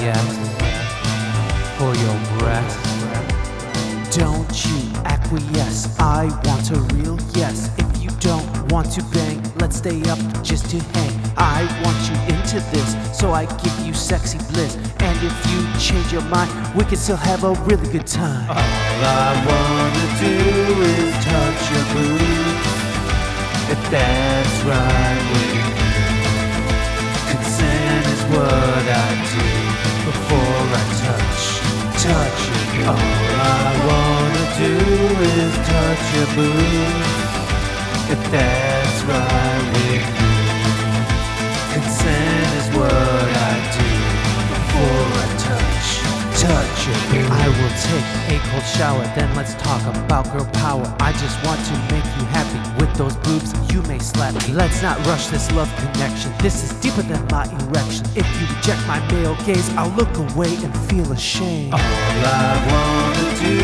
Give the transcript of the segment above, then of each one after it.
yes for your breath. Don't you acquiesce? I want a real yes. If you don't want to bang, let's stay up just to hang. I want you into this, so I give you sexy bliss. And if you change your mind, we can still have a really good time. All I wanna do is touch your boobs. If that's right with you. Consent is what I do touch, touch your. All I wanna do is touch your boobs. If that's right with you. Consent is what touch, boobs. I will take a cold shower, then let's talk about girl power. I just want to make you happy with those boobs. You may slap me. Let's not rush this love connection. This is deeper than my erection. If you reject my male gaze, I'll look away and feel ashamed. All I wanna do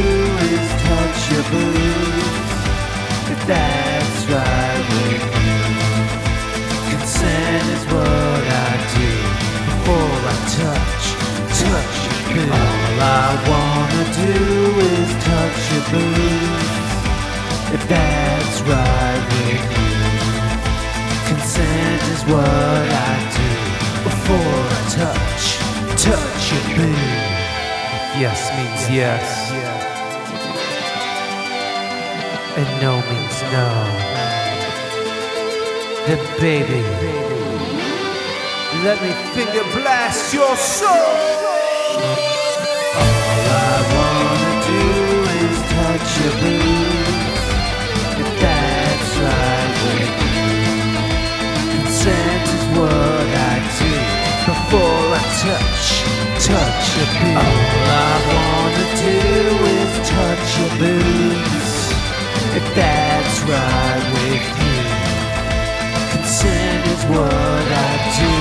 is touch your boobs. If that's right with you. Consent is what I do before I touch, All I wanna do is touch your boobs. If that's right with you. Consent is what I do before I touch, touch your boobs. If yes means yes, and no means no. Then, baby, let me finger blast your soul. Touch touch, your boobs. All I wanna do is touch your boobs. If that's right with you. Consent is what I do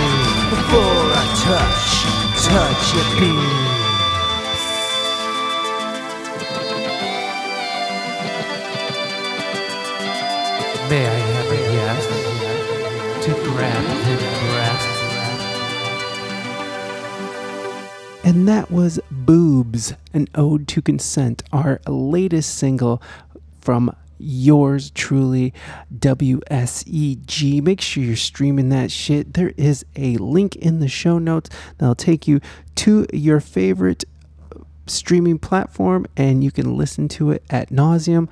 before I touch, touch your boobs. May I have a yes to grab his breath? And that was Boobs, an ode to consent, our latest single from yours truly, WSEG. Make sure you're streaming that shit. There is a link in the show notes that'll take you to your favorite streaming platform and you can listen to it at nauseum.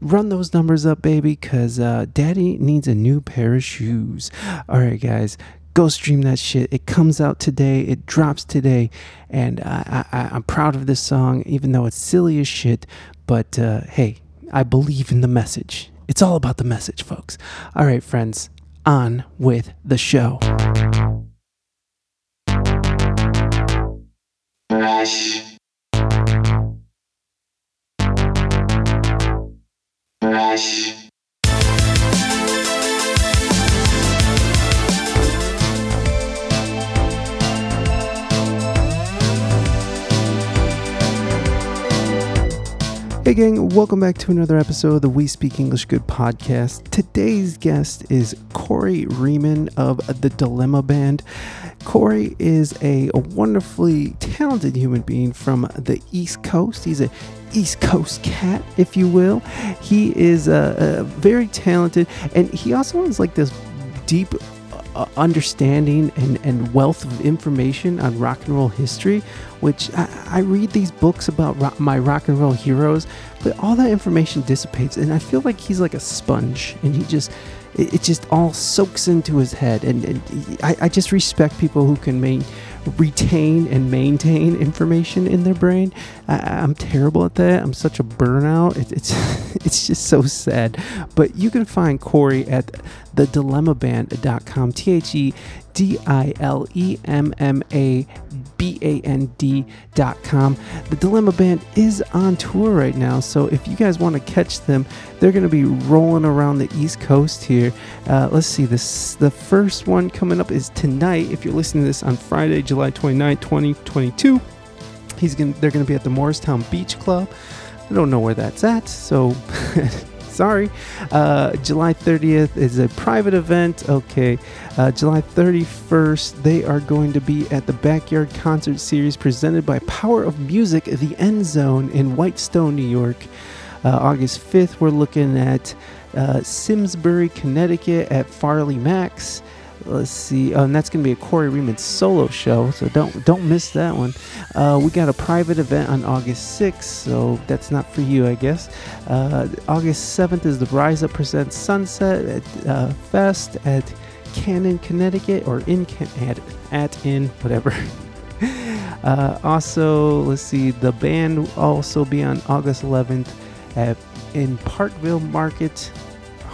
Run those numbers up, baby, because uh, daddy needs a new pair of shoes. All right, guys. Go stream that shit. It comes out today. It drops today, and I, I, I'm proud of this song, even though it's silly as shit. But uh, hey, I believe in the message. It's all about the message, folks. All right, friends, on with the show. Hey, gang, welcome back to another episode of the We Speak English Good podcast. Today's guest is Corey Riemann of the Dilemma Band. Corey is a, a wonderfully talented human being from the East Coast. He's a East Coast cat, if you will. He is uh, uh, very talented, and he also has like this deep uh, understanding and, and wealth of information on rock and roll history, which I, I read these books about ro- my rock and roll heroes, but all that information dissipates, and I feel like he's like a sponge, and he just it, it just all soaks into his head, and, and he- I, I just respect people who can main, retain and maintain information in their brain. I, I'm terrible at that. I'm such a burnout. It, it's it's just so sad. But you can find Corey at thedilemmaband.com. T H E D I L E M M A B A N D.com. The Dilemma Band is on tour right now, so if you guys want to catch them, they're going to be rolling around the East Coast here. Uh, let's see, this the first one coming up is tonight. If you're listening to this on Friday, July 29, 2022, he's gonna they're going to be at the Morristown Beach Club. I don't know where that's at, so Sorry. Uh, July 30th is a private event. Okay. Uh, July 31st, they are going to be at the Backyard Concert Series presented by Power of Music, The End Zone in Whitestone, New York. Uh, August 5th, we're looking at uh, Simsbury, Connecticut at Farley Max. Let's see, oh, and that's going to be a Corey Riemann solo show, so don't don't miss that one. Uh, we got a private event on August 6th, so that's not for you, I guess. Uh, August 7th is the Rise Up Presents Sunset at, uh, Fest at Canton, Connecticut, or in Can- at, at in whatever. Uh, also, let's see, the band will also be on August 11th at in Parkville Market,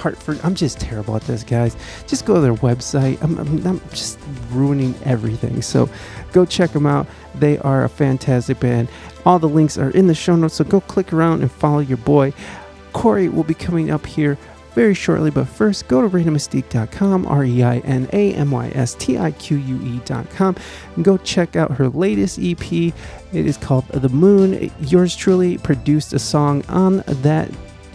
Hartford. I'm just terrible at this, guys. Just go to their website. I'm, I'm, I'm just ruining everything. So go check them out. They are a fantastic band. All the links are in the show notes. So go click around and follow your boy. Corey will be coming up here very shortly, but first go to reinamystique.com, R E I N A M Y S T I Q U E.com, and go check out her latest EP. It is called The Moon. Yours truly produced a song on that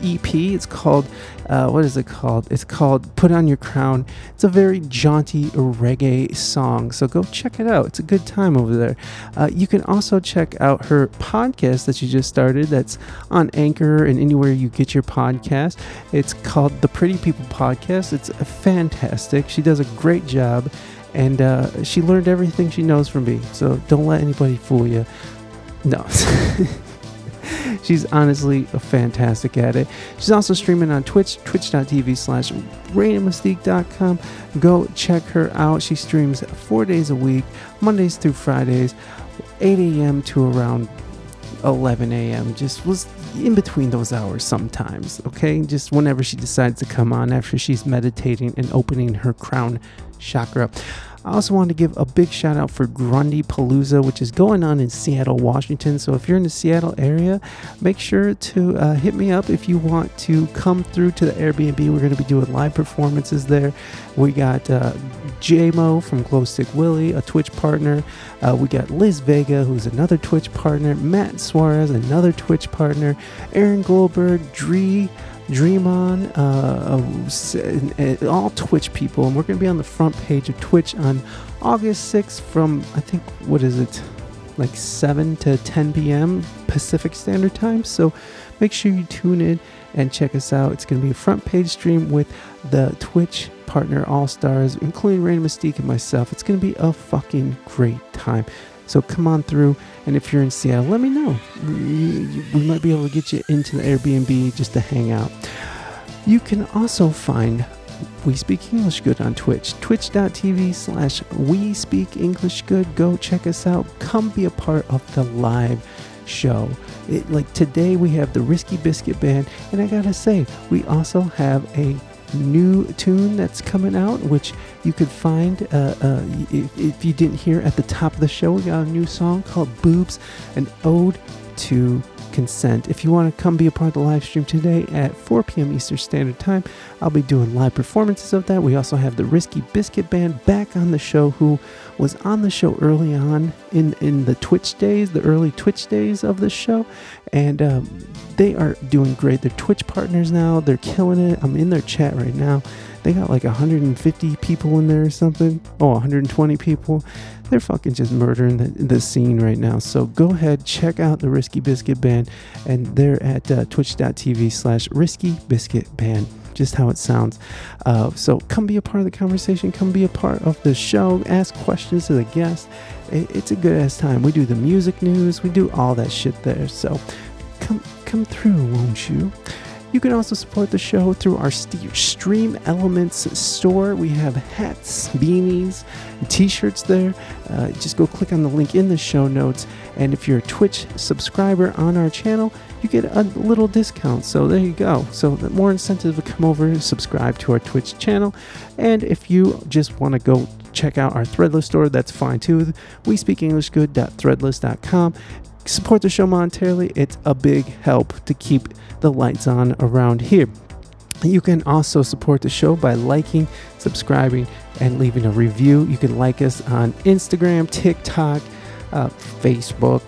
EP. It's called, uh, what is it called? It's called Put On Your Crown. It's a very jaunty reggae song, so go check it out. It's a good time over there. Uh, you can also check out her podcast that she just started that's on Anchor and anywhere you get your podcast. It's called The Pretty People Podcast. It's fantastic. She does a great job. And uh, she learned everything she knows from me. So don't let anybody fool you. No. She's honestly fantastic at it. She's also streaming on Twitch, twitch.tv slash reinamystique.com. Go check her out. She streams four days a week, Mondays through Fridays, 8 a.m. to around 11 a.m. Just was in between those hours sometimes, okay? Just whenever she decides to come on after she's meditating and opening her crown chakra. I also wanted to give a big shout out for Grundy Palooza, which is going on in Seattle, Washington. So if you're in the Seattle area, make sure to uh, hit me up if you want to come through to the Airbnb. We're going to be doing live performances there. We got uh, JMO from Glow Stick Willie, a Twitch partner. Uh, we got Liz Vega, who's another Twitch partner. Matt Suarez, another Twitch partner. Aaron Goldberg, Dree. Dream On, uh, uh, and all Twitch people, and we're going to be on the front page of Twitch on August 6th from, I think, what is it, like 7 to 10 p.m. Pacific Standard Time. So make sure you tune in and check us out. It's going to be a front page stream with the Twitch partner All Stars, including Reina Mystique and myself. It's going to be a fucking great time. So come on through, and if you're in Seattle, let me know. We, might be able to get you into the Airbnb just to hang out. You can also find We Speak English Good on Twitch, twitch.tv slash We Speak English Good. Go check us out. Come be a part of the live show. It, like today, we have the Risky Biscuit Band, and I gotta say, we also have a new tune that's coming out, which you could find uh, uh, if, if you didn't hear at the top of the show. We got a new song called Boobs, an ode to consent. If you want to come be a part of the live stream today at 4 p.m. Eastern Standard Time, I'll be doing live performances of that. We also have the Risky Biscuit Band back on the show, who was on the show early on in, in the Twitch days, the early Twitch days of the show. And um, they are doing great. They're Twitch partners now. They're killing it. I'm in their chat right now. They got like 150 people in there or something. Oh, 120 people. They're fucking just murdering the, the scene right now. So go ahead, check out the Risky Biscuit Band. And they're at uh, twitch.tv slash Risky Biscuit Band. Just how it sounds. Uh, so come be a part of the conversation. Come be a part of the show. Ask questions to the guests. It, it's a good ass time. We do the music news. We do all that shit there. So come come through, won't you? You can also support the show through our St- Stream Elements store. We have hats, beanies, t-shirts there. Uh, just go click on the link in the show notes. And if you're a Twitch subscriber on our channel, you get a little discount. So there you go. So more incentive to come over and subscribe to our Twitch channel. And if you just want to go check out our Threadless store, that's fine too. We speak English good.threadless.com support the show monetarily, it's a big help to keep the lights on around here. You can also support the show by liking, subscribing, and leaving a review. You can like us on Instagram, TikTok, uh, Facebook,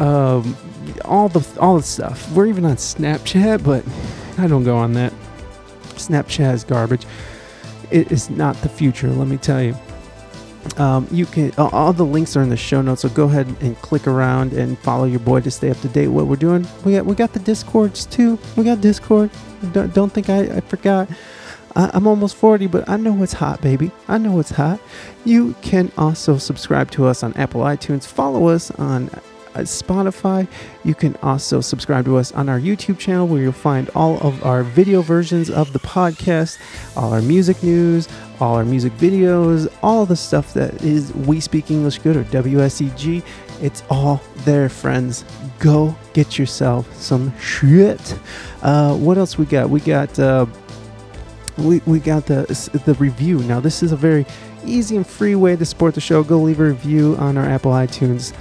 um, all the all the stuff. We're even on Snapchat, but I don't go on that. Snapchat is garbage. It is not the future, let me tell you. Um, you can all- the links are in the show notes, so go ahead and click around and follow your boy to stay up to date what we're doing. We got we got the discords too. We got Discord. Don't, don't think I, I forgot. I, I'm almost 40, but I know it's hot, baby. I know it's hot. You can also subscribe to us on Apple iTunes. Follow us on Spotify. You can also subscribe to us on our YouTube channel where you'll find all of our video versions of the podcast, all our music news, all our music videos, all the stuff that is We Speak English Good or WSEG. It's all there, friends. Go get yourself some shit. Uh, what else we got? We got. Uh, we, we got the the review. Now this is a very easy and free way to support the show. Go leave a review on our Apple iTunes.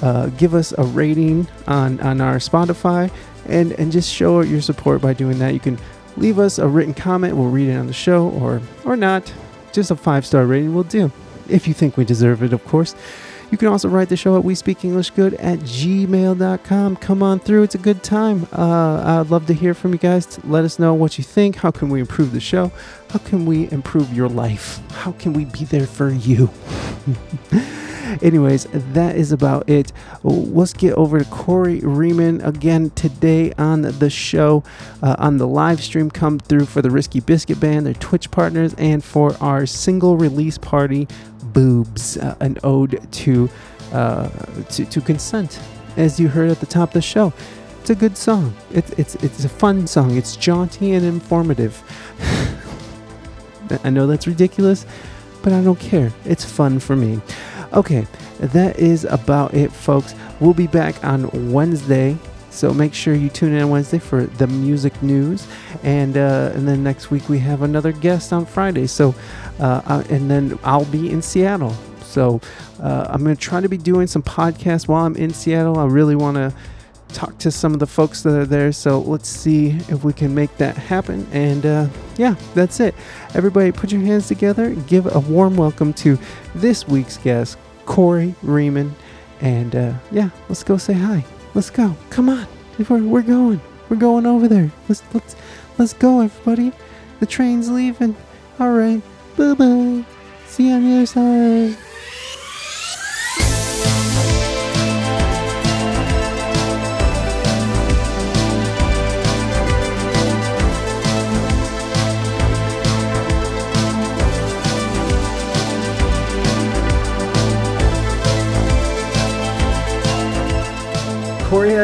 Uh, give us a rating on on our Spotify, and and just show your support by doing that. You can leave us a written comment. We'll read it on the show, or or not. Just a five star rating will do, if you think we deserve it, of course. You can also write the show at we speak english good at gmail.com. Come on through. It's a good time. Uh, I'd love to hear from you guys. Let us know what you think. How can we improve the show? How can we improve your life? How can we be there for you? Anyways, that is about it. Let's get over to Corey Riemann again today on the show, uh, on the live stream. Come through for the Risky Biscuit Band, their Twitch partners, and for our single release party, Boobs, uh, an ode to, uh, to to consent, as you heard at the top of the show. It's a good song. It's it's it's a fun song. It's jaunty and informative. I know that's ridiculous, but I don't care. It's fun for me. Okay, that is about it, folks. We'll be back on Wednesday. So make sure you tune in Wednesday for the music news, and uh, and then next week we have another guest on Friday. So, uh, uh, and then I'll be in Seattle. So uh, I'm gonna try to be doing some podcasts while I'm in Seattle. I really want to talk to some of the folks that are there. So let's see if we can make that happen. And uh, yeah, that's it. Everybody, put your hands together. Give a warm welcome to this week's guest, Corey Riemann. And uh, yeah, let's go say hi. Let's go. Come on. We're, we're going. We're going over there. Let's let's let's go, everybody. The train's leaving. All right. Bye bye. See you on the other side.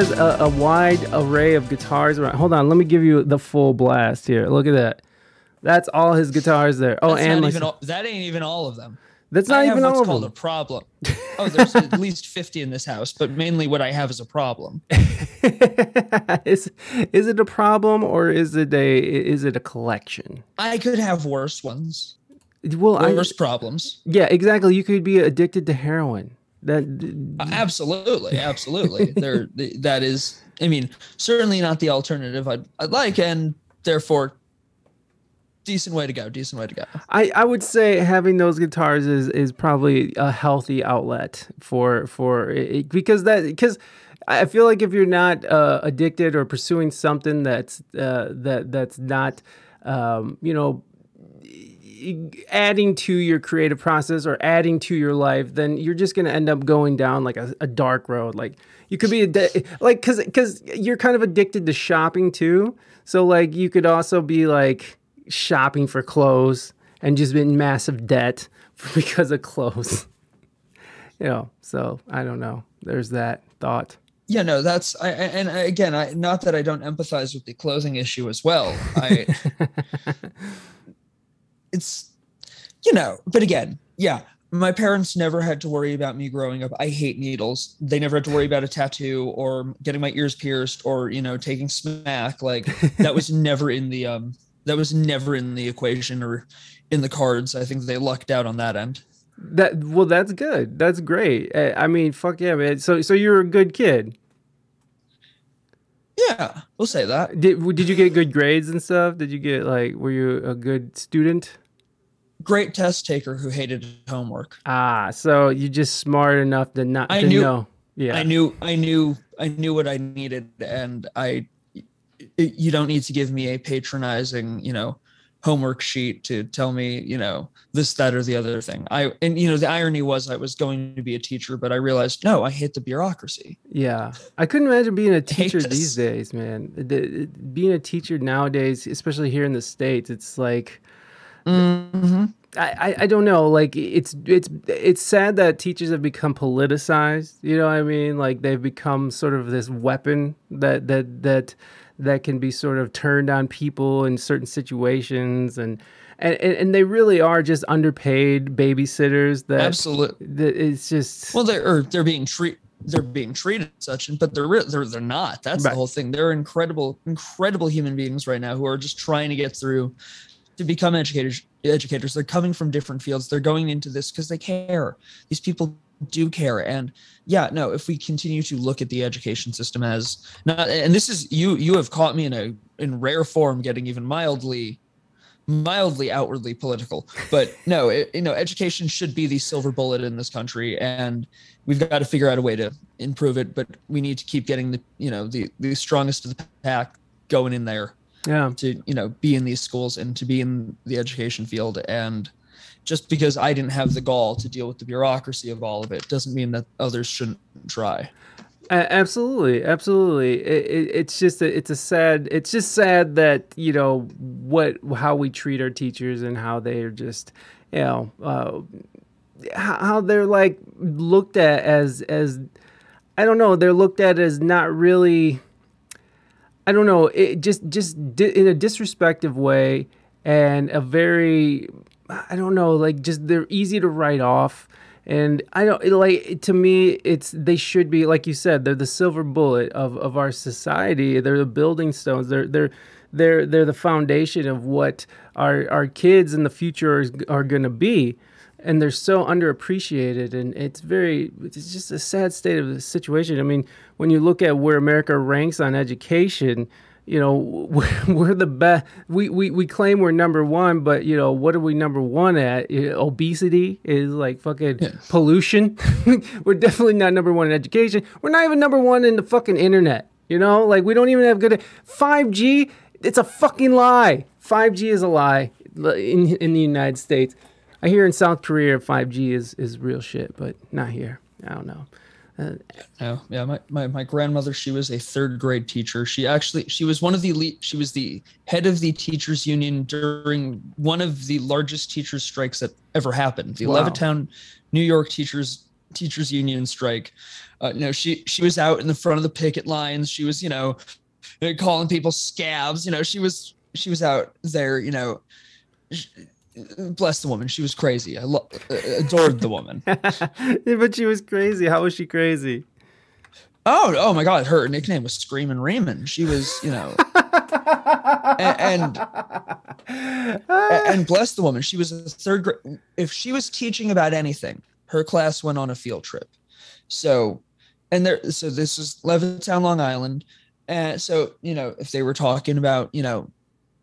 Has a, a wide array of guitars. around- Hold on, let me give you the full blast here. Look at that. That's all his guitars there. Oh, That's and all, that ain't even all of them. that's not I even have what's all called of a problem. Oh, there's at least 50 in this house, but mainly what I have is a problem. is is it a problem or is it a is it a collection? I could have worse ones, Well, I, worse problems. yeah, exactly. You could be addicted to heroin. That Uh, absolutely, absolutely. there, that is. I mean, certainly not the alternative I'd, I'd like, and therefore, decent way to go. Decent way to go. I, I would say having those guitars is, is probably a healthy outlet for for it, because that because I feel like if you're not uh, addicted or pursuing something that's uh, that that's not um, you know adding to your creative process or adding to your life, then you're just going to end up going down like a, a dark road. Like you could be a de- like because because you're kind of addicted to shopping too. So like you could also be like shopping for clothes and just be in massive debt because of clothes. you know, so I don't know. There's that thought. Yeah, no, that's I, I- and again, I not that I don't empathize with the closing issue as well. I it's you know, but again, yeah, my parents never had to worry about me growing up. I hate needles. They never had to worry about a tattoo or getting my ears pierced or you know taking smack. Like that was never in the um that was never in the equation or in the cards. I think they lucked out on that end. That well, that's good. That's great. I mean, fuck yeah, man. So so you're a good kid. Yeah, we'll say that. Did did you get good grades and stuff? Did you get like were you a good student? Great test taker who hated homework. Ah, so you just smart enough to not I to knew- know. Yeah. I knew I knew I knew what I needed and I you don't need to give me a patronizing, you know, homework sheet to tell me, you know, this, that, or the other thing. I and you know, the irony was I was going to be a teacher, but I realized no, I hate the bureaucracy. Yeah, I couldn't imagine being a teacher these days, man. The- being a teacher nowadays, especially here in the states, it's like Mhm. I, I, don't know. Like it's it's it's sad that teachers have become politicized. You know what I mean? Like they've become sort of this weapon that that that that can be sort of turned on people in certain situations and. And, and, and they really are just underpaid babysitters that, Absolutely. that it's just Well, they're or they're being treat they're being treated such, but they're they're they're not. That's Right. the whole thing. They're incredible, incredible human beings right now who are just trying to get through to become educators. Educators. They're coming from different fields. They're going into this because they care. These people do care, and yeah, no. If we continue to look at the education system as not, and this is you you have caught me in a in rare form getting even mildly mildly outwardly political but no it, you know education should be the silver bullet in this country and we've got to figure out a way to improve it but we need to keep getting the you know the the strongest of the pack going in there yeah to you know be in these schools and to be in the education field and just because i didn't have the gall to deal with the bureaucracy of all of it doesn't mean that others shouldn't try absolutely, absolutely. It, it, it's just a, it's a sad. It's just sad that you know what how we treat our teachers and how they are just you know uh, how, how they're like looked at as as I don't know. They're looked at as not really. I don't know. It just just di- in a disrespectful way and a very I don't know. Like just they're easy to write off. And I don't it, like to me. It's they should be like you said. They're the silver bullet of, of our society. They're the building stones. They're they're they're they're the foundation of what our our kids in the future is, are going to be. And they're so underappreciated, and it's very it's just a sad state of the situation. I mean, when you look at where America ranks on education, you know we're, the best we, we we claim we're number one but you know what are we number one at? Obesity is like fucking pollution. We're definitely not number one in education. We're not even number one in the fucking internet you know? Like we don't even have good 5g it's a fucking lie. 5g is a lie in, in the united states i hear in south korea 5g is is real shit but not here i don't know uh, Oh, yeah. My, my my grandmother, she was a third grade teacher. She actually she was one of the elite. She was the head of the teachers union during one of the largest teachers strikes that ever happened. The Wow. Levittown, New York teachers teachers union strike. Uh, you know, she she was out in the front of the picket lines. She was you know calling people scabs. You know, she was she was out there. You know. Bless the woman. She was crazy. I lo- uh, adored the woman. but she was crazy how was she crazy Oh, oh my God! Her nickname was Screaming Raymond. She was, you know, a- and, and bless the woman. She was a third grade. If she was teaching about anything, her class went on a field trip. So, and there, so this is Levittown, Long Island, and so you know, if they were talking about, you know,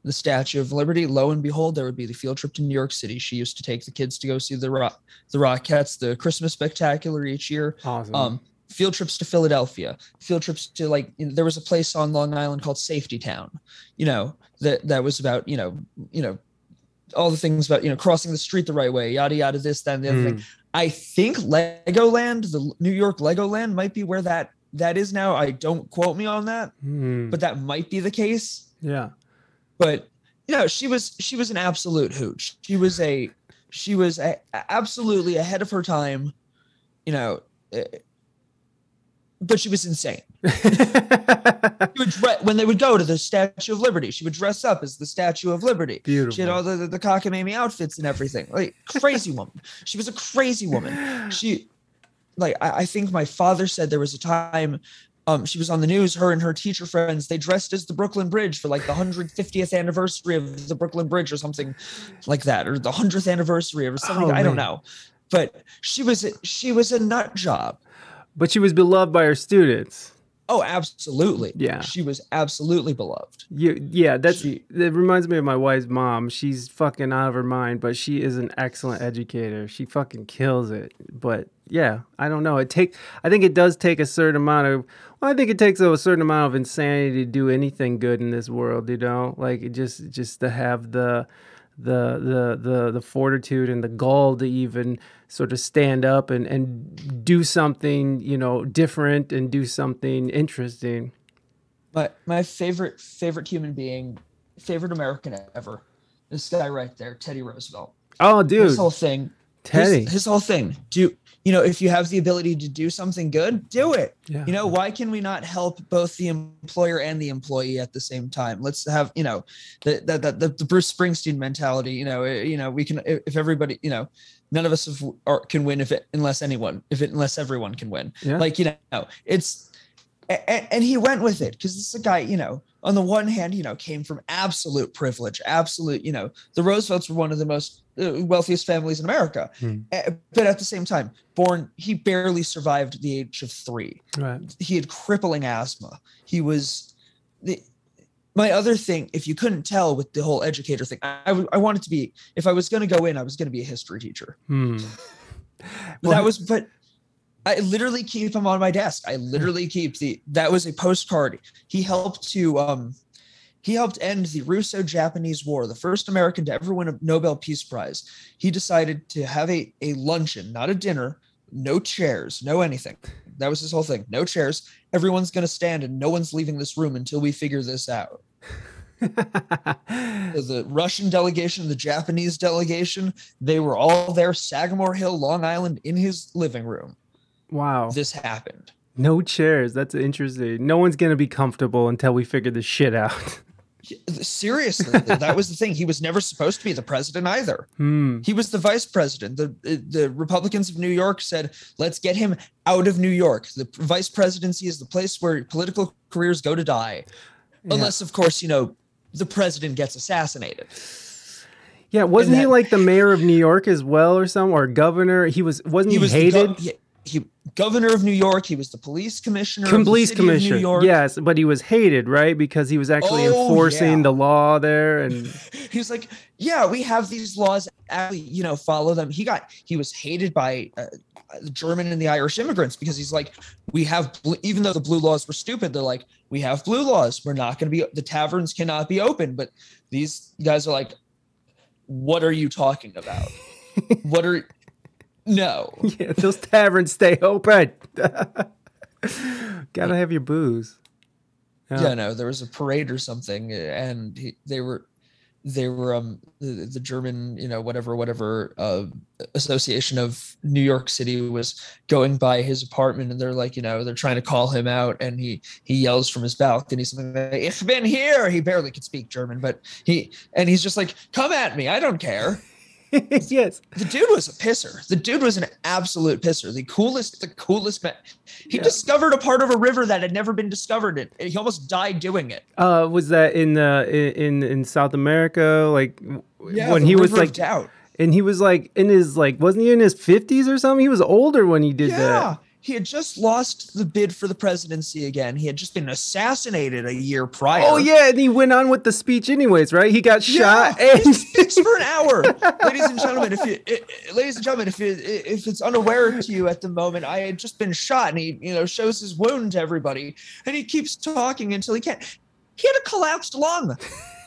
the Statue of Liberty, lo and behold, there would be the field trip to New York City. She used to take the kids to go see the rock, the Rockettes, the Christmas spectacular each year awesome um field trips to philadelphia field trips to like you know, there was a place on long island called safety town you know that that was about you know you know all the things about you know crossing the street the right way yada yada this that and the other thing Mm. i think legoland the new york legoland might be where that that is now i don't quote me on that Hmm. but that might be the case yeah but you know she was she was an absolute hooch. She was a she was a, absolutely ahead of her time you know eh, but she was insane. She would dre- when they would go to the statue of liberty she would dress up as the statue of liberty. Beautiful. She had all the, the, the cockamamie outfits and everything. Like crazy woman. She was a crazy woman. She like I, I think my father said there was a time um she was on the news her and her teacher friends they dressed as the brooklyn bridge for like the 150th anniversary of the brooklyn bridge or something like that or the 100th anniversary or something Oh, i don't know. But she was she was a nut job. But she was beloved by her students Oh, absolutely. Yeah. She was absolutely beloved. You, yeah, that's She- that reminds me of my wife's mom. She's fucking out of her mind, but she is an excellent educator. She fucking kills it. But yeah, I don't know. It take I think it does take a certain amount of well, I think it takes a certain amount of insanity to do anything good in this world, you know? Like it just just to have the the the the the fortitude and the gall to even sort of stand up and and do something, you know, different and do something interesting. But my favorite favorite human being, favorite American ever. This guy right there, Teddy Roosevelt. Oh, dude, His whole thing. his- Teddy. His, whole thing. Do you know if you have the ability to do something good, do it. yeah. You know, why can we not help both the employer and the employee at the same time? Let's have, you know, the the the, the Bruce Springsteen mentality. You know, eh, you know, we can if everybody, you know, none of us have, or can win if it unless anyone, if it unless everyone can win. Yeah. Like you know, it's and, and he went with it because this is a guy, you know, on the one hand, you know, came from absolute privilege, absolute, you know, the Roosevelts were one of the most wealthiest families in America, Hmm. Eh, but at the same time, born, he barely survived the age of three Right. he had crippling asthma. He was the my other thing, if you couldn't tell with the whole educator thing, I, I, w- I wanted to be, if I was going to go in, I was going to be a history teacher. Hmm. Well, that was, but I literally keep him on my desk. I literally keep the, that was a postcard. He helped to, um, he helped end the Russo-Japanese War, the first American to ever win a Nobel Peace Prize. He decided to have a, a luncheon, not a dinner, no chairs, no anything. That was his whole thing. No chairs. Everyone's going to stand and no one's leaving this room until we figure this out. The Russian delegation, the Japanese delegation, they were all there, Sagamore Hill, Long Island, in his living room. wow. This happened. No chairs. That's interesting. No one's gonna be comfortable until we figure this shit out. Seriously, that was the thing. He was never supposed to be the president either. hmm. He was the vice president. The the Republicans of New York said, "Let's get him out of New York. The vice presidency is the place where political careers go to die, Yeah. unless, of course, you know, the president gets assassinated." Yeah, wasn't he like the mayor of New York as well, or something, or governor? He was. Wasn't he, He was hated? The he, governor of New York. He was the police commissioner. of the Police commissioner. New York. Yes, but he was hated, right? Because he was actually Oh, enforcing yeah. the law there, and he was like, "Yeah, we have these laws. Actually, you know, follow them." He got he was hated by uh, the German and the Irish immigrants because he's like, "We have bl- even though the blue laws were stupid, they're like, we have blue laws. We're not going to be the taverns cannot be open." But these guys are like, "What are you talking about? what are no?" yeah, those taverns stay open. Gotta have your booze. yeah no there was a parade or something and he, they were they were um the, the german you know whatever whatever uh association of new york city was going by his apartment and they're like you know they're trying to call him out and he he yells from his balcony something like ich bin here he barely could speak german but he and he's just like come at me i don't care yes. the dude was a pisser. The dude was an absolute pisser. The coolest, the coolest man. He Yeah. discovered a part of a river that had never been discovered. It. He almost died doing it. Uh, was that in uh in in South America? Like w- when he was like, doubt. and he was like in his like, wasn't he in his fifties or something? He was older when he did Yeah, that. He had just lost the bid for the presidency again. He had just been assassinated a year prior. Oh yeah, and he went on with the speech anyways, right? He got Yeah, shot he and speaks for an hour, ladies and gentlemen. If you, i- i- ladies and gentlemen, if you, if it's unaware to you at the moment, I had just been shot, and he, you know, shows his wound to everybody, and he keeps talking until he can't. He had a collapsed lung.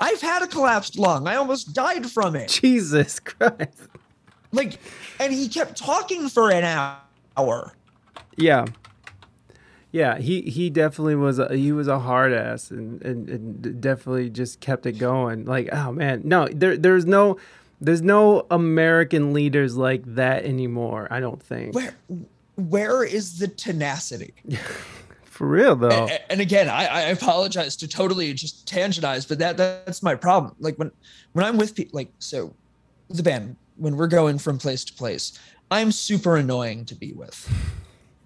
I've had a collapsed lung. I almost died from it. Jesus Christ. Like, and he kept talking for an hour. Yeah. Yeah, he, he definitely was a, he was a hard ass and, and, and definitely just kept it going. Like, oh man, no, there there's no there's no American leaders like that anymore, I don't think. Where, where is the tenacity? For real though. A- and again I, I apologize to totally just tangentize but that that's my problem like when when i'm with people like so the band when we're going from place to place i'm super annoying to be with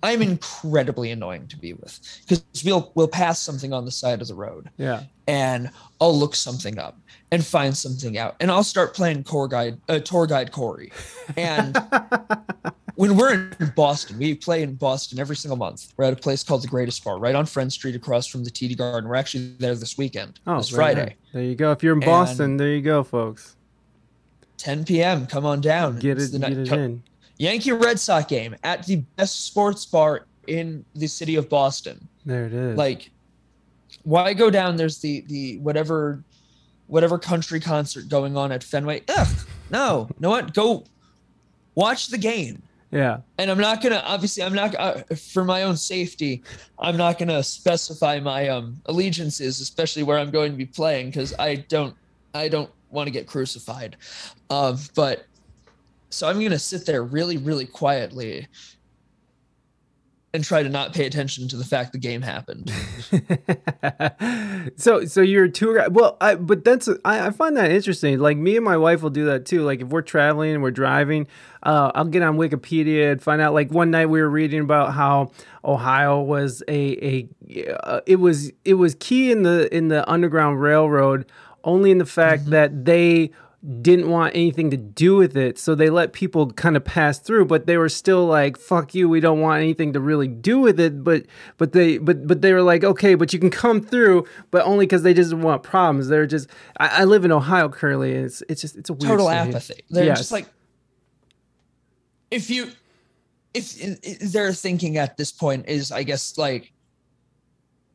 i'm incredibly annoying to be with because we'll we'll pass something on the side of the road Yeah. and I'll look something up and find something out, and I'll start playing tour guide, uh, tour guide Corey, and when we're in Boston, we play in Boston every single month. We're at a place called the Greatest Bar, right on Friend Street, across from the TD Garden. We're actually there this weekend, Oh, this Friday, on. There you go. If you're in And- Boston, there you go, folks. 10 p.m. Come on down. Get it, the get night- it co- in. Yankee Red Sox game at the best sports bar in the city of Boston. There it is. Like, why go down? There's the the whatever whatever country concert going on at Fenway. Ugh, no, you know what? Go watch the game. yeah, and I'm not gonna obviously I'm not uh, for my own safety I'm not gonna specify my um allegiances especially where I'm going to be playing because I don't I don't want to get crucified um but so I'm gonna sit there really really quietly and try to not pay attention to the fact the game happened so so you're a tour guide. Well, I but that's I, I find that interesting. Like me and my wife will do that too. Like if we're traveling and we're driving, uh, I'll get on Wikipedia and find out. Like one night we were reading about how Ohio was a a uh, it was it was key in the in the Underground Railroad only in the fact that they didn't want anything to do with it so they let people kind of pass through but they were still like fuck you we don't want anything to really do with it but but they but but they were like okay but you can come through but only because they just want problems they're just I, I live in ohio currently and it's it's just it's a weird total state. apathy they're Yes. just like if you if, if their thinking at this point is i guess like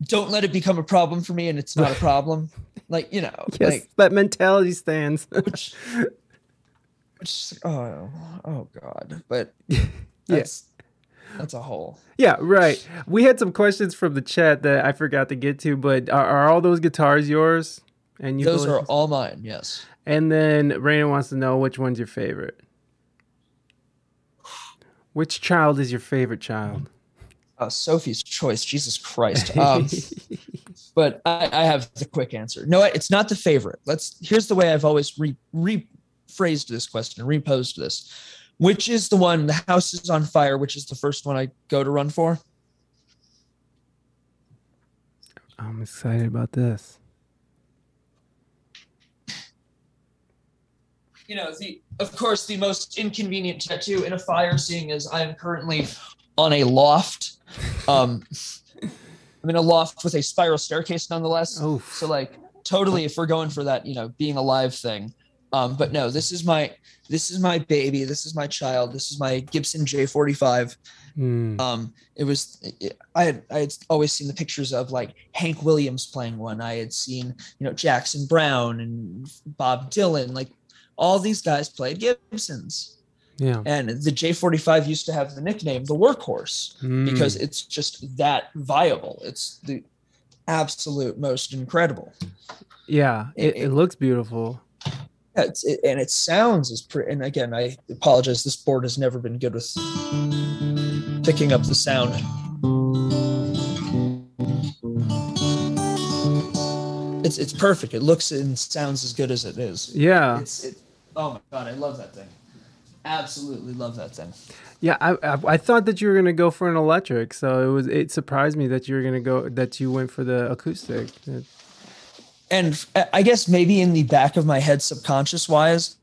don't let it become a problem for me and it's not a problem. Like you know yes like that mentality stands. Which which oh oh god. But that's that's a whole yeah right. We had some questions from the chat that i forgot to get to but are, are all those guitars yours? And you those are all mine yes. And then Reina wants to know which one's your favorite. Which child is your favorite child? Uh, sophie's choice. Jesus christ. Um but I, I have the quick answer. No it's not the favorite. Let's here's the way i've always re, rephrased this question reposed this. Which is the one the house is on fire which is the first one i go to run for? I'm excited about this. you know the of course the most inconvenient tattoo in a fire seeing as i am currently on a loft um i'm in a loft with a spiral staircase nonetheless. Oh, so like totally if we're going for that you know being alive thing. Um but no this is my this is my baby. This is my child. This is my gibson j45 hmm. um it was it, i had i had always seen the pictures of like hank williams playing one. I had seen you know jackson browne and bob dylan. Like all these guys played gibsons yeah. and the j45 used to have the nickname the workhorse Hmm. because it's just that viable it's the absolute most incredible yeah, it, it- it looks beautiful. Yeah, it's, it, and it sounds as pretty. And again, I apologize. This board has never been good with picking up the sound. It's it's perfect. It looks and sounds as good as it is. Yeah, It's it. Oh my god, I love that thing. Absolutely love that thing. yeah. I, I I thought that you were gonna go for an electric, so it was it surprised me that you were gonna go that you went for the acoustic. And I guess maybe in the back of my head, subconscious wise,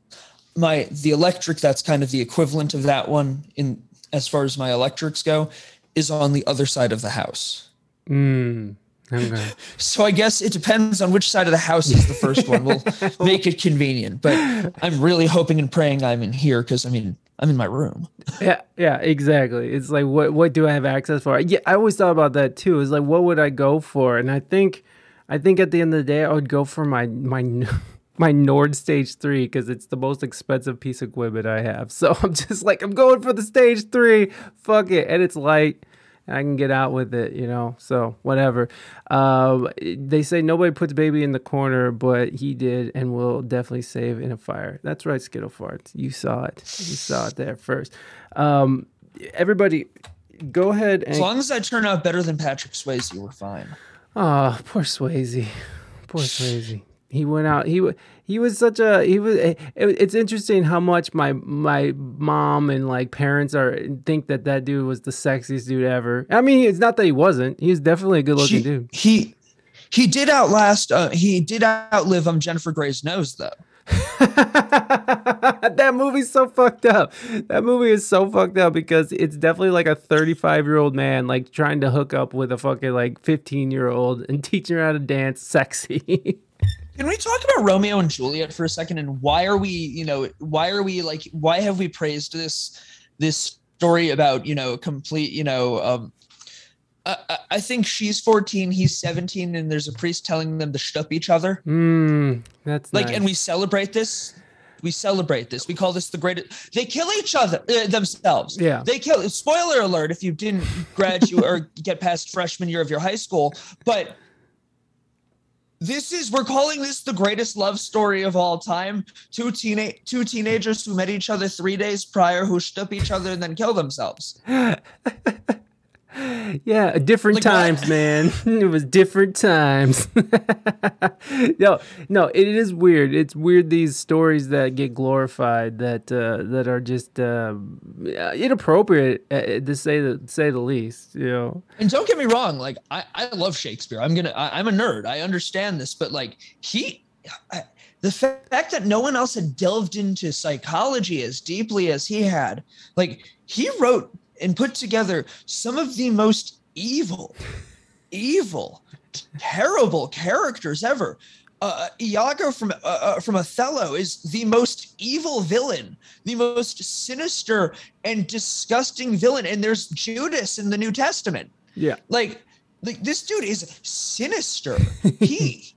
my the electric that's kind of the equivalent of that one in as far as my electrics go, is on the other side of the house. Mm, okay. So I guess it depends on which side of the house is the first one. We'll make it convenient, but I'm really hoping and praying I'm in here because I mean I'm in my room. Yeah, yeah, exactly. It's like what what do I have access for? Yeah, I always thought about that too. Is like what would I go for? And I think I think at the end of the day I would go for my my my Nord Stage 3 cuz it's the most expensive piece of equipment I have. So I'm just like I'm going for the Stage 3. Fuck it. And it's light and I can get out with it, you know. So whatever. Um, they say nobody puts baby in the corner, but he did, and will definitely save in a fire. That's right, Skittle farts. You saw it. You saw it there first. Um, everybody, go ahead and. As long as I turn out better than Patrick Swayze, we're fine. Oh, poor Swayze. Poor Swayze. He went out. He he was such a he was. It, it's interesting how much my my mom and like parents are think that that dude was the sexiest dude ever. I mean, it's not that he wasn't. He was definitely a good looking She- dude. He he did outlast. Uh, he did outlive um Jennifer Grey's nose though. that movie's so fucked up. That movie is so fucked up because it's definitely like a 35 year old man like trying to hook up with a fucking like 15 year old and teaching her how to dance sexy. Can we talk about Romeo and Juliet for a second and why are we, you know, why are we like why have we praised this this story about, you know, complete, you know, um I, I- think she's 14, he's 17, and there's a priest telling them to shtup each other. Mmm, that's Like, nice. and we celebrate this. We celebrate this. We call this the greatest. They kill each other uh, themselves. Yeah. They kill. Spoiler alert! If you didn't graduate or get past freshman year of your high school, but this is we're calling this the greatest love story of all time. Two teenage two teenagers who met each other three days prior, who shtup each other and then killed themselves. yeah, different Like what? times, man. it was different times. no, no, it is weird. It's weird these stories that get glorified that uh, that are just uh, inappropriate uh, to say the say the least. You know. And don't get me wrong, like I, I love Shakespeare. I'm gonna I, I'm a nerd. I understand this, but like he I, the fact that no one else had delved into psychology as deeply as he had, like he wrote and put together some of the most evil, evil, terrible characters ever. Uh, Iago from uh, uh, from Othello is the most evil villain, the most sinister and disgusting villain. And there's Judas in the New Testament. Yeah. Like, like this dude is sinister. He,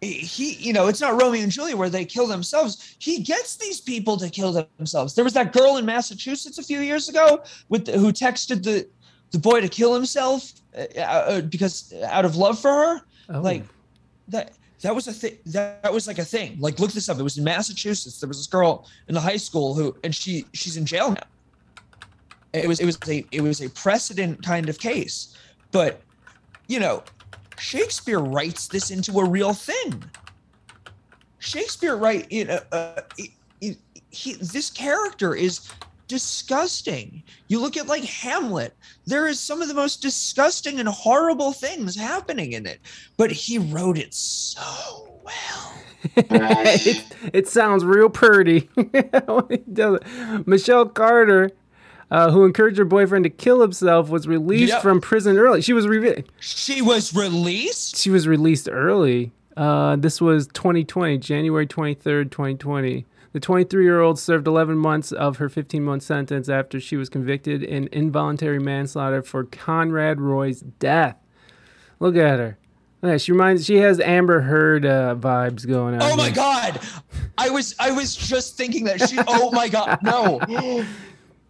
he, you know, it's not Romeo and Juliet where they kill themselves. He gets these people to kill themselves. There was that girl in Massachusetts a few years ago with the, who texted the the boy to kill himself uh, uh, because out of love for her. Oh. Like that. That was a thing. That, that was like a thing. Like, look this up. It was in Massachusetts. There was this girl in the high school who, and she she's in jail now. It was it was a it was a precedent kind of case, but you know, Shakespeare writes this into a real thing. Shakespeare write you know, uh, he, this character is disgusting. You look at like Hamlet, there is some of the most disgusting and horrible things happening in it, but he wrote it so well. it, it sounds real it. Michelle Carter, uh, who encouraged her boyfriend to kill himself, was released Yep. from prison early. She was re- She was released. she was released early. Uh, this was 2020, January 23rd, 2020. The 23 year old served 11 months of her 15 month sentence after she was convicted in involuntary manslaughter for Conrad Roy's death. Look at her. At, she reminds she has Amber Heard uh, vibes going on. Oh my here. god. I was I was just thinking that she oh my god. No.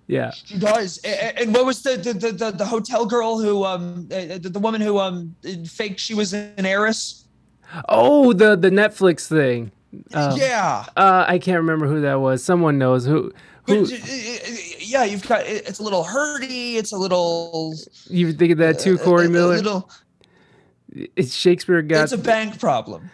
Yeah. She does. And what was the the the, the, the hotel girl who um the, the woman who um faked she was an heiress? Oh, the the Netflix thing. Um, yeah. Uh, I can't remember who that was. Someone knows who. Who uh, uh, yeah, you've got it's a little hurdy, it's a little you think of that too, uh, Corey Miller? little it's Shakespeare got. it's a bank problem.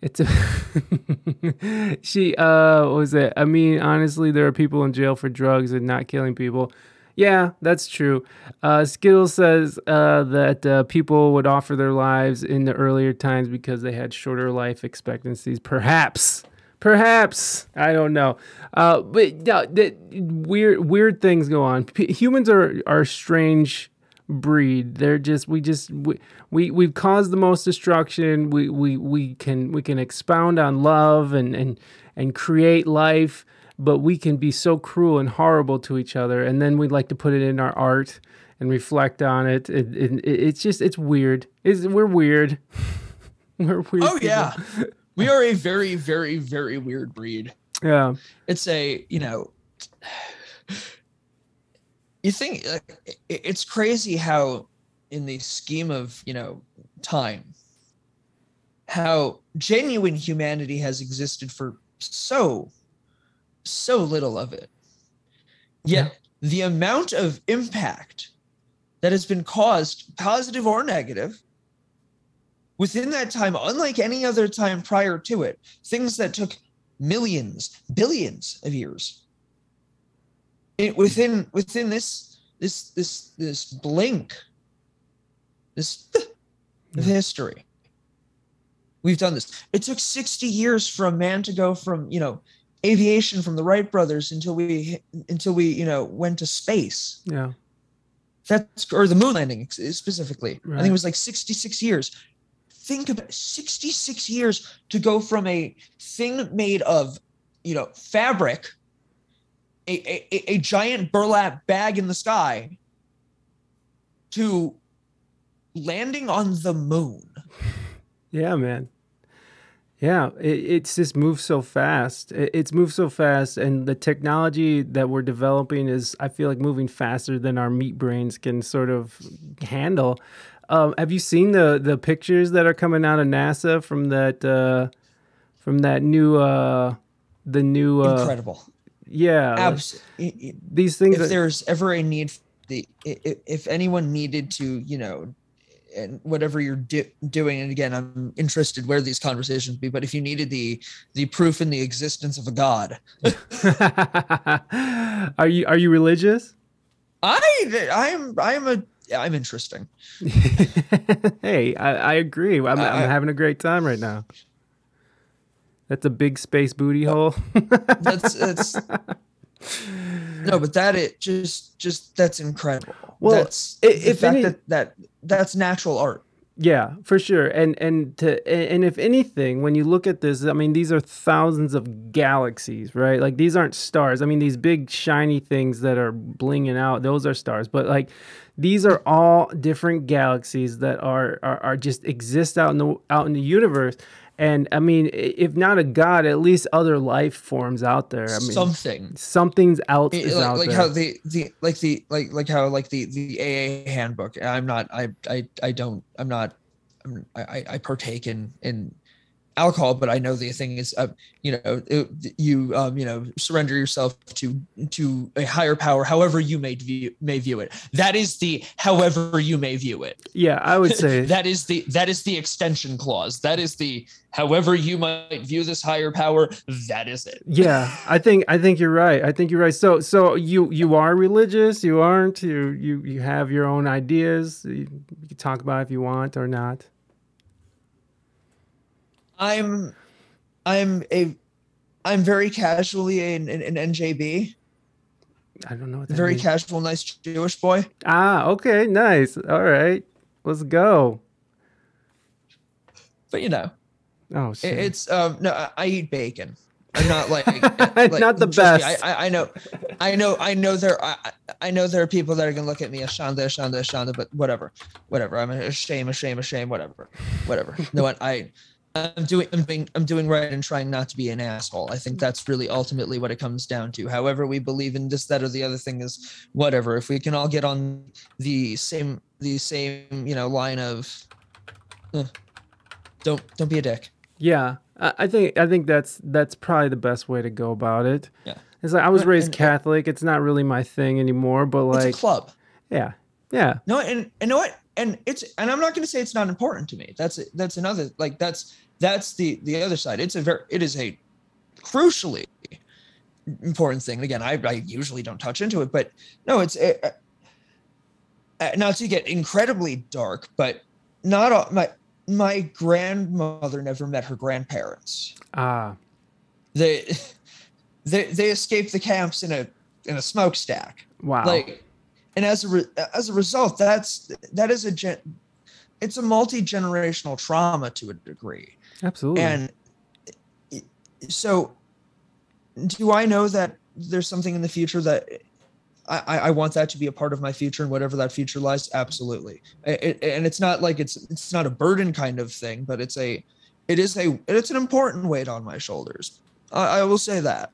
It's a she uh what was it? I mean, honestly, there are people in jail for drugs and not killing people. Yeah, that's true. Uh, Skittles says uh, that uh, people would offer their lives in the earlier times because they had shorter life expectancies. Perhaps, perhaps I don't know. Uh, but no, weird weird things go on. P- humans are are strange breed. They're just we just we, we we've caused the most destruction. We we we can we can expound on love and and and create life, but we can be so cruel and horrible to each other. And then we'd like to put it in our art and reflect on it. It, it, it it's just it's weird. It's, we're weird. we're weird. Oh people. yeah. We are a very very very weird breed. yeah. it's a you know you think uh, it- it's crazy how in the scheme of you know time how genuine humanity has existed for so so little of it yet the amount of impact that has been caused positive or negative within that time unlike any other time prior to it things that took millions, billions of years. It, within within this this this this blink, this of history, we've done this. It took 60 years for a man to go from, you know, aviation from the Wright brothers until we until we, you know, went to space. Yeah. That's or the moon landing specifically. I think it was like 66 years. Think about it, 66 years to go from a thing made of, you know, fabric, a, a, a- giant burlap bag in the sky, to landing on the moon. Yeah, man. Yeah, it, it's just moved so fast. It, it's moved so fast, and the technology that we're developing is, I feel like, moving faster than our meat brains can sort of handle. Um, have you seen the the pictures that are coming out of NASA from that uh, from that new uh, the new uh, Incredible. Yeah Abs- i- i- these things if that- there's ever a need the i- i- if anyone needed to you know and whatever you're do- doing and again i'm interested where these conversations be but if you needed the the proof in the existence of a god are you are you religious? i i'm i'm a i'm interesting hey, I, I agree. I'm, I'm having a great time right now. That's a big space booty hole. that's that's no but that it just just that's incredible Well, that's the if fact any- that that that's natural art yeah, for sure. And and to and and if anything, when you look at this, I mean, these are thousands of galaxies, right? Like these aren't stars. I mean, these big shiny things that are blinging out, those are stars. But like these are all different galaxies that are are, are just exist out in the out in the universe. And I mean, if not a god, at least other life forms out there. I mean, something something's out It- like, out like there. how the the like the like like how like the the AA handbook. I'm not. I I I don't. I'm not. I'm, I I- I partake in in alcohol, but I know the thing is, uh, you know, it, you um you know surrender yourself to to a higher power, however you may view may view it. That is the however you may view it. yeah, I would say that is the that is the extension clause. That is the however you might view this higher power. That is it. yeah i think i think you're right i think you're right so so you you are religious you aren't you you you have your own ideas you, you can talk about if you want or not I'm I'm a I'm very casually an, an, an NJB, i don't know what that very means. casual, nice Jewish boy. ah okay nice all right let's go But you know, oh it, it's um no, I, I eat bacon. I'm not like, it's Not the trust me, best. I, I I know, I know, I know there. I, I- I know there are people that are gonna look at me as Shonda, Shonda, Shonda, but whatever, whatever. I'm a shame, a shame, a shame, whatever, whatever. no, what I, I'm doing, I'm doing, I'm doing right and trying not to be an asshole. I think that's really ultimately what it comes down to. However, we believe in this, that, or the other thing is whatever. If we can all get on the same, the same, you know, line of, uh, don't, don't be a dick. yeah I, think i think that's that's probably the best way to go about it Yeah. it's like i was raised and- catholic it's not really my thing anymore but like it's a club. yeah yeah No, and and know what? And it's and I'm not going to say it's not important to me. That's that's another like that's that's the the other side. It's a very it is a crucially important thing. And again, I I usually don't touch into it, but no, it's uh, uh, not to get incredibly dark, but not all, my my grandmother never met her grandparents. ah They they they escaped the camps in a in a smokestack wow like and as a re- as a result that's that is a gen it's a multi-generational trauma to a degree. Absolutely. And so do i know that there's something in the future that I, I want that to be a part of my future and whatever that future lies? Absolutely. It, and it's not like it's it's not a burden kind of thing but it's a it is a it's an important weight on my shoulders. I, I will say that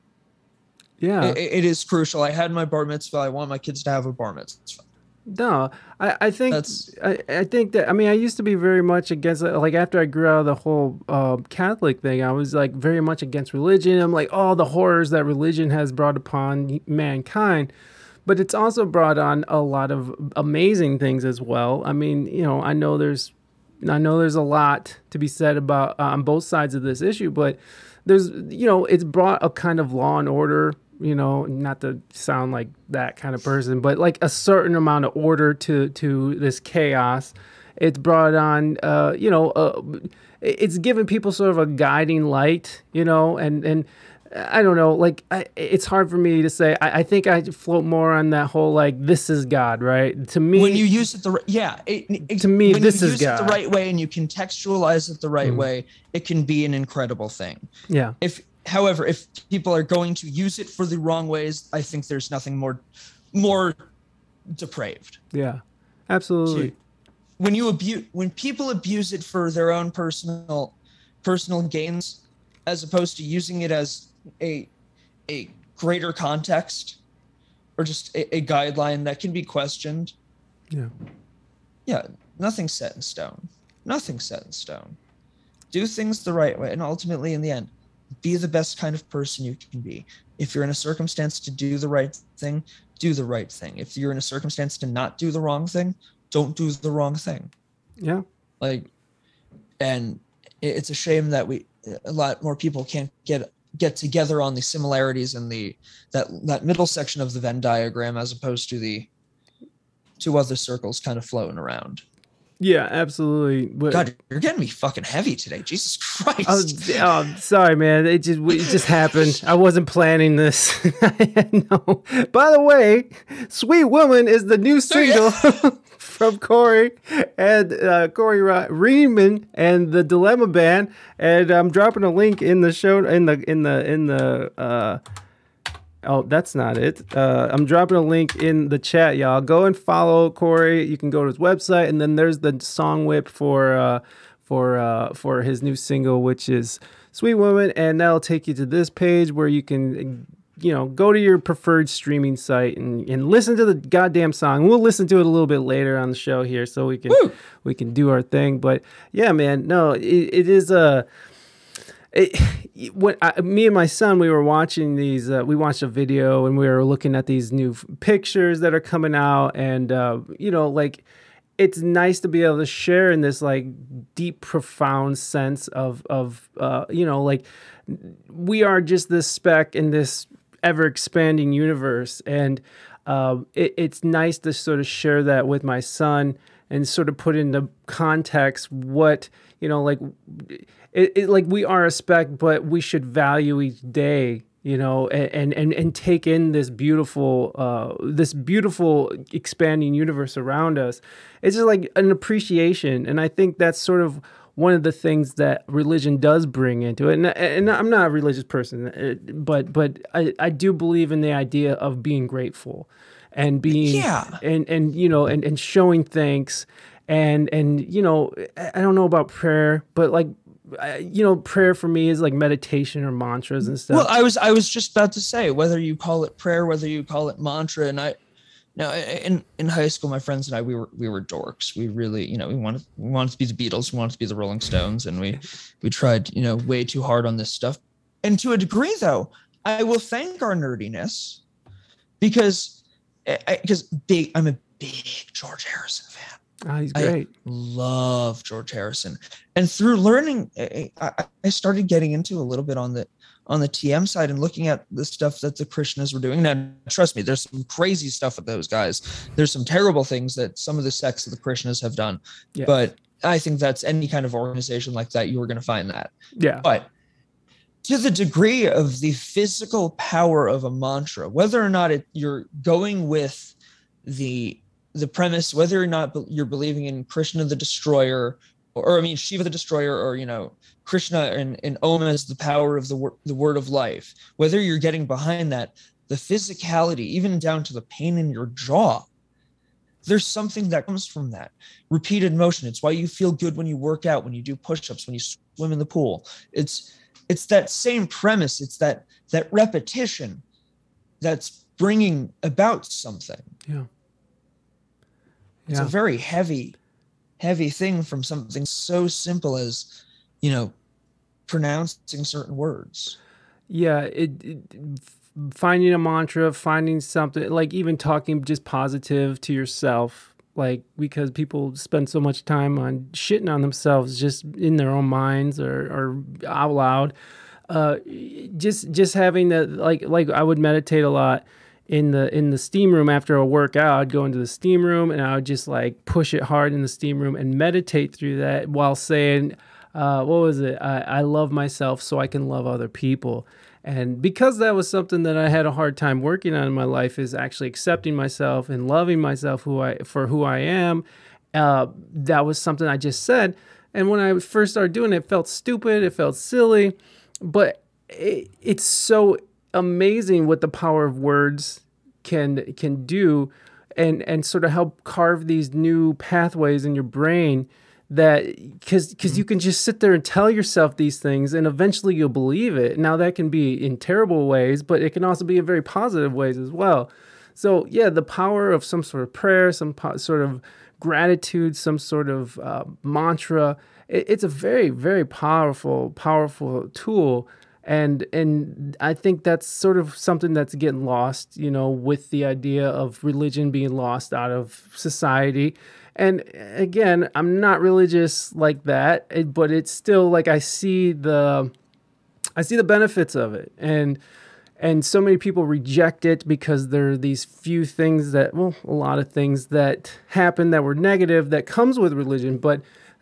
yeah it, it is crucial i had my bar mitzvah i want my kids to have a bar mitzvah No, I, I think That's- I, I think that I mean I used to be very much against it. Like after I grew out of the whole uh, Catholic thing, I was like very much against religion. I'm like all the horrors that religion has brought upon mankind, but it's also brought on a lot of amazing things as well. I mean, you know, I know there's I know there's a lot to be said about uh, on both sides of this issue, but there's you know it's brought a kind of law and order you know not to sound like that kind of person but like a certain amount of order to to this chaos it's brought on uh, you know uh, it's given people sort of a guiding light you know and and I don't know, like I, it's hard for me to say. I, I think I float more on that whole like this is God, right? To me, when you use it the yeah, it, it- To me, when this you is use it God. the right way and you contextualize it the right Mm. way, it can be an incredible thing. yeah, If, however, if people are going to use it for the wrong ways, I think there's nothing more, more depraved. yeah, absolutely. when you abuse when people abuse it for their own personal personal gains as opposed to using it as a a greater context or just a, a guideline that can be questioned Yeah, yeah nothing's set in stone nothing's set in stone do things the right way and ultimately in the end be the best kind of person you can be. If you're in a circumstance to do the right thing do the right thing. If you're in a circumstance to not do the wrong thing don't do the wrong thing. Yeah, like and it's a shame that we a lot more people can't get get together on the similarities in the that that middle section of the venn diagram as opposed to the two other circles kind of floating around yeah, absolutely. But, god you're getting me fucking heavy today jesus christ Oh, oh, sorry, man. It just it just happened. I wasn't planning this. no. By the way, "Sweet Woman" is the new single from Corey and uh, Corey Riemann and the Dilemma Band. And I'm dropping a link in the show in the in the in the. Uh, Oh, that's not it. Uh, I'm dropping a link in the chat, y'all. Go and follow Corey. You can go to his website, and then there's the Songwhip for uh, for uh, for his new single, which is "Sweet Woman," and that'll take you to this page where you can, you know, go to your preferred streaming site and, and listen to the goddamn song. We'll listen to it a little bit later on the show here, so we can Woo! we can do our thing. But yeah, man, no, it, it is a it, when I, me and my son we were watching these uh, we watched a video and we were looking at these new f- pictures that are coming out and uh, you know like it's nice to be able to share in this like deep profound sense of of uh, you know like we are just this speck in this ever expanding universe and um, it, it's nice to sort of share that with my son and sort of put into context what you know like it, it like we are a speck but we should value each day you know and and and take in this beautiful uh this beautiful expanding universe around us. It's just like an appreciation and i think that's sort of one of the things that religion does bring into it. And, and i'm not a religious person uh, but but I, I do believe in the idea of being grateful and being Yeah. and and you know and, and showing thanks. And and you know i don't know about prayer but like you know prayer for me is like meditation or mantras and stuff. Well i was i was just about to say whether you call it prayer whether you call it mantra and i now in in high school my friends and i we were we were dorks. We really you know we wanted we wanted to be the beatles we wanted to be the rolling stones and we we tried you know way too hard on this stuff. And to a degree though i will thank our nerdiness because eh, because big i'm a big george harrison fan Ah, he's I- great love George Harrison, and through learning, I, I- I started getting into a little bit on the on the TM side and looking at the stuff that the Krishnas were doing. Now, trust me, there's some crazy stuff with those guys. There's some terrible things that some of the sects of the Krishnas have done, Yeah. but I think that's any kind of organization like that. You are going to find that, yeah but to the degree of the physical power of a mantra, whether or not it, you're going with the the premise, whether or not you're believing in Krishna the Destroyer, or, or I mean Shiva the Destroyer, or you know Krishna and, and Om as the power of the word the word of life, whether you're getting behind that, the physicality, even down to the pain in your jaw, there's something that comes from that repeated motion. It's why you feel good when you work out, when you do push-ups, when you swim in the pool. It's it's that same premise. It's that that repetition that's bringing about something. yeah It's yeah. a very heavy, heavy thing from something so simple as, you know, pronouncing certain words. yeah it, it finding a mantra finding something like even talking just positive to yourself like because people spend so much time on shitting on themselves just in their own minds or, or out loud. Uh just just having that like like i would meditate a lot in the in the steam room after a workout i'd go into the steam room and i would just like push it hard in the steam room and meditate through that while saying uh, what was it? I, I love myself so i can love other people. And because that was something that i had a hard time working on in my life is actually accepting myself and loving myself who i for who i am uh, that was something i just said. And when i first started doing it, it felt stupid it felt silly but it, it's so amazing what the power of words can can do and and sort of help carve these new pathways in your brain that because because you can just sit there and tell yourself these things and eventually you'll believe it. Now that can be in terrible ways but it can also be in very positive ways as well. So yeah the power of some sort of prayer some po- sort of gratitude some sort of uh, mantra it, it's a very very powerful powerful tool and and I think that's sort of something that's getting lost, you know, with the idea of religion being lost out of society. And again, I'm not religious like that, eh, but it's still like I see the I see the benefits of it. And and so many people reject it because there are these few things that well, a lot of things that happen that were negative that comes with religion, but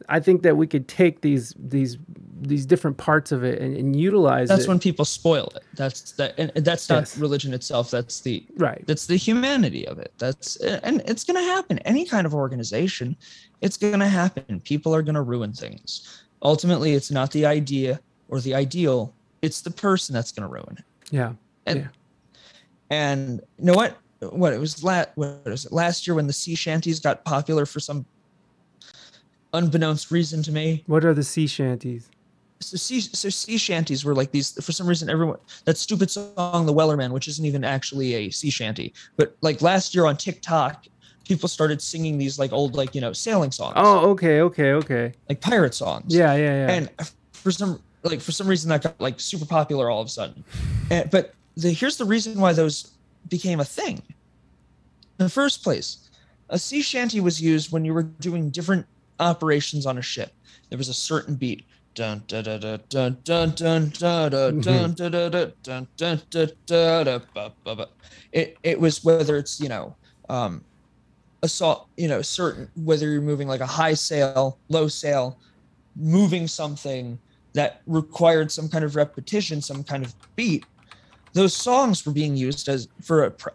I think that we could take these these these different parts of it and, and utilize That's it. when people spoil it. That's that, and that's not Yes. religion itself. That's the right. that's the humanity of it. That's and it's gonna happen. Any kind of organization, it's gonna happen. People are gonna ruin things. Ultimately, it's not the idea or the ideal. It's the person that's gonna ruin it. Yeah. And Yeah. and you know what? What it was last what was it last year when the sea shanties got popular for some unbeknownst reason to me. What are the sea shanties? So sea, so sea shanties were like these for some reason everyone that stupid song the Wellerman which isn't even actually a sea shanty but like last year on TikTok people started singing these like old like you know sailing songs Oh, okay, okay, okay. like pirate songs Yeah, yeah, yeah. and for some like for some reason that got like super popular all of a sudden and, but the here's the reason why those became a thing in the first place a sea shanty was used when you were doing different operations on a ship. There was a certain beat. Dun dun dun dun dun dun dun dun dun dun dun dun dun dun dun dun it it was whether it's you know um assault you know certain whether you're moving like a high sail low sail moving something that required some kind of repetition some kind of beat those songs were being used as for a, pr-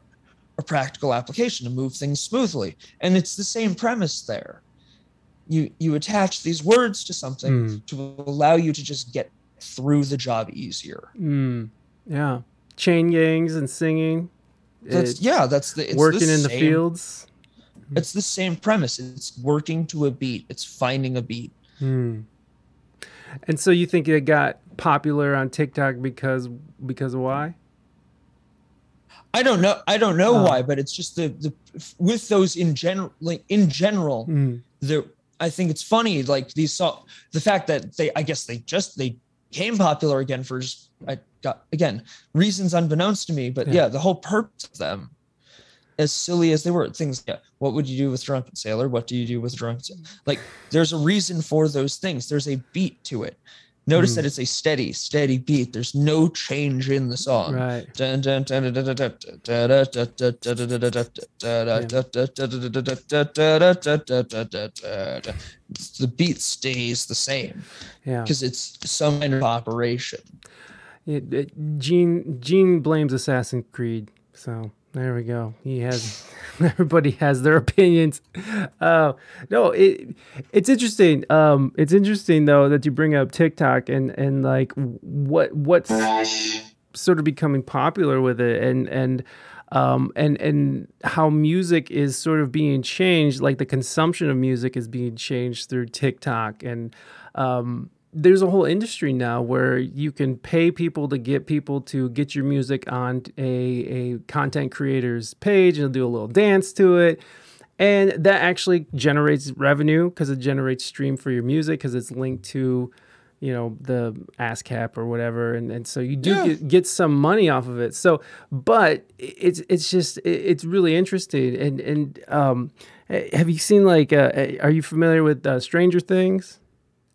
a practical application to move things smoothly. And it's the same premise there you you attach these words to something Mm. to allow you to just get through the job easier Mm, yeah. Chain gangs and singing. that's it- yeah that's the it's working in the fields. it's the same premise it's working to a beat it's finding a beat Hmm. And so you think it got popular on TikTok because because of why? I don't know. I don't know Oh. why, but it's just the the with those in general, like in general, Mm. the I think it's funny. Like these saw the fact that they, I guess they just they became popular again for just I got again reasons unbeknownst to me. But Yeah. yeah, the whole purpose of them, as silly as they were, things. Yeah, what would you do with drunken sailor? What do you do with drunken? Sailor? Like there's a reason for those things. There's a beat to it. Notice mm. that it's a steady, steady beat. There's no change in the song. Right. The beat stays the same. Yeah. Because it's some kind of operation. Gene Gene blames Assassin's Creed, so there we go. He has everybody has their opinions. Uh, no, it it's interesting. Um, it's interesting though that you bring up TikTok and and like what what's sort of becoming popular with it and and um, and and how music is sort of being changed, like the consumption of music is being changed through TikTok, and um, there's a whole industry now where you can pay people to get people to get your music on a, a content creator's page and do a little dance to it. And that actually generates revenue because it generates stream for your music because it's linked to, you know, the ASCAP or whatever. And, and so you do Yeah. get, get some money off of it. So, but it's, it's just, it's really interesting. And, and, um, eh, have you seen like, uh, eh, are you familiar with uh, Stranger Things?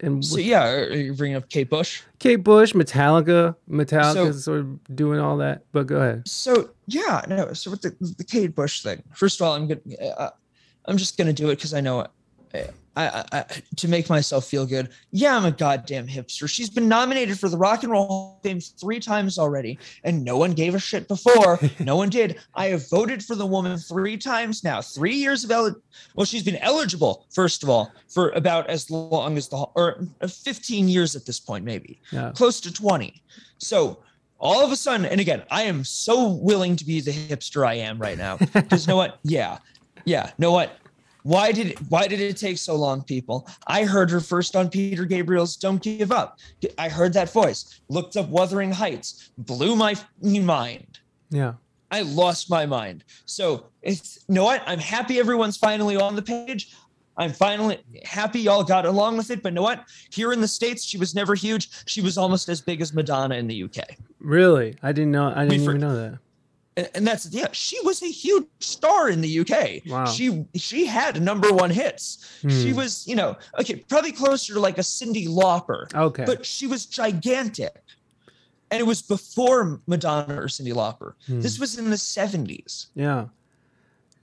And So yeah, are you bringing up Kate Bush? Kate Bush, Metallica, Metallica So- is sort of doing all that. But go ahead. So yeah, no. So with the the Kate Bush thing, first of all, I'm gonna, uh, I'm just gonna do it because I know it. I, I, to make myself feel good. Yeah, I'm a goddamn hipster. She's been nominated for the Rock and Roll Hall of Fame three times already, and no one gave a shit before. no one did. I have voted for the woman three times now. Three years of el- well, she's been eligible first of all for about as long as the or uh, 15 years at this point, maybe Yeah. close to 20. So all of a sudden, and again, I am so willing to be the hipster I am right now. Because you know what? Yeah. Yeah. Know what? Why did it, why did it take so long, people? I heard her first on Peter Gabriel's Don't Give Up. I heard that voice, looked up Wuthering Heights, blew my mind. Yeah. I lost my mind. So it's you know what? I'm happy everyone's finally on the page. I'm finally happy y'all got along with it. But you know what? Here in the States, she was never huge. She was almost as big as Madonna in the UK. Really? I didn't know. I didn't for- even know that. And, and that's yeah, she was a huge star in the UK. Wow. She she had number one hits. She Hmm. was, you know, okay, probably closer to like a Cyndi Lauper. Okay. But she was gigantic. And it was before Madonna or Cyndi Lauper. Hmm. This was in the 70s. Yeah.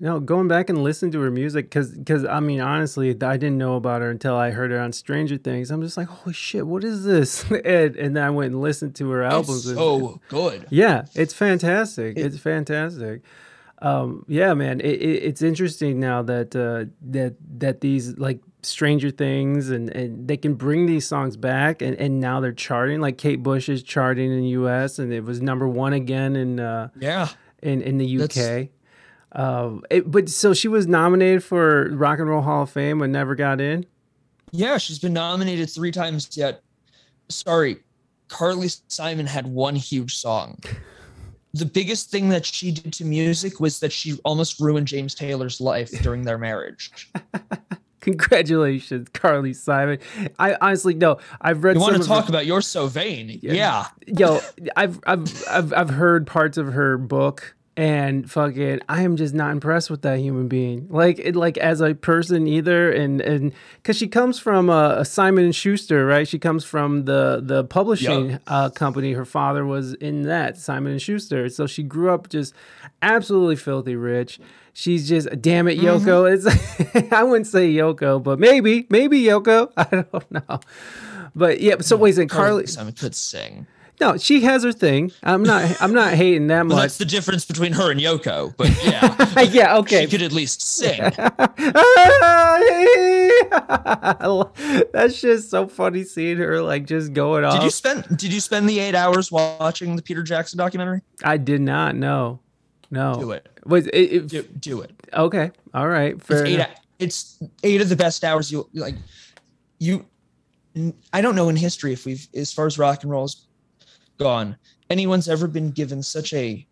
No, going back and listening to her music, because, because I mean, honestly, I didn't know about her until I heard her on Stranger Things. I'm just like, holy shit, what is this? and, and then I went and listened to her albums. It's and- so good. yeah, it's fantastic. It- it's fantastic. Um, yeah, man, it, it, it's interesting now that uh, that that these like Stranger Things and, and they can bring these songs back and, and now they're charting. Like Kate Bush is charting in the U.S. and it was number one again in uh, Yeah. in in the UK. That's- Um, it, but so she was nominated for Rock and Roll Hall of Fame and never got in. Yeah, she's been nominated three times yet. Sorry, Carly Simon had one huge song. The biggest thing that she did to music was that she almost ruined James Taylor's life during their marriage. Congratulations, Carly Simon. I honestly no. I've read. You want to of her- talk about you're so vain? Yeah. yo, I've I've I've I've heard parts of her book and fucking I am just not impressed with that human being. Like it like as a person either and and cuz she comes from a, a Simon and Schuster, right? She comes from the the publishing Yup. uh, company. Her father was in that Simon and Schuster. So she grew up just absolutely filthy rich. She's just damn it Yoko. It's I wouldn't say Yoko, but maybe maybe Yoko. I don't know. But yeah, so wait a second, Carly. Carly Simon could sing. No, she has her thing. I'm not. I'm not hating that Well, much. that's the difference between her and Yoko. But yeah, yeah. Okay. she could at least sing. that's just so funny seeing her like just going off. Did you spend Did you spend the eight hours watching the Peter Jackson documentary? I did not know. No. Do it. Was it, it- Do, do it. okay? All right. Fair it's eight, it's eight of the best hours you like you i don't know in history if we've as far as rock and roll's gone. Anyone's ever been given such a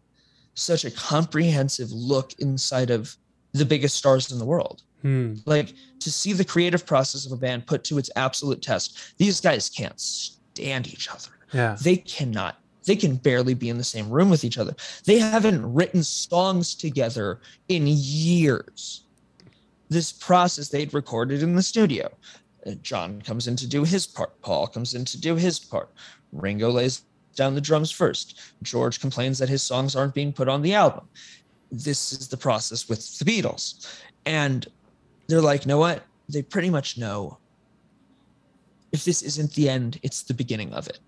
such a comprehensive look inside of the biggest stars in the world. Hmm. like to see the creative process of a band put to its absolute test these guys can't stand each other. Yeah. they cannot. They can barely be in the same room with each other. They haven't written songs together in years. This process they'd recorded in the studio. Uh, john comes in to do his part. Paul comes in to do his part. Ringo lays down the drums first. George complains that his songs aren't being put on the album. This is the process with the beatles. And they're like know what? They pretty much know. If this isn't the end it's the beginning of it.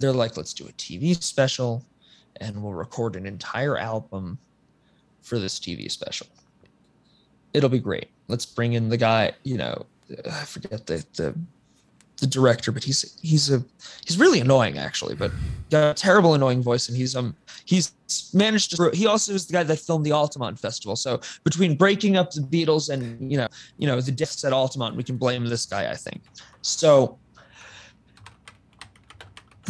They're like, let's do a TV special and we'll record an entire album for this TV special. It'll be great. Let's bring in the guy, you know, I forget the the the director, but he's he's a he's really annoying actually, but got a terrible annoying voice and he's um he's managed to he also is the guy that filmed the Altamont Festival. So between breaking up the Beatles and you know, you know, the deaths at Altamont, we can blame this guy, I think. So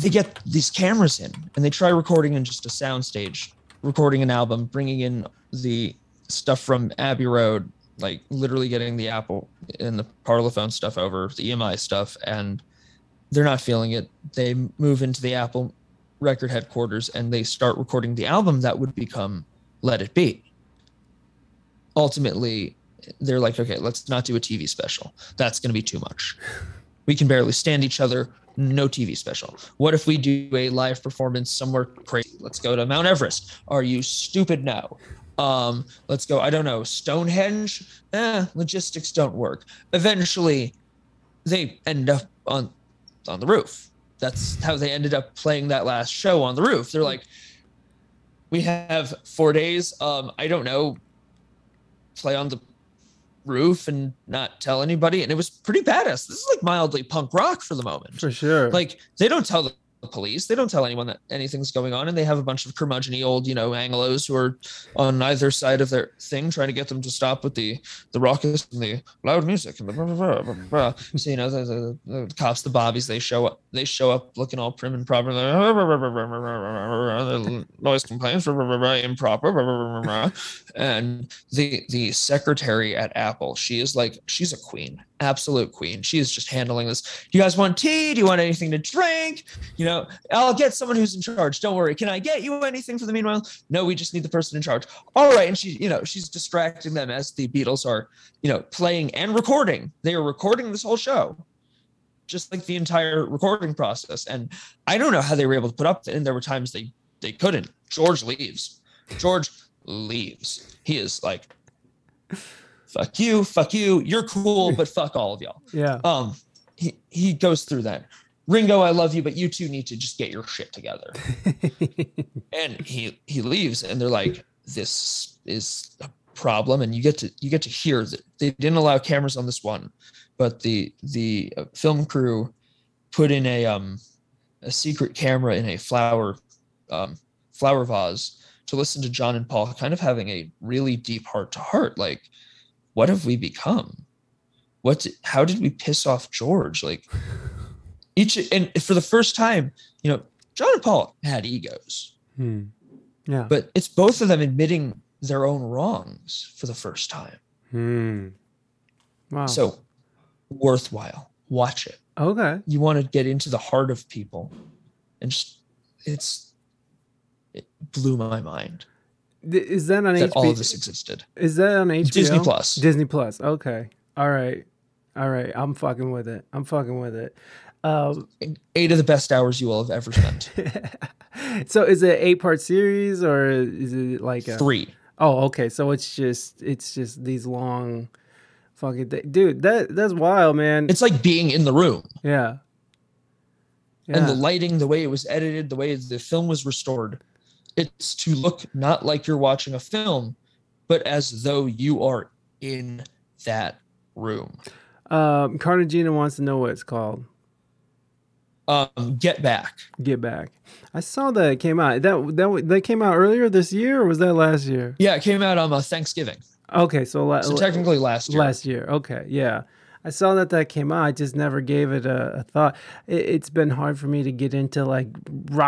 they get these cameras in and they try recording in just a soundstage, recording an album, bringing in the stuff from Abbey Road, like literally getting the Apple and the Parlophone stuff over, the EMI stuff, and they're not feeling it. They move into the Apple record headquarters and they start recording the album that would become Let It Be. Ultimately, they're like, okay, let's not do a TV special. That's going to be too much. We can barely stand each other. No TV special. What if we do a live performance somewhere crazy? Let's go to Mount Everest. Are you stupid? No. Um, let's go. I don't know. Stonehenge. Eh, logistics don't work. Eventually, they end up on on the roof. That's how they ended up playing that last show on the roof. They're like, we have four days. Um, I don't know. Play on the roof and not tell anybody, and it was pretty badass. This is like mildly punk rock for the moment. For sure. Like they don't tell the police, they don't tell anyone that anything's going on, and they have a bunch of curmudgeony old, you know, Anglos who are on either side of their thing, trying to get them to stop with the the raucous and the loud music and the blah, blah, blah, blah. So you know, the, the, the cops, the bobbies, they show up, they show up looking all prim and proper. The noise complaints, improper, and the the secretary at Apple, she is like, she's a queen, absolute queen. She is just handling this. Do you guys want tea? Do you want anything to drink? You know, I'll get someone who's in charge. Don't worry. Can I get you anything for the meanwhile? No, we just need the person in charge. All right. And she, you know, she's distracting them as the Beatles are, you know, playing and recording. They are recording this whole show, just like the entire recording process. And I don't know how they were able to put up. And there were times they they couldn't. George leaves. George leaves. He is like, fuck you, fuck you. You're cool, but fuck all of y'all yeah. um he he goes through that ringo i love you but you two need to just get your shit together. And he he leaves and they're like this is a problem and you get to you get to hear that they didn't allow cameras on this one but the the uh, film crew put in a um a secret camera in a flower um flower vase to listen to john and paul kind of having a really deep heart to heart like what have we become? What how did we piss off george? Like each and for the first time you know john and paul had egos Hmm. Yeah. but it's both of them admitting their own wrongs for the first time Hmm. Wow. so worthwhile watch it okay. you want to get into the heart of people and just it's it blew my mind Is that on that all of this existed Is that on HBO? disney plus Disney Plus. Okay. All right. All right. I'm fucking with it. I'm fucking with it. Um, eight of the best hours you will have ever spent so is it eight part series or is it like a three Oh, okay. So it's just it's just these long fucking th- dude, that that's wild, man. it's like being in the room yeah. and the lighting, the way it was edited, the way the film was restored, it's to look not like you're watching a film, but as though you are in that room. Um Cartagena wants to know what it's called. Um, Get Back. Get back. I saw that it came out. That that that came out earlier this year or was that last year? Yeah, it came out on uh, Thanksgiving, Okay, so, la- so technically last year. last year. Okay, yeah. I saw that that came out. I just never gave it a, a thought. It, it's been hard for me to get into like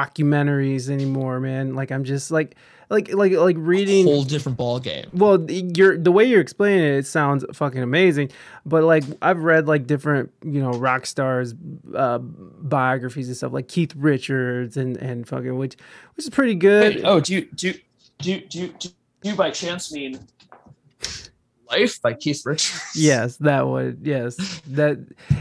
rockumentaries anymore, man. Like I'm just like like like like reading a Whole different ball game. well you're the way you're explaining it, it sounds fucking amazing but like i've read like different you know rock stars uh biographies and stuff like keith richards and and fucking which which is pretty good Wait, oh, do you do you- do you, do you, do you by chance mean Life by Keith Richards? yes that would yes that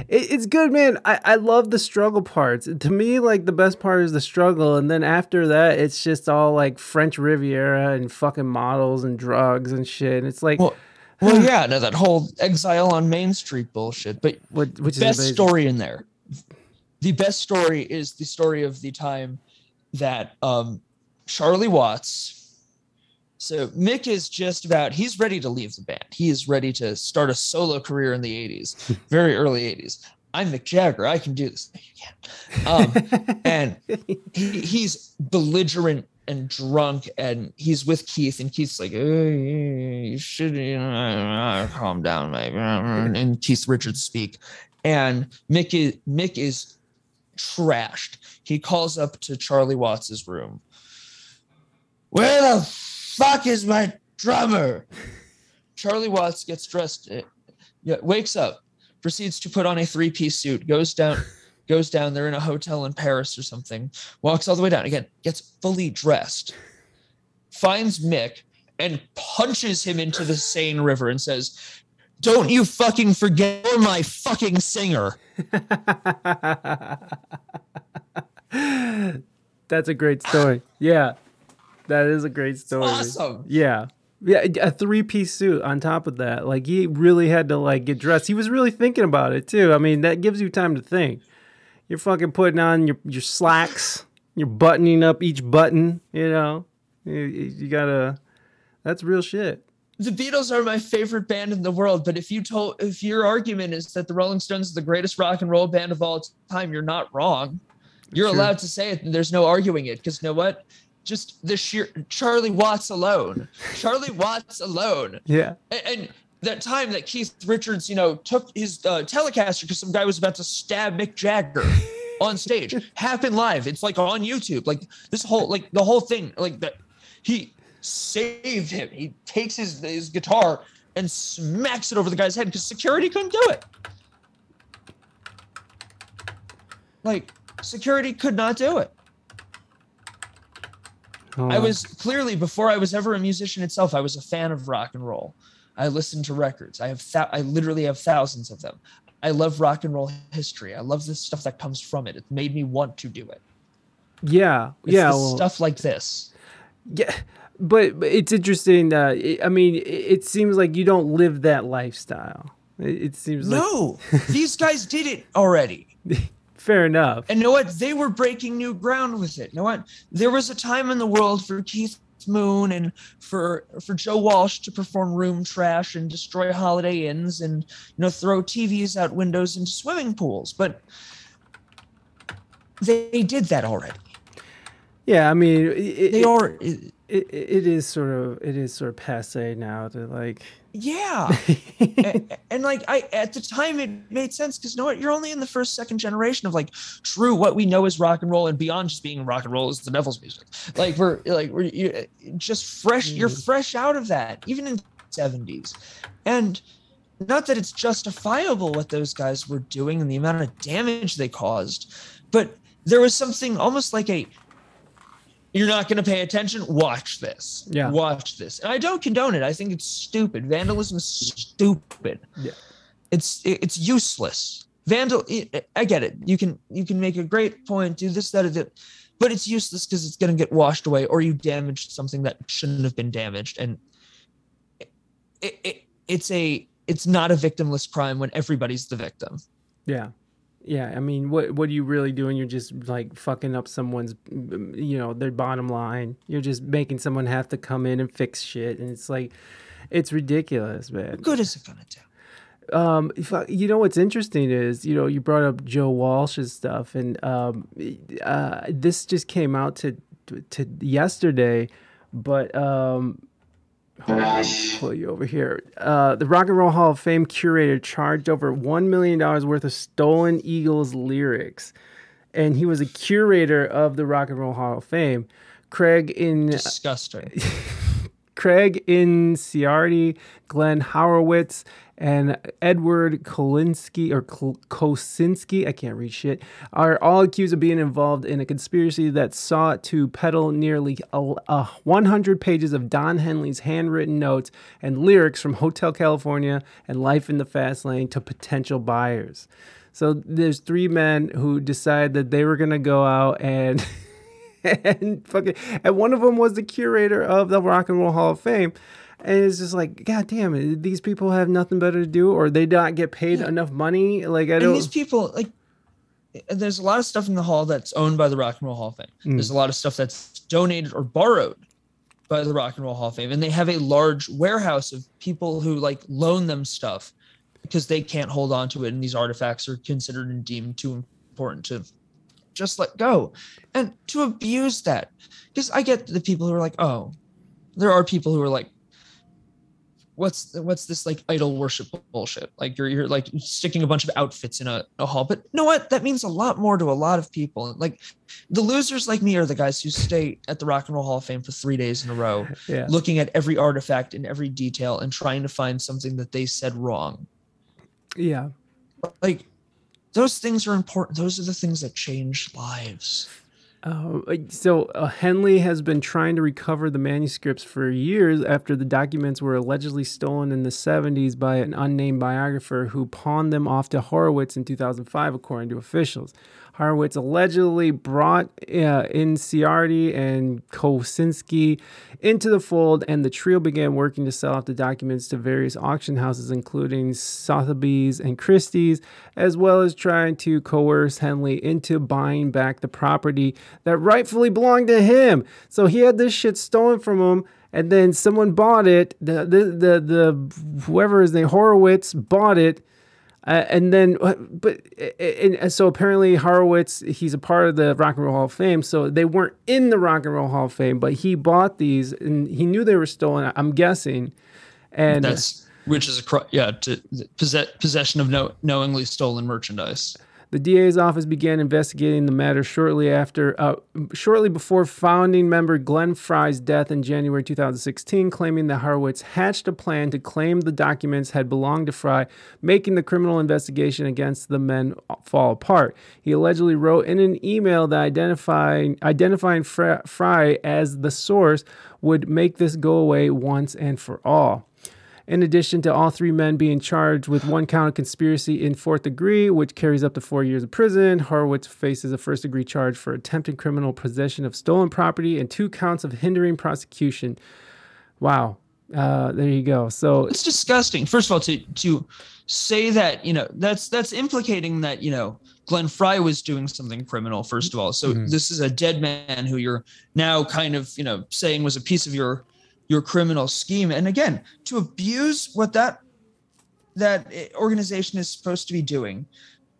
it, it's good man I, I love the struggle parts to me like the best part is the struggle and then after that it's just all like french riviera and fucking models and drugs and shit and it's like Well, well, yeah, no, that whole exile on Main Street bullshit. But what which is best amazing. story in there. The best story is the story of the time that um, Charlie Watts. So Mick is just about he's ready to leave the band. He is ready to start a solo career in the 80s, very early 80s. I'm Mick Jagger. I can do this. No, you can't. Um, and he, he's belligerent and drunk and he's with Keith and Keith's like, "Oh, you should you know, calm down, baby. And Keith Richards speak. And Mick is Mick is trashed. He calls up to Charlie Watts's room. Where the fuck is my drummer? Charlie Watts gets dressed, eh, yeah, wakes up, proceeds to put on a three-piece suit, goes down, goes down. They're in a hotel in Paris or something. Walks all the way down again, gets fully dressed, finds Mick, and punches him into the Seine River and says, Don't you fucking forget you're my fucking singer. That's a great story. Yeah. That is a great story. awesome. Yeah. Yeah, a three-piece suit on top of that. Like he really had to like get dressed. He was really thinking about it too. I mean, that gives you time to think. You're fucking putting on your your slacks. You're buttoning up each button, you know. You, you gotta that's real shit. The Beatles are my favorite band in the world, but if you told if your argument is that the Rolling Stones are the greatest rock and roll band of all time, you're not wrong. You're Sure. allowed to say it, and there's no arguing it. Because you know what? Just the sheer Charlie Watts alone, Charlie Watts alone, Yeah. and, and that time that Keith Richards, you know, took his uh, Telecaster because some guy was about to stab Mick Jagger on stage, happened live. It's like on YouTube. Like this whole, like the whole thing, like that. He saved him. He takes his his guitar and smacks it over the guy's head because security couldn't do it. Like security could not do it. I Oh, was clearly before I was ever a musician itself. I was a fan of rock and roll. I listened to records. I have thou- I literally have thousands of them. I love rock and roll history. I love the stuff that comes from it. It made me want to do it. Yeah. It's yeah. well, stuff like this. Yeah, but, but it's interesting. Uh, it, I mean, it, it seems like you don't live that lifestyle. It, it seems like No, these guys did it already. fair enough. And you know what? They were breaking new ground with it. You know what? There was a time in the world for Keith Moon and for for Joe Walsh to perform room trash and destroy Holiday Inns and you know throw TVs out windows into swimming pools. But they did that already. yeah, I mean, it, it, They are it, it is sort of it is sort of passe now to like. Yeah. and, and like I at the time it made sense because you know what? You're only in the first, second generation of like true what we know is rock and roll and beyond just being rock and roll is the devil's music. Like we're like we're you, just fresh, you're mm. fresh out of that, even in the 70s. And not that it's justifiable what those guys were doing and the amount of damage they caused, but there was something almost like a you're not going to pay attention? Watch this. Yeah. watch this. And i don't condone it. I think it's stupid. Vandalism is stupid. Yeah. it's it's useless. Vandal i get it. You can you can make a great point do this that that but it's useless because it's going to get washed away or you damaged something that shouldn't have been damaged. And it, it it's a it's not a victimless crime when everybody's the victim. Yeah. Yeah, I mean, what what are you really doing? You're just like fucking up someone's, you know, their bottom line. You're just making someone have to come in and fix shit, and it's like, it's ridiculous, man. what good is it going to do Um, I- you know what's interesting is, you know, you brought up Joe Walsh's stuff, and um, uh, this just came out to to yesterday, but um, pull you over here. Uh, the Rock and Roll Hall of Fame curator charged over one million dollars worth of stolen Eagles lyrics, and he was a curator of the Rock and Roll Hall of Fame. Craig in disgusting Craig Inciardi, Glenn Horowitz, and Edward Kolinsky or Kosinski, I can't read shit, are all accused of being involved in a conspiracy that sought to peddle nearly a, a 100 pages of Don Henley's handwritten notes and lyrics from Hotel California and Life in the Fast Lane to potential buyers. So there's three men who decided that they were gonna go out and and fucking and one of them was the curator of the Rock and Roll Hall of Fame. And it's just like, God damn it, these people have nothing better to do, or they don't get paid Yeah. enough money. Like I and don't. And these people like there's a lot of stuff in the hall that's owned by the rock and roll hall of fame Mm. there's a lot of stuff that's donated or borrowed by the rock and roll hall of fame and they have a large warehouse of people who like loan them stuff because they can't hold on to it and these artifacts are considered and deemed too important to just let go and to abuse that because i get the people who are like oh there are people who are like what's what's this like idol worship bullshit? Like you're you're like sticking a bunch of outfits in a, a hall. But you know what? That means a lot more to a lot of people. Like the losers like me are the guys who stay at the rock and roll hall of fame for three days in a row yeah. looking at every artifact and every detail and trying to find something that they said wrong. Yeah. like those things are important. Those are the things that change lives Uh, so uh, Henley has been trying to recover the manuscripts for years after the documents were allegedly stolen in the 70s by an unnamed biographer who pawned them off to Horowitz in 2005, according to officials. Horowitz allegedly brought uh, and Kosinski into the fold, and the trio began working to sell off the documents to various auction houses, including Sotheby's and Christie's, as well as trying to coerce Henley into buying back the property that rightfully belonged to him. So he had this shit stolen from him and then someone bought it. The the the, the whoever is name Horowitz bought it, uh, and then uh, but and, and so apparently Horowitz he's a part of the Rock and Roll Hall of Fame. So they weren't in the Rock and Roll Hall of Fame, but he bought these and he knew they were stolen. I'm guessing, and That's which is a yeah to possess, possession of no, knowingly stolen merchandise. The DA's office began investigating the matter shortly after, uh, shortly before founding member Glenn Frey's death in January 2016, claiming that Horowitz hatched a plan to claim the documents had belonged to Frey, making the criminal investigation against the men fall apart. He allegedly wrote in an email that identifying identifying Frey as the source would make this go away once and for all. In addition to all three men being charged with one count of conspiracy in fourth degree, which carries up to four years of prison, Horowitz faces a first degree charge for attempted criminal possession of stolen property and two counts of hindering prosecution. Wow. Uh, there you go. So It's disgusting. First of all, to to say that you know that's that's implicating that you know Glenn Frey was doing something criminal. First of all, so Mhm. this is a dead man who you're now kind of you know saying was a piece of your your criminal scheme. And again, to abuse what that that organization is supposed to be doing,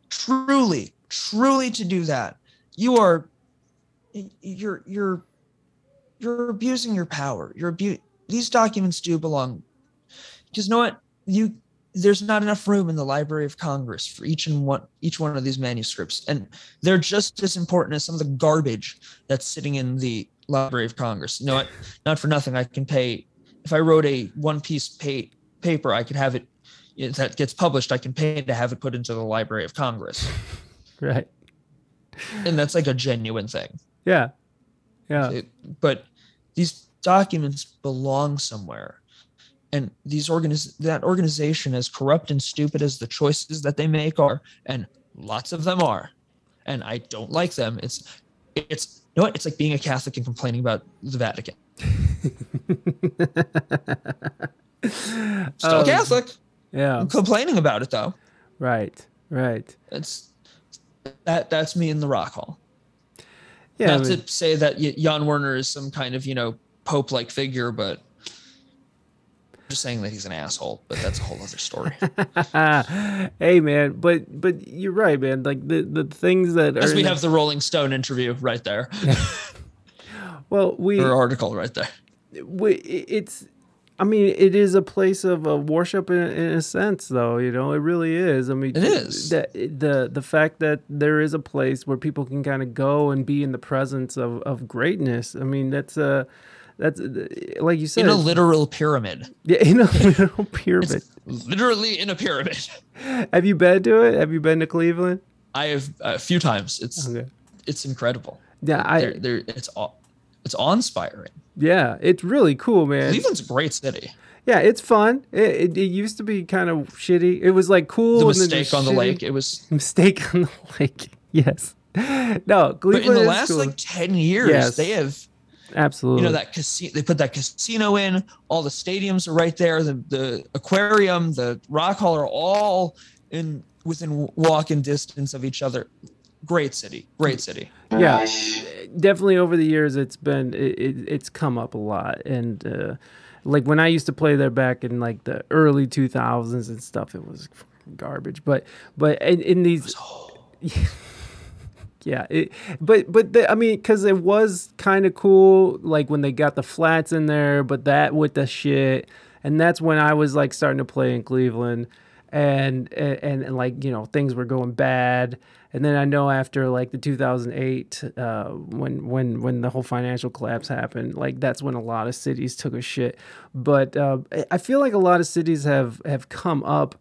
truly, truly to do that, you are you're you're you're abusing your power. You're abu- these documents do belong because you know what you there's not enough room in the library of congress for each and one each one of these manuscripts and they're just as important as some of the garbage that's sitting in the library of congress you know what not for nothing i can pay if i wrote a one piece pay, paper i could have it if that gets published i can pay to have it put into the library of congress right. and that's like a genuine thing Yeah. Yeah. It- but these documents belong somewhere and these organiz- that organization as corrupt and stupid as the choices that they make are and lots of them are and i don't like them it's it's you know what it's like being a catholic and complaining about the vatican still Um, catholic Yeah. i'm complaining about it though Right. Right. it's that that's me in the rock hall Yeah. I mean- to say that jann wenner is some kind of you know pope like figure but just saying that he's an asshole but that's a whole other story hey man, but but you're right, man. Like the the things that As we have the Rolling Stone interview right there, well, we, or article right there. we it's I mean, it is a place of uh, worship in, in a sense, though. You know, it really is. I mean, It is. that the the fact that there is a place where people can kind of go and be in the presence of, of greatness. I mean, that's a that's like you said, In a literal pyramid, yeah, in a little pyramid. literally in a pyramid. Have you been to it? Have you been to Cleveland? I have a few times. It's Okay. it's incredible. Yeah, I They're, they're, it's it's awe inspiring. yeah, it's really cool, man. Cleveland's a great city. Yeah, it's fun. It, it, it used to be kind of shitty. It was like cool. The mistake on the lake. It was, Mistake on the lake. Yes. No, Cleveland but in the last cool. like ten years, Yes. they have absolutely. you know that casino. They put that casino in. All the stadiums are right there. The the aquarium, the rock hall are all in within walking distance of each other. Great city. Great city. yeah, definitely over the years it's been it, it, it's come up a lot and uh, like when I used to play there back in like the early 2000s and stuff, it was garbage. But but in, in these yeah it, but but the, i mean because it was kind of cool like when they got the flats in there but that with the shit and that's when i was like starting to play in cleveland and and, and like you know things were going bad and then i know after like the 2008 uh, when when when the whole financial collapse happened like that's when a lot of cities took a shit but uh, i feel like a lot of cities have have come up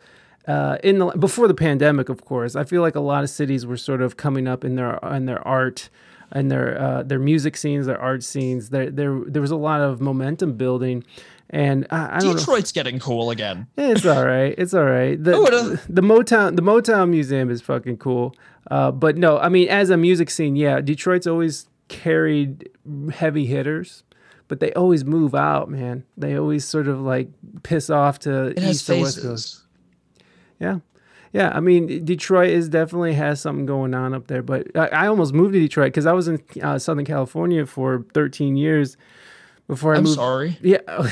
uh, in the before the pandemic, of course, I feel like a lot of cities were sort of coming up in their in their art and their uh, their music scenes, their art scenes. There there there was a lot of momentum building, and I, I don't know. Detroit's getting cool again. It's all right. It's all right. The, Oh, the Motown the Motown Museum is fucking cool. Uh, but no, I mean, as a music scene, yeah, Detroit's always carried heavy hitters, but they always move out, man. They always sort of like piss off to east or west coast. Yeah. Yeah, I mean, Detroit is definitely has something going on up there. But I, I almost moved to Detroit because I was in uh, Southern California for 13 years before I moved. I'm moved. sorry. Yeah.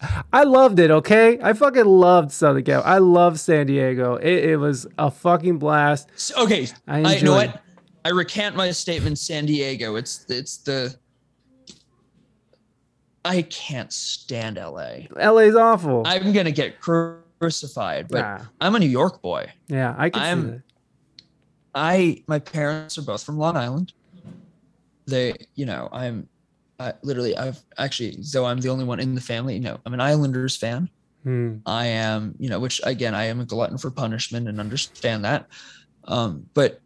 I loved it, okay? I fucking loved Southern Cal. I loved San Diego. It, it was a fucking blast. S- Okay, I I, you know what? I recant my statement. San Diego. It's it's the. I can't stand LA. LA's awful. I'm gonna get crucified, but Nah. I'm a New York boy. yeah, I can I'm, that. I my parents are both from Long Island. They, you know, I'm I literally I've actually though I'm the only one in the family, you know, I'm an Islanders fan. Hmm. I am, you know, which again, I am a glutton for punishment and understand that. Um, but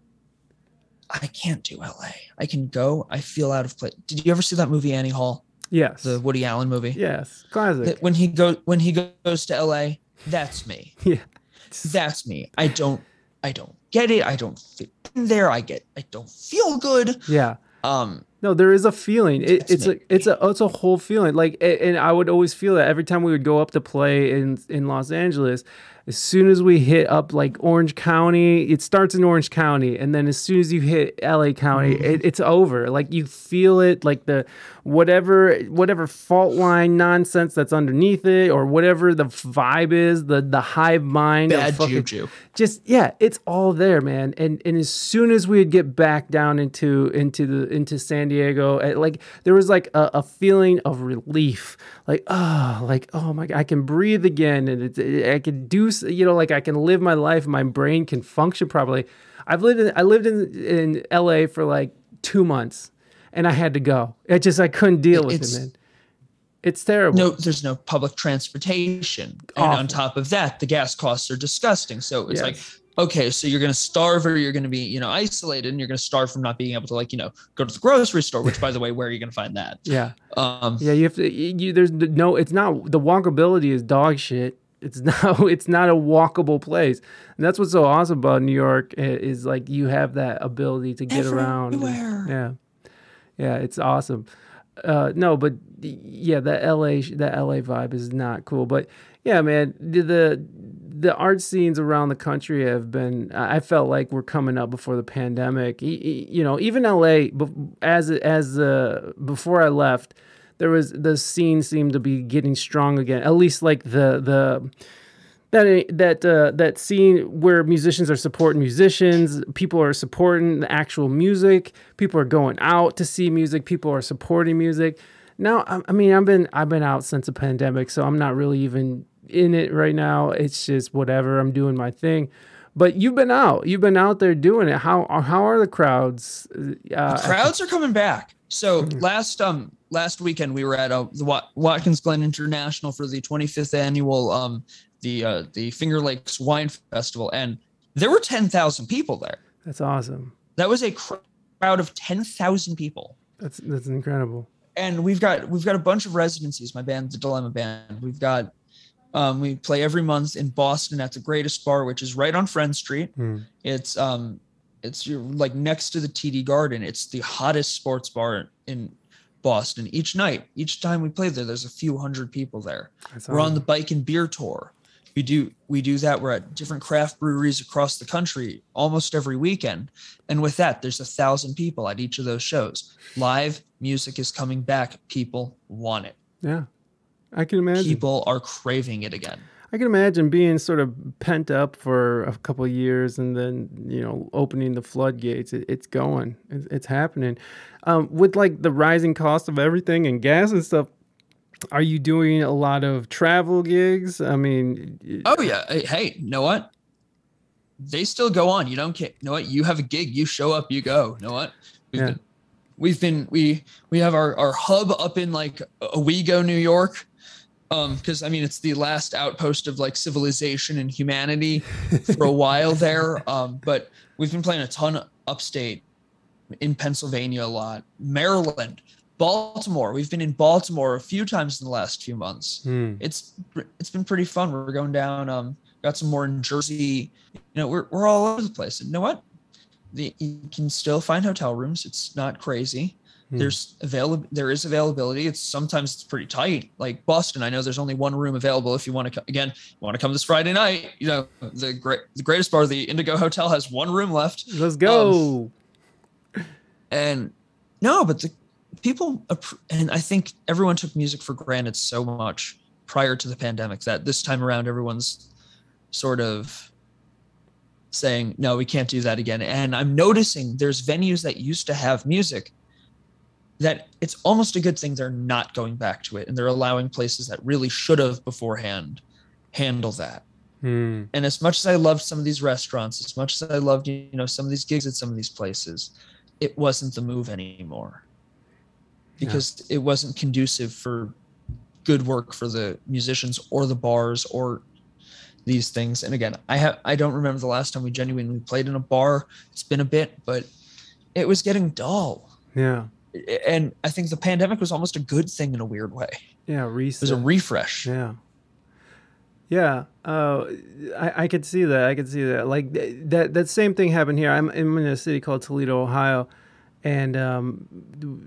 I can't do LA. I can go, I feel out of place. Did you ever see that movie Annie Hall, Yes. the Woody Allen movie? yes. Classic. That when he go when he goes to LA, that's me. yeah. That's me. I don't I don't get it. I don't fit in there. I get I don't feel good. Yeah. Um No, there is a feeling. It, it's a it's a it's a whole feeling. Like, and I would always feel that every time we would go up to play in in Los Angeles. As soon as we hit up like Orange County, it starts in Orange County, and then as soon as you hit LA County, Mm-hmm. it, it's over. Like you feel it, like the whatever whatever fault line nonsense that's underneath it, or whatever the vibe is, the the hive mind bad fucking juju. just yeah it's all there man and and as soon as we'd get back down into into the into san diego eh, like there was like a, a feeling of relief like oh like oh my god i can breathe again and it's, i can do you know like i can live my life my brain can function properly i've lived in i lived in in la for like two months and i had to go it just i couldn't deal with It's- it man it's terrible No, there's no public transportation. And on top of that, the gas costs are disgusting. So it's like, okay, so you're gonna starve or you're gonna be, you know, isolated and you're gonna starve from not being able to like, you know, go to the grocery store, which by the way, where are you gonna find that? yeah Um Yeah, you have to. You, there's no. It's not. The walkability is dog shit. It's not. It's not a walkable place, and that's what's so awesome about New York is like you have that ability to get around. and- Yeah, yeah, it's awesome. Uh, no, but yeah, the LA the LA vibe is not cool. But yeah, man, the the, the art scenes around the country have been. I felt like we're coming up before the pandemic. You know, even LA, as as uh, before I left, there was the scene seemed to be getting strong again. At least like the the that that uh, that scene where musicians are supporting musicians, people are supporting the actual music, people are going out to see music, people are supporting music. Now, I, I mean, I've been I've been out since the pandemic, so I'm not really even in it right now. It's just whatever. I'm doing my thing. But you've been out. You've been out there doing it. How how are the crowds? Uh, crowds are coming back. So last um last weekend we were at uh, the Wat- Watkins Glen International for the 25th annual um the uh the Finger Lakes Wine Festival and there were 10,000 people there. That's awesome. That was a cr- crowd of 10,000 people. That's that's incredible. and we've got we've got a bunch of residencies. My band, the Dilemma Band. We've got um, we play every month in Boston at the Greatest Bar, which is right on Friend Street. Hmm. It's um it's you're like next to the TD Garden. It's the hottest sports bar in Boston. Each night, each time we play there, there's a few hundred people there. That's We're on the bike and beer tour. We do we do that. We're at different craft breweries across the country almost every weekend. And with that, there's a thousand people at each of those shows. Live music is coming back. People want it. yeah. I can imagine. People are craving it again. I can imagine being sort of pent up for a couple of years and then, you know, opening the floodgates. It, it's going, it's, it's happening. Um, with like the rising cost of everything and gas and stuff, are you doing a lot of travel gigs? I mean, Oh yeah. Hey, hey, you know what? They still go on. You don't care. You know what? You have a gig. You show up. You go. You know what? We've Yeah. been, we've been we we have our our hub up in like Owego, New York. Um, because I mean it's the last outpost of like civilization and humanity for a while there. Um, but we've been playing a ton upstate in Pennsylvania a lot, Maryland, Baltimore. We've been in Baltimore a few times in the last few months. Hmm. It's it's been pretty fun. We're going down. Um, got some more in Jersey. You know, we're we're all over the place. And you know what? The, you can still find hotel rooms. It's not crazy. Hmm. There's available. There is availability. It's sometimes it's pretty tight. Like Boston, I know there's only one room available. If you want to come, again, you want to come this Friday night. You know, the great the greatest bar, the Indigo Hotel, has one room left. Let's go. And no, but the people and I think everyone took music for granted so much prior to the pandemic that this time around everyone's sort of saying no we can't do that again and i'm noticing there's venues that used to have music that it's almost a good thing they're not going back to it and they're allowing places that really should have beforehand handle that Hmm. and as much as I loved some of these restaurants, as much as I loved you know some of these gigs at some of these places, it wasn't the move anymore because it wasn't conducive for good work for the musicians or the bars or these things. And again, I have I don't remember the last time we genuinely played in a bar. It's been a bit, but it was getting dull. Yeah. And I think the pandemic was almost a good thing in a weird way. Yeah. It was a refresh. Yeah. Yeah, uh, I, I could see that. I could see that. Like th- that that same thing happened here. I'm, I'm in a city called Toledo, Ohio, and um,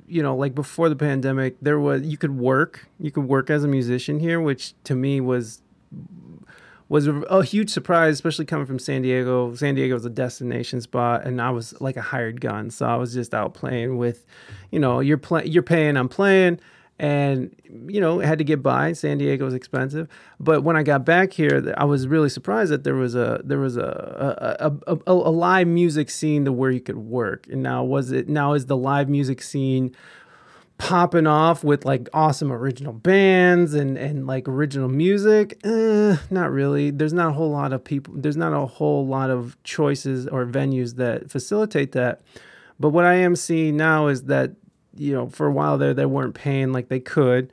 you know, like before the pandemic, there was you could work. You could work as a musician here, which to me was was a, huge surprise, especially coming from San Diego. San Diego was a destination spot, and I was like a hired gun, so I was just out playing with, you know, you're play, you're paying, I'm playing, and you know, had to get by. San Diego was expensive, but when I got back here, I was really surprised that there was a there was a, a, a, a live music scene to where you could work. And now was it now is the live music scene popping off with like awesome original bands and and like original music eh, not really. There's not a whole lot of people there's not a whole lot of choices or venues that facilitate that. But what i am seeing now is that you know for a while there they weren't paying like they could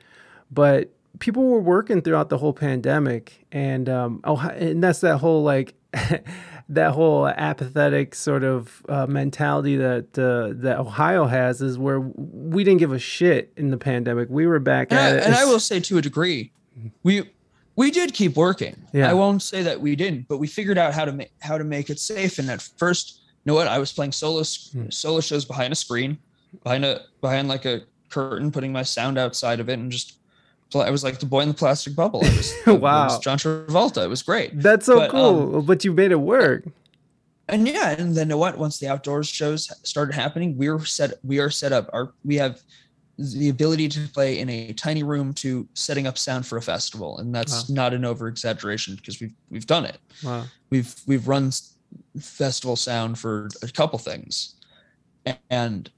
but people were working throughout the whole pandemic. And um oh and that's that whole like that whole apathetic sort of uh, mentality that uh, that Ohio has is where we didn't give a shit in the pandemic. We were back and, at I, it. and I will say to a degree, we we did keep working. Yeah. I won't say that we didn't, but we figured out how to make how to make it safe. And at first, you know what? I was playing solo Hmm. solo shows behind a screen, behind a behind like a curtain, putting my sound outside of it, and just. I was like the boy in the plastic bubble. I was, I Wow. was John Travolta. It was great. That's so but, um, cool, but you made it work. and yeah and then you know what once the outdoors shows started happening we're set we are set up our we have the ability to play in a tiny room to setting up sound for a festival and that's not an over exaggeration because we've we've done it Wow. we've we've run festival sound for a couple things and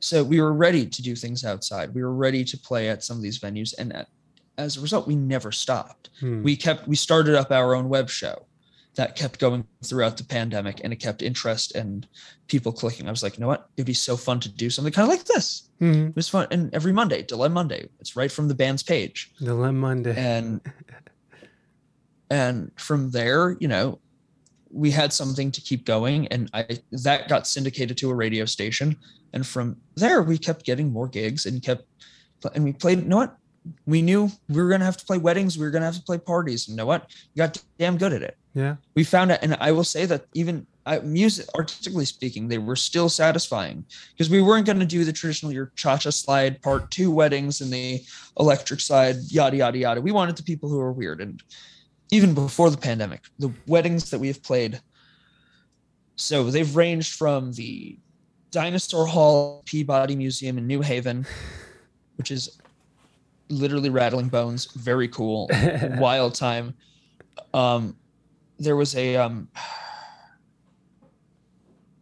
so we were ready to do things outside. We were ready to play at some of these venues and at, as a result we never stopped. Hmm. we kept we started up our own web show that kept going throughout the pandemic and it kept interest and people clicking. I was like you know what? It'd be so fun to do something kind of like this. Mhm. it was fun and every monday delay monday it's right from the band's page. Lem Monday. and and from there you know we had something to keep going and i that got syndicated to a radio station and from there we kept getting more gigs and kept and we played you know what? We knew we were going to have to play weddings we were going to have to play parties. And you know what? We got damn good at it. Yeah. we found it and i will say that even uh, music artistically speaking they were still satisfying. Because we weren't going to do the traditional your cha-cha slide part two weddings and the electric side yada yada yada. We wanted the people who are weird. And even before the pandemic the weddings that we have played so they've ranged from the dinosaur hall peabody museum in new haven which is literally rattling bones. Very cool. Wild time. Um there was a um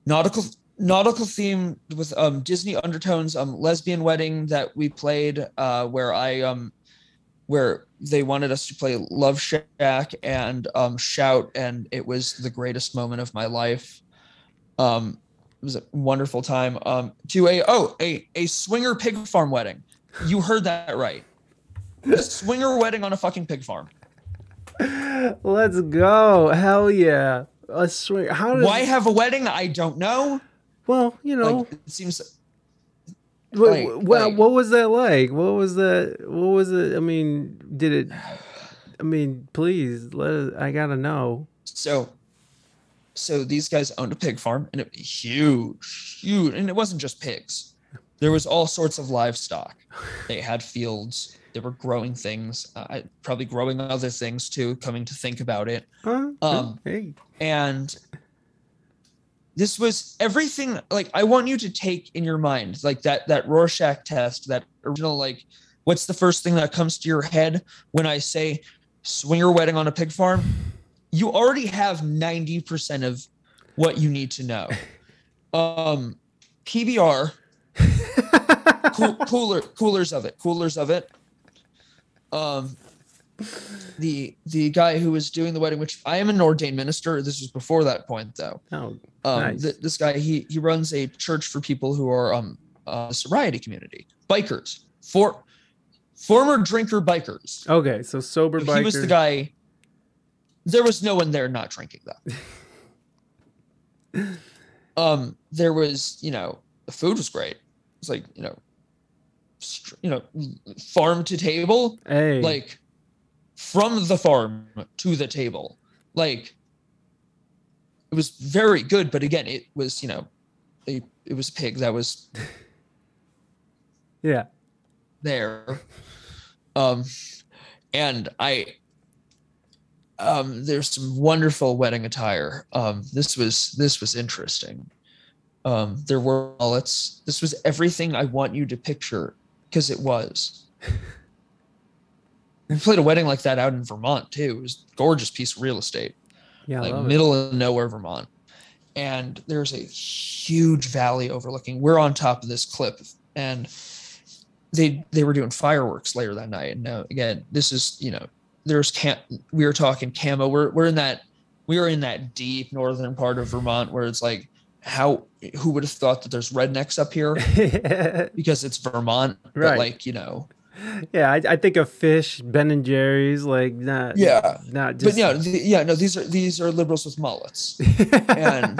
nautical nautical theme with um disney undertones um lesbian wedding that we played uh where i um where they wanted us to play love shack and um shout and it was the greatest moment of my life. Um it was a wonderful time um to a oh a a swinger pig farm wedding you heard that right a swinger wedding on a fucking pig farm Let's go. Hell yeah. A swing. How does Why have a wedding? I don't know. Well, you know, Like it seems what, like- what, like- what was that like? What was that? What was it? I mean, did it? I mean, please let. Us, I gotta know. so so these guys owned a pig farm and it was huge huge and it wasn't just pigs. There was all sorts of livestock. They had fields. They were growing things uh, probably growing other things too coming to think about it. Um, hey, and this was everything like i want you to take in your mind like that that rorschach test that original like what's the first thing that comes to your head when i say swing your wedding on a pig farm you already have 90% of what you need to know um pbr cool, cooler coolers of it coolers of it um the the guy who was doing the wedding which i am an ordained minister this was before that point though oh, um Nice. th- this guy he he runs a church for people who are um uh sobriety community bikers for former drinker bikers okay. So sober biker. he was the guy there was no one there not drinking though. Um there was you know the food was great. It's like you know you know farm to table Hey, like from the farm to the table. Like it was very good but again it was you know a, it was a pig that was yeah. there. Um and i um there's some wonderful wedding attire. Um this was this was interesting. Um there were mullets. This was everything i want you to picture because it was. We played a wedding like that out in vermont too. It was a gorgeous piece of real estate. Yeah, like love it. middle of nowhere vermont. And there's a huge valley overlooking we're on top of this cliff. And they they were doing fireworks later that night. And now again this is you know there's cam we were talking camo we're, we're in that we are in that deep northern part of vermont where it's like how who would have thought that there's rednecks up here because it's vermont but Right. like you know yeah, I, I think of Phish, Ben and Jerry's, like not. Yeah, not but just. yeah th- yeah no these are these are liberals with mullets and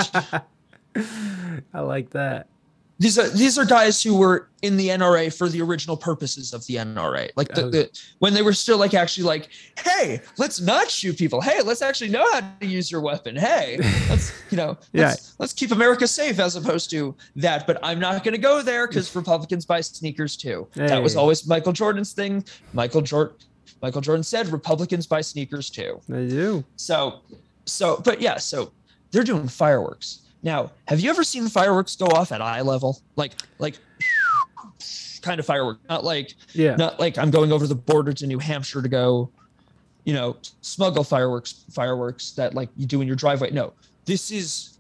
I like that. These are these are guys who were in the NRA for the original purposes of the NRA. Like the, the when they were still like actually like, hey, let's not shoot people. Hey, let's actually know how to use your weapon. Hey, let's you know, let's, let's keep America safe as opposed to that. But I'm not going to go there because Republicans buy sneakers too. That was always Michael Jordan's thing. Michael Jordan. Michael Jordan said Republicans buy sneakers too. They do. So, so, but yeah, so they're doing fireworks. Now, have you ever seen fireworks go off at eye level? Like, like kind of firework, not like, Yeah. not like I'm going over the border to New Hampshire to go, you know, smuggle fireworks, fireworks that like you do in your driveway. No, this is,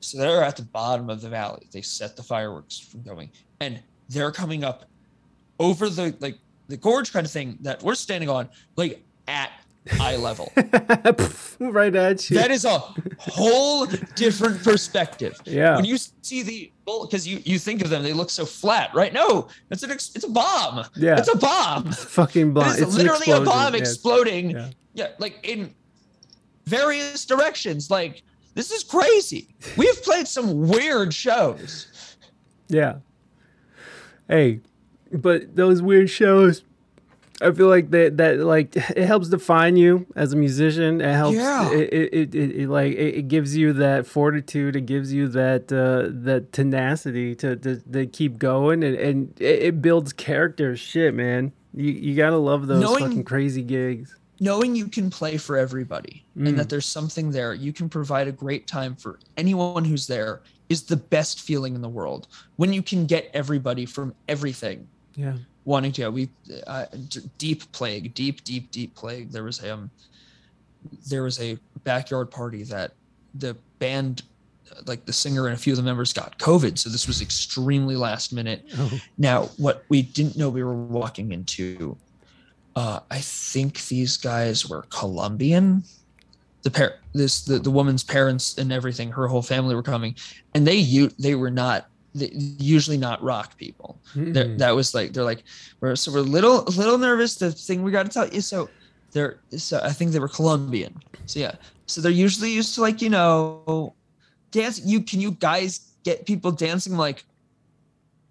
so they're at the bottom of the valley. They set the fireworks from going and they're coming up over the, like the gorge kind of thing that we're standing on, like at eye level. right at you. that is a whole different perspective. Yeah. When you see the because you you think of them, they look so flat, right? No, it's an ex, it's a bomb. Yeah. it's a bomb. fucking bomb. It is It's literally a bomb Yeah. exploding. Yeah. Yeah. like in various directions. Like this is crazy. We've played some weird shows. Yeah. Hey, but those weird shows, I feel like that that like it helps define you as a musician. It helps. Yeah. It, it, it, it, like it, it gives you that fortitude. It gives you that uh, that tenacity to, to to keep going, and and it, it builds character. Shit, man. You you gotta love those Knowing- fucking crazy gigs. knowing you can play for everybody Mm. and that there's something there you can provide a great time for anyone who's there is the best feeling in the world when you can get everybody from everything Yeah. Wanting to go we uh, deep plague deep deep deep plague there was a um there was a backyard party that the band like the singer and a few of the members got covid so this was extremely last minute Oh. now, what we didn't know we were walking into, uh, I think these guys were Colombian. The pair, this the, the woman's parents and everything, her whole family were coming, and they you they were not they, usually not rock people. They're- Mm. That was like they're like we're so we're a little a little nervous. The thing we got to tell you so they're so I think they were Colombian. So yeah, so they're usually used to like you know dance. You can you guys get people dancing like,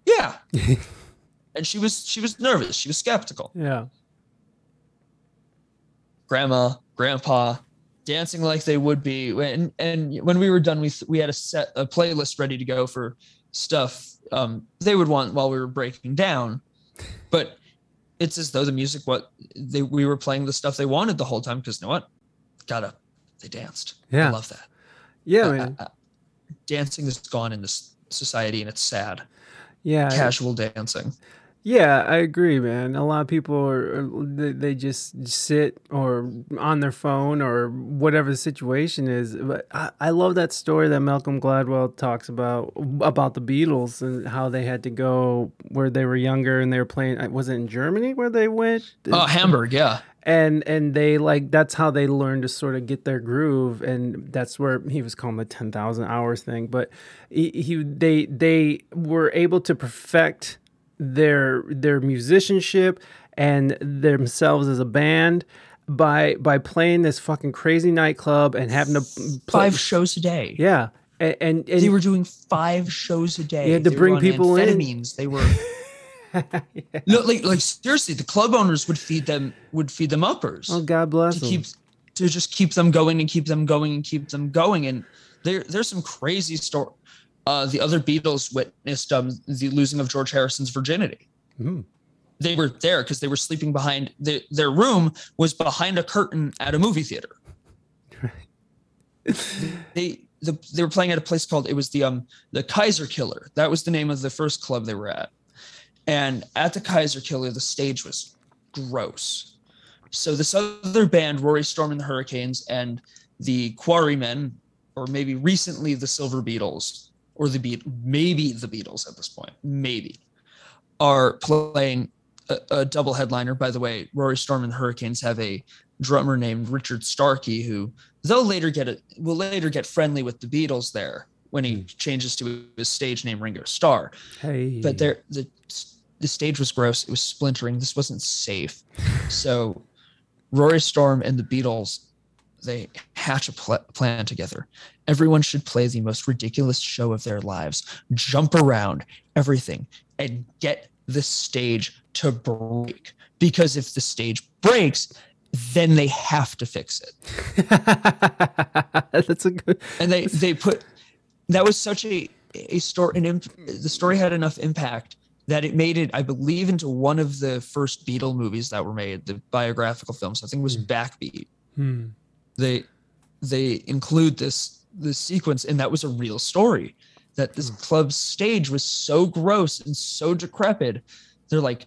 yeah. and she was she was nervous. She was skeptical. Yeah. Grandma, grandpa, dancing like they would be. When and when we were done, we we had a set a playlist ready to go for stuff um, they would want while we were breaking down. But it's as though the music what they we were playing the stuff they wanted the whole time because you know what, gotta they danced. Yeah. I love that. Yeah, Uh, man. uh, uh, dancing is gone in this society and it's sad. Yeah. Casual dancing. Yeah, I agree, man. A lot of people are are- they, they just sit or on their phone or whatever the situation is. But I, I love that story that Malcolm Gladwell talks about about the Beatles and how they had to go where they were younger and they were playing. uh, Was it in Germany where they went? Oh, Hamburg, yeah. and and they like that's how they learned to sort of get their groove and that's where he was calling the 10,000 hours thing but he, he they they were able to perfect their their musicianship and themselves as a band by by playing this fucking crazy nightclub and having to play Five shows a day. yeah and and, and They were doing five shows a day. You had to They bring people in. They were no, like like seriously, the club owners would feed them would feed them uppers. oh god bless to them keep to just keep them going and keep them going and keep them going and there there's some crazy story uh the other beatles witnessed um the losing of george harrison's virginity. Hmm. they were there because they were sleeping behind the, their room was behind a curtain at a movie theater. They the, they were playing at a place called it was the um the kaiserkeller. That was the name of the first club they were at. And at the kaiserkeller the stage was gross. So this other band rory storm and the hurricanes and the quarrymen or maybe recently the silver beatles or the beat maybe the beatles at this point maybe are playing a, a double headliner. By the way rory storm and the hurricanes have a drummer named richard starkey who they'll later get it will later get friendly with the beatles there when he hmm. changes to his stage name ringo starr. Hey. But there the the stage was gross. It was splintering. This wasn't safe. So rory storm and the beatles they hatch a pl- plan together. Everyone should play the most ridiculous show of their lives. Jump around everything and get the stage to break. Because if the stage breaks then they have to fix it. That's a good and they they put that was such a a story an imp, the story had enough impact that it made it i believe into one of the first beatle movies that were made the biographical films. I think it was backbeat. Hmm. They they include this this sequence and that was a real story that this hmm. club's stage was so gross and so decrepit they're like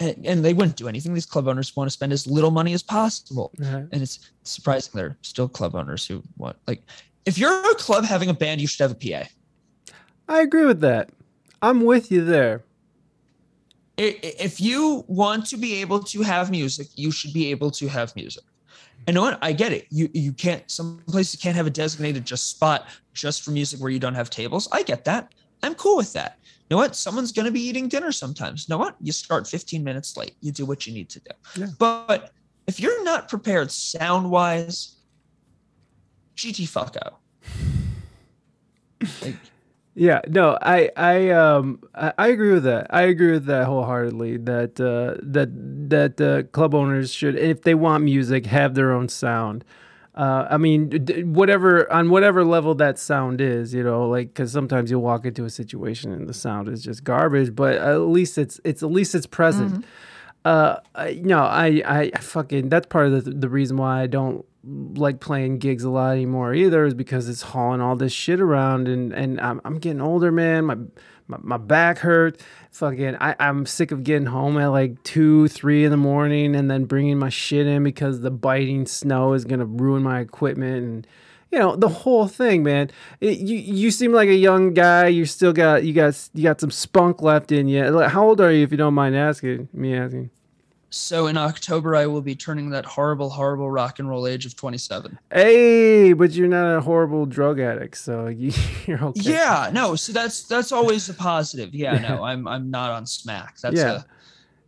and, and they wouldn't do anything. These club owners want to spend as little money as possible. And it's surprising there are still club owners who want like if you're a club having a band you should have a pa I agree with that. I'm with you there. If you want to be able to have music you should be able to have music and know what? I get it. You you can't some places can't have a designated just spot just for music where you don't have tables. I get that. I'm cool with that. You know what? Someone's going to be eating dinner sometimes. You know what? You start 15 minutes late. You do what you need to do. Yeah. but if you're not prepared sound wise gt fucko like Yeah, no, I I um I, I agree with that. I agree with that wholeheartedly. That uh, that that uh, club owners should, if they want music, have their own sound. Uh, I mean, whatever on whatever level that sound is, you know, like because sometimes you'll walk into a situation and the sound is just garbage, but at least it's it's at least it's present. Uh, I, no, I, I I fucking that's part of the the reason why I don't like playing gigs a lot anymore either is because it's hauling all this shit around and and I'm I'm getting older, man. My my, my back hurt. Fucking, I, I'm sick of getting home at like two, three in the morning and then bringing my shit in because the biting snow is gonna ruin my equipment and you know the whole thing, man. It, you you seem like a young guy. You still got you got you got some spunk left in you. How old are you, if you don't mind asking me asking? So in October, I will be turning that horrible, horrible rock and roll age of 27. Hey, but you're not a horrible drug addict, so you, you're okay. Yeah, no. So that's that's always a positive. Yeah, no, I'm I'm not on smack. That's Yeah. a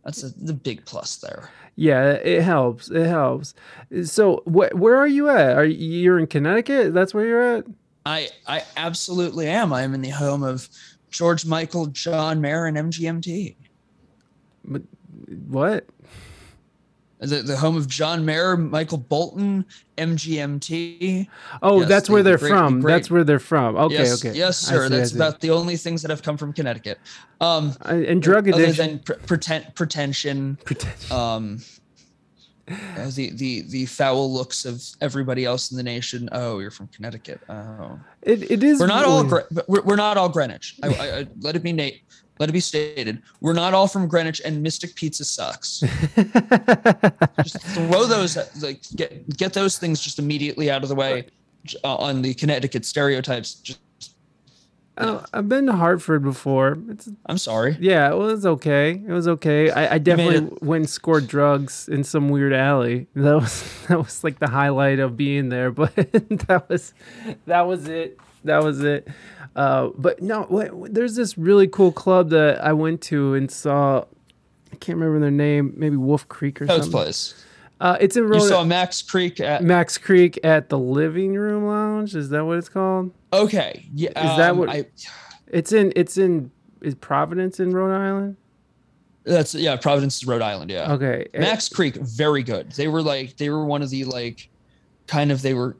that's a, the big plus there. Yeah, it helps. It helps. So, wh- where are you at? Are you, you're in Connecticut? That's where you're at? I I absolutely am. I am in the home of George Michael, John Mayer, and MGMT. But What? The, the home of John Mayer, Michael Bolton, MGMT. Oh, Yes, that's the- where they're great- from. the great- That's where they're from. Okay, yes, okay. Yes, sir. see, That's about the only things that have come from Connecticut. Um, Uh, and drug other addiction. than pre- pretend, pretension, Pretend- um, uh, the the the foul looks of everybody else in the nation. Oh, you're from Connecticut. Oh, it, it is. we're not all really- but we're, we're not all Greenwich. I, I, I, let it be Nate. Let it be stated. We're not all from Greenwich, and Mystic Pizza sucks. just throw those like get get those things just immediately out of the way uh, on the Connecticut stereotypes. Just Oh, I've been to Hartford before. It's I'm sorry. yeah, it was okay. It was okay. I, I definitely went and scored drugs in some weird alley. That was that was like the highlight of being there. But that was that was it. That was it. Uh, but no, wait, there's this really cool club that I went to and saw. I can't remember their name. Maybe Wolf Creek or Coach something. place. Uh, it's in You saw Max Creek at Max Creek at the Living Room Lounge. Is that what it's called? okay. Yeah. Is that um, what- I? It's in. It's in. Is Providence in Rhode Island? That's yeah. Providence, Rhode Island. Yeah. Okay. eh, Max Creek, very good. They were like they were one of the like, kind of they were,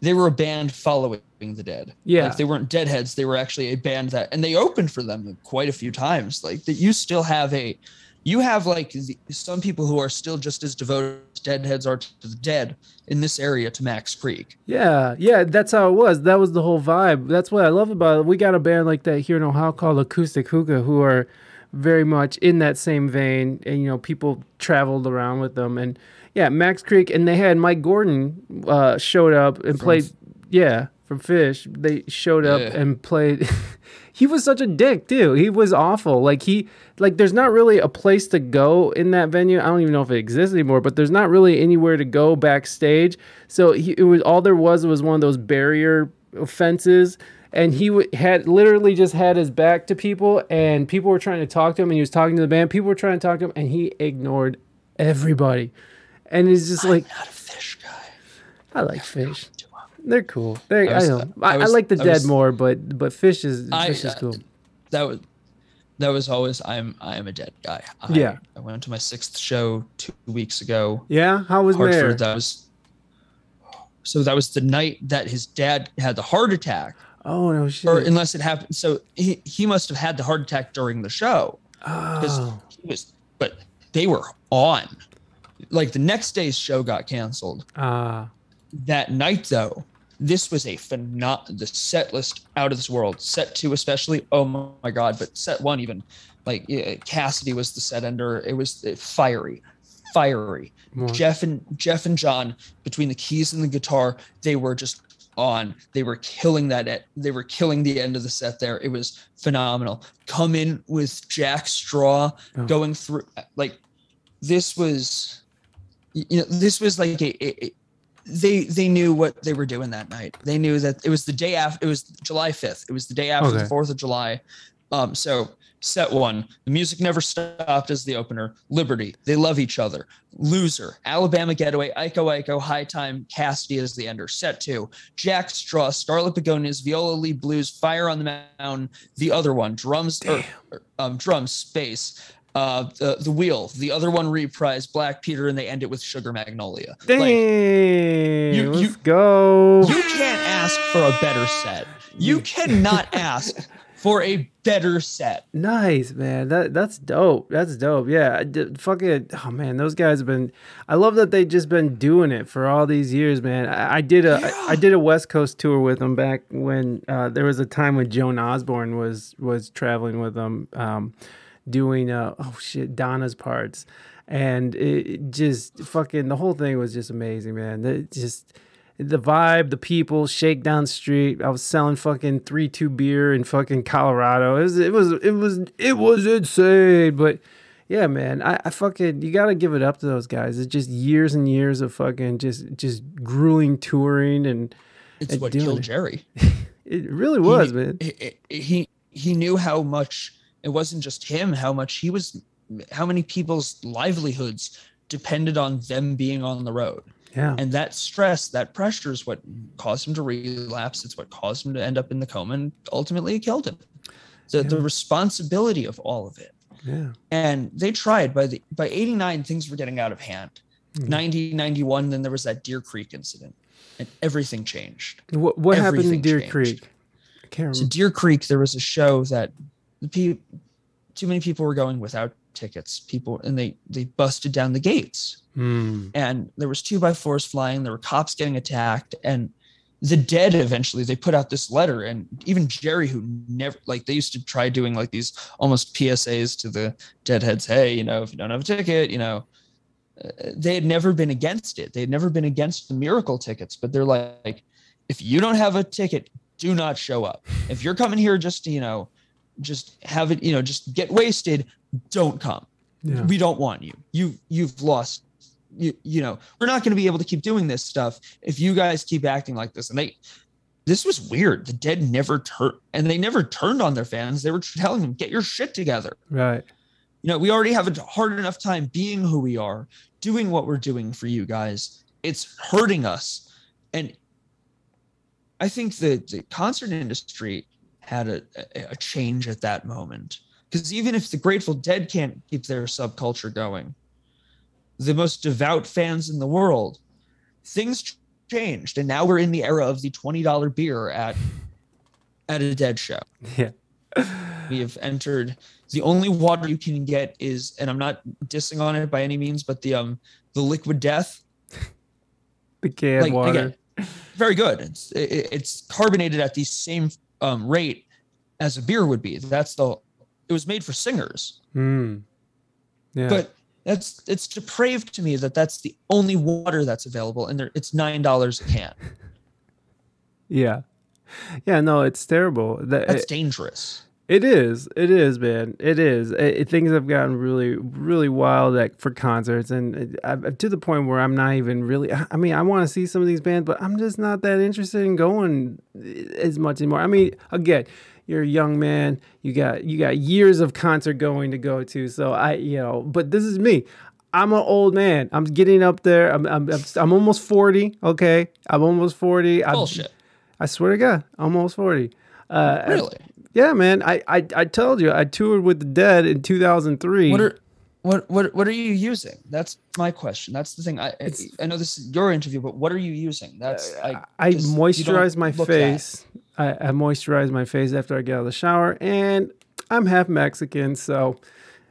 they were a band following the Dead. Yeah. Like they weren't Deadheads. They were actually a band that, and they opened for them quite a few times. Like that, you still have a, you have like the, some people who are still just as devoted as Deadheads are to the Dead in this area to Max Creek. Yeah, yeah, that's how it was. That was the whole vibe. That's what I love about it. We got a band like that here in Ohio called Acoustic Hookah, who are very much in that same vein. And you know, people traveled around with them, and yeah, Max Creek, and they had Mike Gordon uh, showed up and From played. F- Yeah, from Phish, they showed up Yeah. and played. he was such a dick too. He was awful. Like he, like there's not really a place to go in that venue. I don't even know if it exists anymore. But there's not really anywhere to go backstage. So he, it was all there was was one of those barrier fences. And he w- had literally just had his back to people, and people were trying to talk to him, and he was talking to the band. People were trying to talk to him, and he ignored everybody. And it's just like, Not a Phish guy. I like Phish. They're cool. They, I I, was- don't. I I, I like the I dead was- more, but but Phish is I- Phish is uh, cool. That was that was always I'm I am a dead guy. I, Yeah. I went to my sixth show two weeks ago. Yeah, how was Hartford. Mayor? That was so that was the night that his dad had the heart attack, Oh no shit. or unless it happened. So he he must have had the heart attack during the show because oh, he was. But they were on. Like the next day's show got canceled. ah, That night though, this was a phenom. The set list out of this world. Set two especially. Oh my god! But set one even, like Cassidy was the set ender. It was uh, fiery, fiery. more. Jeff and Jeff and John between the keys and the guitar, they were just on. They were killing that. At, they were killing the end of the set there. It was phenomenal. Come in with Jack Straw Oh. going through like this was, you know, this was like a, a- a- they they knew what they were doing that night. They knew that it was the day after. It was July fifth. It was the day after Okay. the Fourth of July. Um, so set one, the music never stopped as the opener. Liberty, they love each other. Loser, Alabama Getaway, Iko Iko, High Time, Cassidy as the ender. Set two, Jack Straw, Scarlet Begonias, Viola Lee Blues, Fire on the Mountain. The other one, drums, or, or, um, drums, space. Uh, the the wheel, the other one reprised Black Peter, and they end it with Sugar Magnolia. Dang, Like, you- let's you- go. you can't ask for a better set. You cannot ask for a better set. Nice, man. That that's dope. That's dope. Yeah. Did- Fucking. Oh man, those guys have been. I love that they just been doing it for all these years, man. I, I did a I, I did a West Coast tour with them back when uh, there was a time when Joan Osborne was was traveling with them, um, doing uh, oh shit Donna's parts, and it, just fucking the whole thing was just amazing, man. It just the vibe, the people, shakedown street. I was selling fucking three two beer in fucking Colorado. It was it was it was it was insane. But yeah, man, I, I fucking you gotta give it up to those guys. It's just years and years of fucking just just grueling touring and It's And what killed it. Jerry. it really was, he, man. He, he he knew how much it wasn't just him. How much he was, how many people's livelihoods depended on them being on the road. Yeah. And that stress, that pressure is what caused him to relapse. It's what caused him to end up in the coma and ultimately it killed him. The, the responsibility of all of it. yeah. And they tried by the by 89, things were getting out of hand. Mhm. 90, 91, then there was that Deer Creek incident. And everything changed. What what happened in Deer changed. Creek? I can't remember. So. Deer Creek, there was a show that the pe- too many people were going without tickets. People and they they busted down the gates. Hmm. and there was two by fours flying there were cops getting attacked and the dead eventually they put out this letter and even jerry who never like they used to try doing like these almost psas to the deadheads hey you know if you don't have a ticket you know uh, they had never been against it they had never been against the miracle tickets but they're like if you don't have a ticket do not show up if you're coming here just to you know just have it you know just get wasted. Don't come. Yeah. we don't want you. You you've lost you you know we're not going to be able to keep doing this stuff if you guys keep acting like this. And they this was weird. The dead never turned and they never turned on their fans. They were telling them get your shit together. Right. you know we already have a hard enough time being who we are doing what we're doing for you guys. It's hurting us. And i think the, the concert industry had a, a, change at that moment. Because even if the grateful dead can't keep their subculture going the most devout fans in the world things changed. And now we're in the era of the $20 beer at at a dead show. Yeah. we have entered the only water you can get is and i'm not dissing on it by any means but the um the liquid death. The canned like water. again very good. It's it, it's carbonated at the same um rate as a beer would be that's the it was made for singers Hmm. Yeah. but that's it's depraved to me that that's the only water that's available and there it's nine dollars a can yeah. Yeah. No, it's terrible. That, that's dangerous It is. It is, man. It is. It, it- things have gotten really, really wild like, for concerts, and it, I, to the point where I'm not even really. I I mean, I want to see some of these bands, but I'm just not that interested in going as much anymore. I mean, again, you're a young man. You got you got years of concert going to go to. So I, you know, but this is me. I'm an old man. I'm getting up there. I'm I'm I'm, I'm almost forty. Okay, I'm almost forty. Bullshit I swear to God, almost forty. Uh, really yeah, man. I, I I told you I toured with the Dead in 2003. what are what what what are you using that's my question that's the thing i I- It's- i know this is your interview but what are you using that's uh, I, I you moisturize my face. I, I moisturize my face after I get out of the shower, and I'm half Mexican, so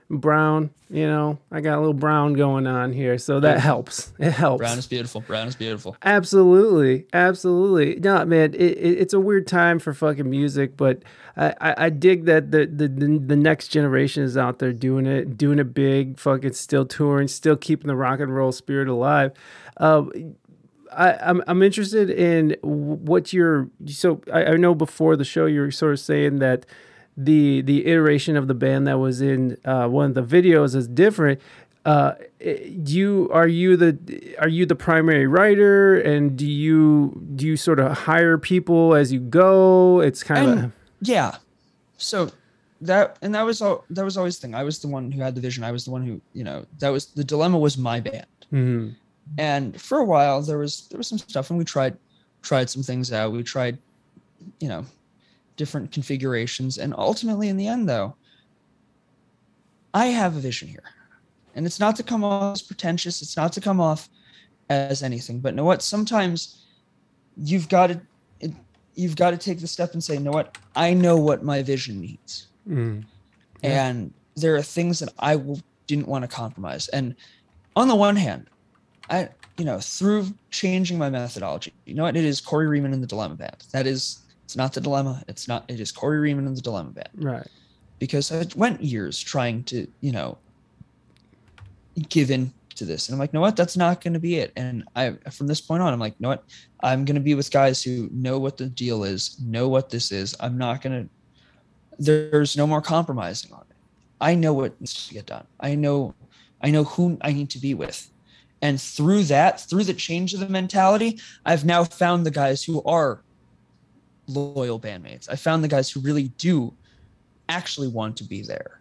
brown. You know, I got a little brown going on here, so that helps. It helps. brown is beautiful brown is beautiful Absolutely, absolutely. No, man, it, it, it's a weird time for fucking music, but I, I, I dig that the, the the the next generation is out there doing it, doing it big, fucking still touring, still keeping the rock and roll spirit alive. Um, I, I'm I'm interested in what you're. So I, I know before the show you were sort of saying that the the iteration of the band that was in uh, one of the videos is different. Uh, you are you the are you the primary writer, and do you do you sort of hire people as you go? It's kind of yeah so that and that was all that was always the thing i was the one who had the vision i was the one who you know that was the dilemma was my band Mhm. and for a while there was there was some stuff and we tried tried some things out we tried you know different configurations and ultimately in the end though i have a vision here and it's not to come off as pretentious it's not to come off as anything but know what sometimes you've got to you've got to take the step and say you know what i know what my vision needs Mhm. Yeah. and there are things that I will, didn't want to compromise. And on the one hand, I you know through changing my methodology, you know what it is Corey Riemann in the Dilemma Band. That is it's not the dilemma. It's not. It is Corey Riemann and the Dilemma Band right. because I went years trying to you know give in to this, and I'm like, you know what, that's not going to be it. And I from this point on, I'm like, you know what, I'm going to be with guys who know what the deal is, know what this is. I'm not going to. There's no more compromising on it. I know what needs to get done. I know, I know who I need to be with, and through that, through the change of the mentality, I've now found the guys who are loyal bandmates. I found the guys who really do actually want to be there.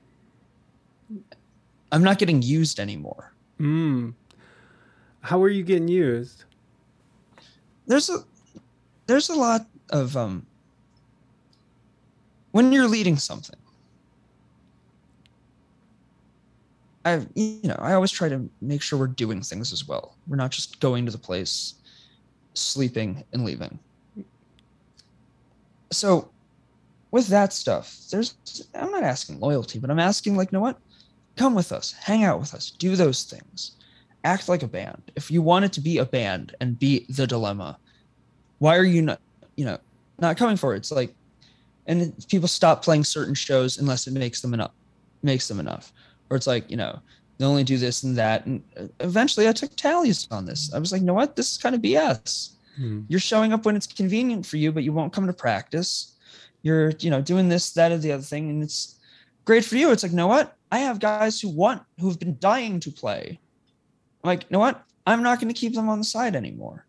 I'm not getting used anymore. Mm. How are you getting used? there's a there's a lot of um when you're leading something i you know i always try to make sure we're doing things as well we're not just going to the place sleeping and leaving so with that stuff there's i'm not asking loyalty but i'm asking like you know what? Come with us. Hang out with us. Do those things. Act like a band. If you want it to be a band and be the dilemma why are you not you know not coming for it? It's like and people stop playing certain shows unless it makes them enough makes them enough. Or it's like you know they only do this and that. And uh, eventually i took tallies on this. I was like you know what? This is kind of bs Hmm. you're showing up when it's convenient for you but you won't come to practice. You're you know doing this that or the other thing and it's great for you. It's like you know what? I have guys who want who've been dying to play. I'm like you know what? I'm not going to keep them on the side anymore.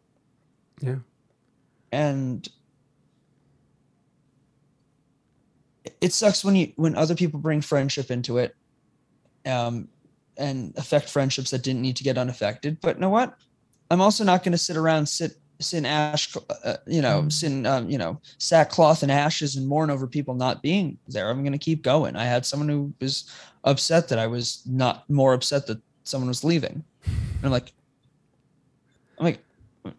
Yeah. and it sucks when you when other people bring friendship into it um and affect friendships that didn't need to get unaffected but you know what? I'm also not going to sit around sit sit in ash uh, you know Mm. sit um, you know sackcloth and ashes and mourn over people not being there i'm going to keep going i had someone who was upset that i was not more upset that someone was leaving and i'm like i'm like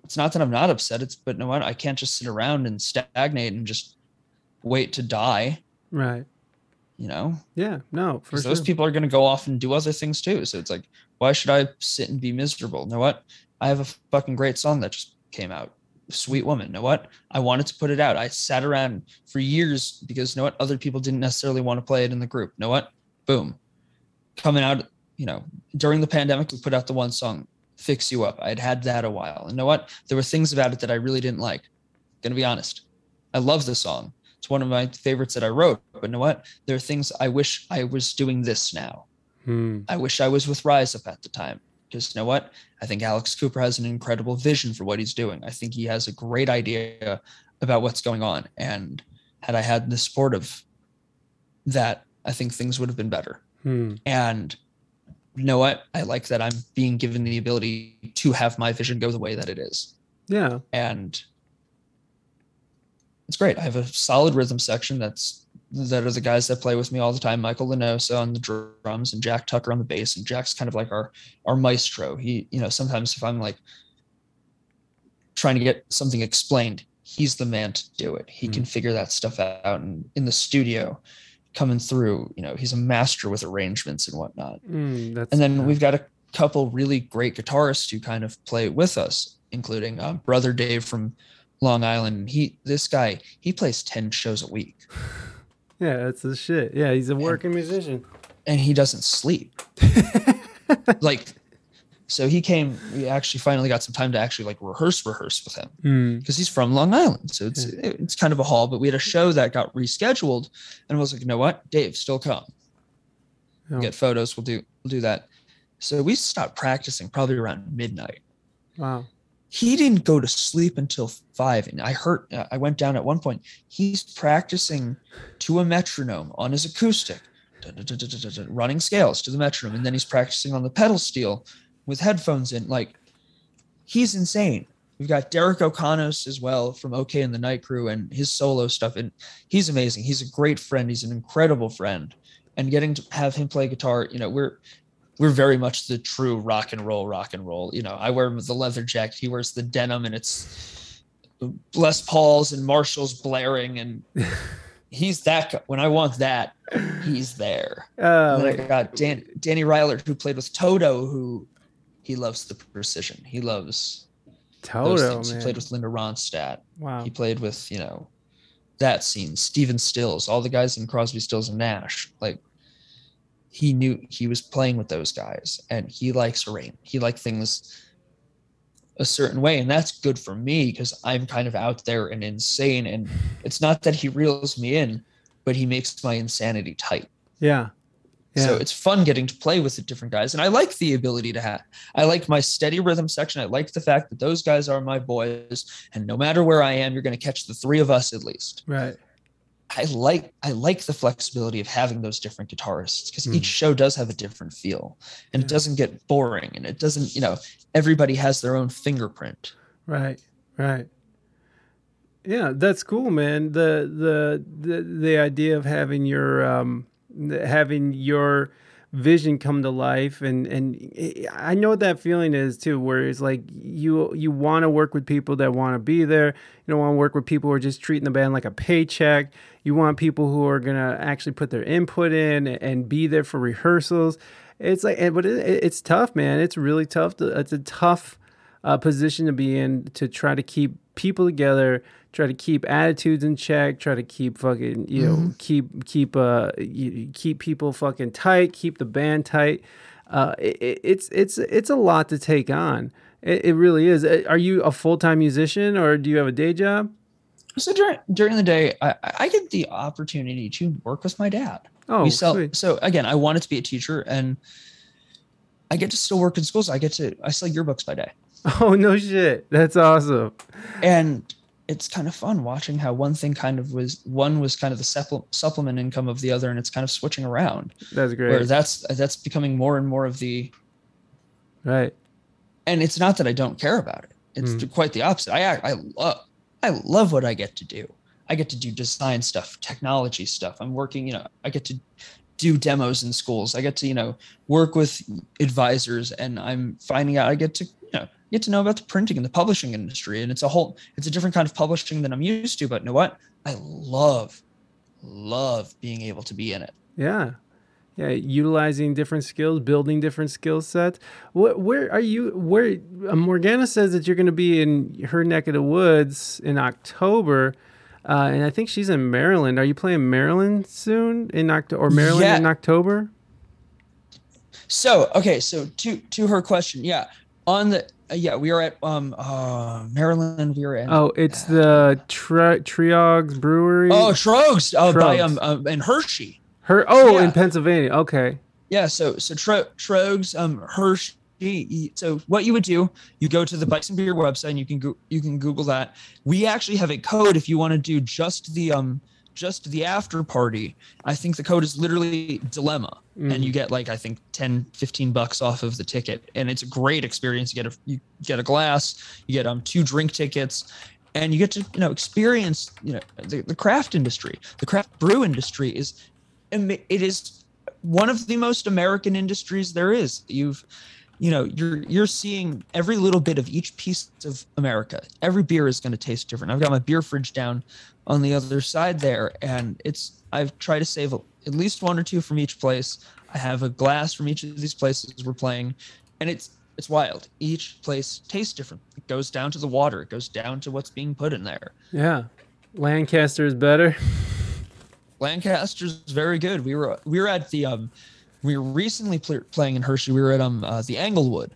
it's not that i'm not upset it's but no, i can't just sit around and stagnate and just wait to die Right. you know Yeah. No, for sure. those people are going to go off and do other things too. So it's like, why should I sit and be miserable? You know what? I have a fucking great song that just came out. Sweet woman. You know what? I wanted to put it out. I sat around for years because you know what? Other people didn't necessarily want to play it in the group. You know what? Boom. Coming out, you know, during the pandemic, we put out the one song, Fix You Up. I'd had that a while. And you know what? There were things about it that I really didn't like. Gonna be honest. I love the song. It's one of my favorites that I wrote. But you know what? There are things I wish I was doing this now. Hmm. I wish I was with Rise Up at the time. Because you know what? I think Alex Cooper has an incredible vision for what he's doing. I think he has a great idea about what's going on. And had I had the support of that, I think things would have been better. Hmm. And you know what? I like that I'm being given the ability to have my vision go the way that it is. Yeah. And it's great. I have a solid rhythm section that's that are the guys that play with me all the time. Michael Lenosa on the drums and Jack Tucker on the bass. And Jack's kind of like our our maestro. He, you know, sometimes if I'm like trying to get something explained, he's the man to do it. He can figure that stuff out. And in the studio, coming through, you know, he's a master with arrangements and whatnot. Mm, And then yeah. we've got a couple really great guitarists who kind of play with us, including um, brother Dave from Long Island. He, this guy, he plays ten shows a week, yeah, that's the shit. Yeah, he's a working musician. and he doesn't sleep. like, so he came. We actually finally got some time to actually like rehearse, rehearse with him Hmm. because he's from Long Island. So it's it's kind of a haul. But we had a show that got rescheduled, and I was like, you know what, Dave, still come. Oh, Get photos. We'll do we'll do that. So we stopped practicing probably around midnight. wow. He didn't go to sleep until five. And i heard uh, i went down at one point he's practicing to a metronome on his acoustic running scales to the metronome. And then he's practicing on the pedal steel with headphones in. Like he's insane. We've got derek o'conos as well from ok and the night crew and his solo stuff. And he's amazing. He's a great friend. He's an incredible friend. And getting to have him play guitar you know we're we're very much the true rock and roll, rock and roll. You know, I wear the leather jacket, he wears the denim, and it's Les Pauls and Marshalls blaring, and he's that. guy. When I want that, he's there. Oh, and then I got Dan, Danny Ryler, who played with Toto, who he loves the precision. He loves Toto. He played with Linda Ronstadt. wow. He played with, you know, that scene, Stephen Stills, all the guys in Crosby, Stills, and Nash. Like, he knew he was playing with those guys and he likes rain. He liked things a certain way. And that's good for me because I'm kind of out there and insane. And it's not that he reels me in, but he makes my insanity tight. Yeah. Yeah. So it's fun getting to play with the different guys. And I like the ability to have, I like my steady rhythm section. I like the fact that those guys are my boys. And no matter where I am, you're going to catch the three of us at least. right. I like I like the flexibility of having those different guitarists because Hmm. each show does have a different feel and Yeah. it doesn't get boring and it doesn't, you know, everybody has their own fingerprint. Right. Right. Yeah, that's cool, man. The the the the idea of having your um having your vision come to life and and I know what that feeling is too where it's like you you want to work with people that want to be there. You don't want to work with people who are just treating the band like a paycheck. You want people who are going to actually put their input in and be there for rehearsals. It's like but it, it's tough, man. It's really tough. To, it's a tough uh, position to be in to try to keep people together, try to keep attitudes in check, try to keep fucking you know keep keep uh keep people fucking tight, keep the band tight. Uh, it, it's it's it's a lot to take on. It, it really is. Uh, Are you a full time musician or do you have a day job? So during during the day, I, I get the opportunity to work with my dad. Oh, we sell. sweet. So again, I wanted to be a teacher, and I get to still work in schools. I get to I sell yearbooks by day, Oh no shit. That's awesome. and it's kind of fun watching how one thing kind of was one was kind of the supple- supplement income of the other, and it's kind of switching around. That's great Where that's that's becoming more and more of the. Right. And it's not that I don't care about it. It's Mm. quite the opposite. I I love I love what I get to do. I get to do design stuff, technology stuff. I'm working, you know, I get to do demos in schools. I get to, you know, work with advisors and I'm finding out I get to, you know, get to know about the printing and the publishing industry. And it's a whole, it's a different kind of publishing than I'm used to. But you know what? I love, love being able to be in it. Yeah. Yeah, utilizing different skills, building different skill sets. Where, where are you? Where uh, Morgana says that you're going to be in her neck of the woods in October, uh, and I think she's in Maryland. Are you playing Maryland soon in October or Maryland Yeah. in October? So, okay. So to, to her question. Yeah. On the, yeah, we are at, um, uh, Maryland. We are at, Oh, it's the Tri- Tröegs Brewery. oh, Tröegs, uh, by, um, um, in Hershey. her. Oh, in. Pennsylvania. Okay. Yeah, so so Tro- Tröegs, um, Hershey. So what you would do, you go to the Bikes and Beer website, and you can go, you can Google that. We actually have a code if you want to do just the um just the after party. I think the code is literally dilemma, and you get like I think 10, 15 bucks off of the ticket, and it's a great experience. You get a you get a glass, you get um two drink tickets. And you get to you know experience you know the, the craft industry. The craft brew industry is it is one of the most American industries there is. You've, you know, you're you're seeing every little bit of each piece of America. Every beer is going to taste different. I've got my beer fridge down on the other side there, and it's I've tried to save at least one or two from each place. I have a glass from each of these places we're playing, and it's it's wild. Each place tastes different. It goes down to the water. It goes down to what's being put in there. Yeah. Lancaster is better. Lancaster's very good. We were we were at the um we were recently pl- playing in Hershey. We were at um uh, the Englewood.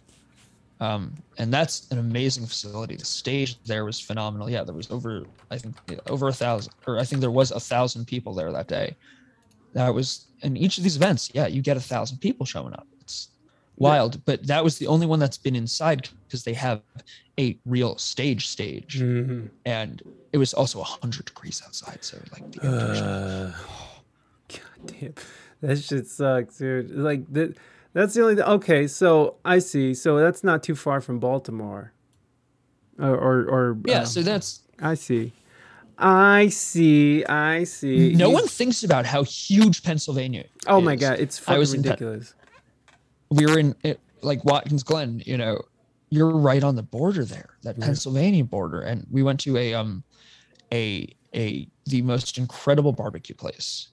Um and that's an amazing facility. The stage there was phenomenal. Yeah, there was over I think yeah, over a thousand or I think there was a thousand people there that day. That was in each of these events, yeah, you get a thousand people showing up. It's wild, but that was the only one that's been inside because they have a real stage stage Mhm. and it was also 100 degrees outside so like the outdoors Uh, God damn, that shit sucks, dude. Like that. That's the only. Okay, so I see. So that's not too far from Baltimore. Or or, or yeah um, so that's I see. I see. I see. no You- one thinks about how huge pennsylvania Oh my god, it's I fucking ridiculous. we were in it, like watkins glen you know you're right on the border there that Yeah. pennsylvania border and we went to a um a a the most incredible barbecue place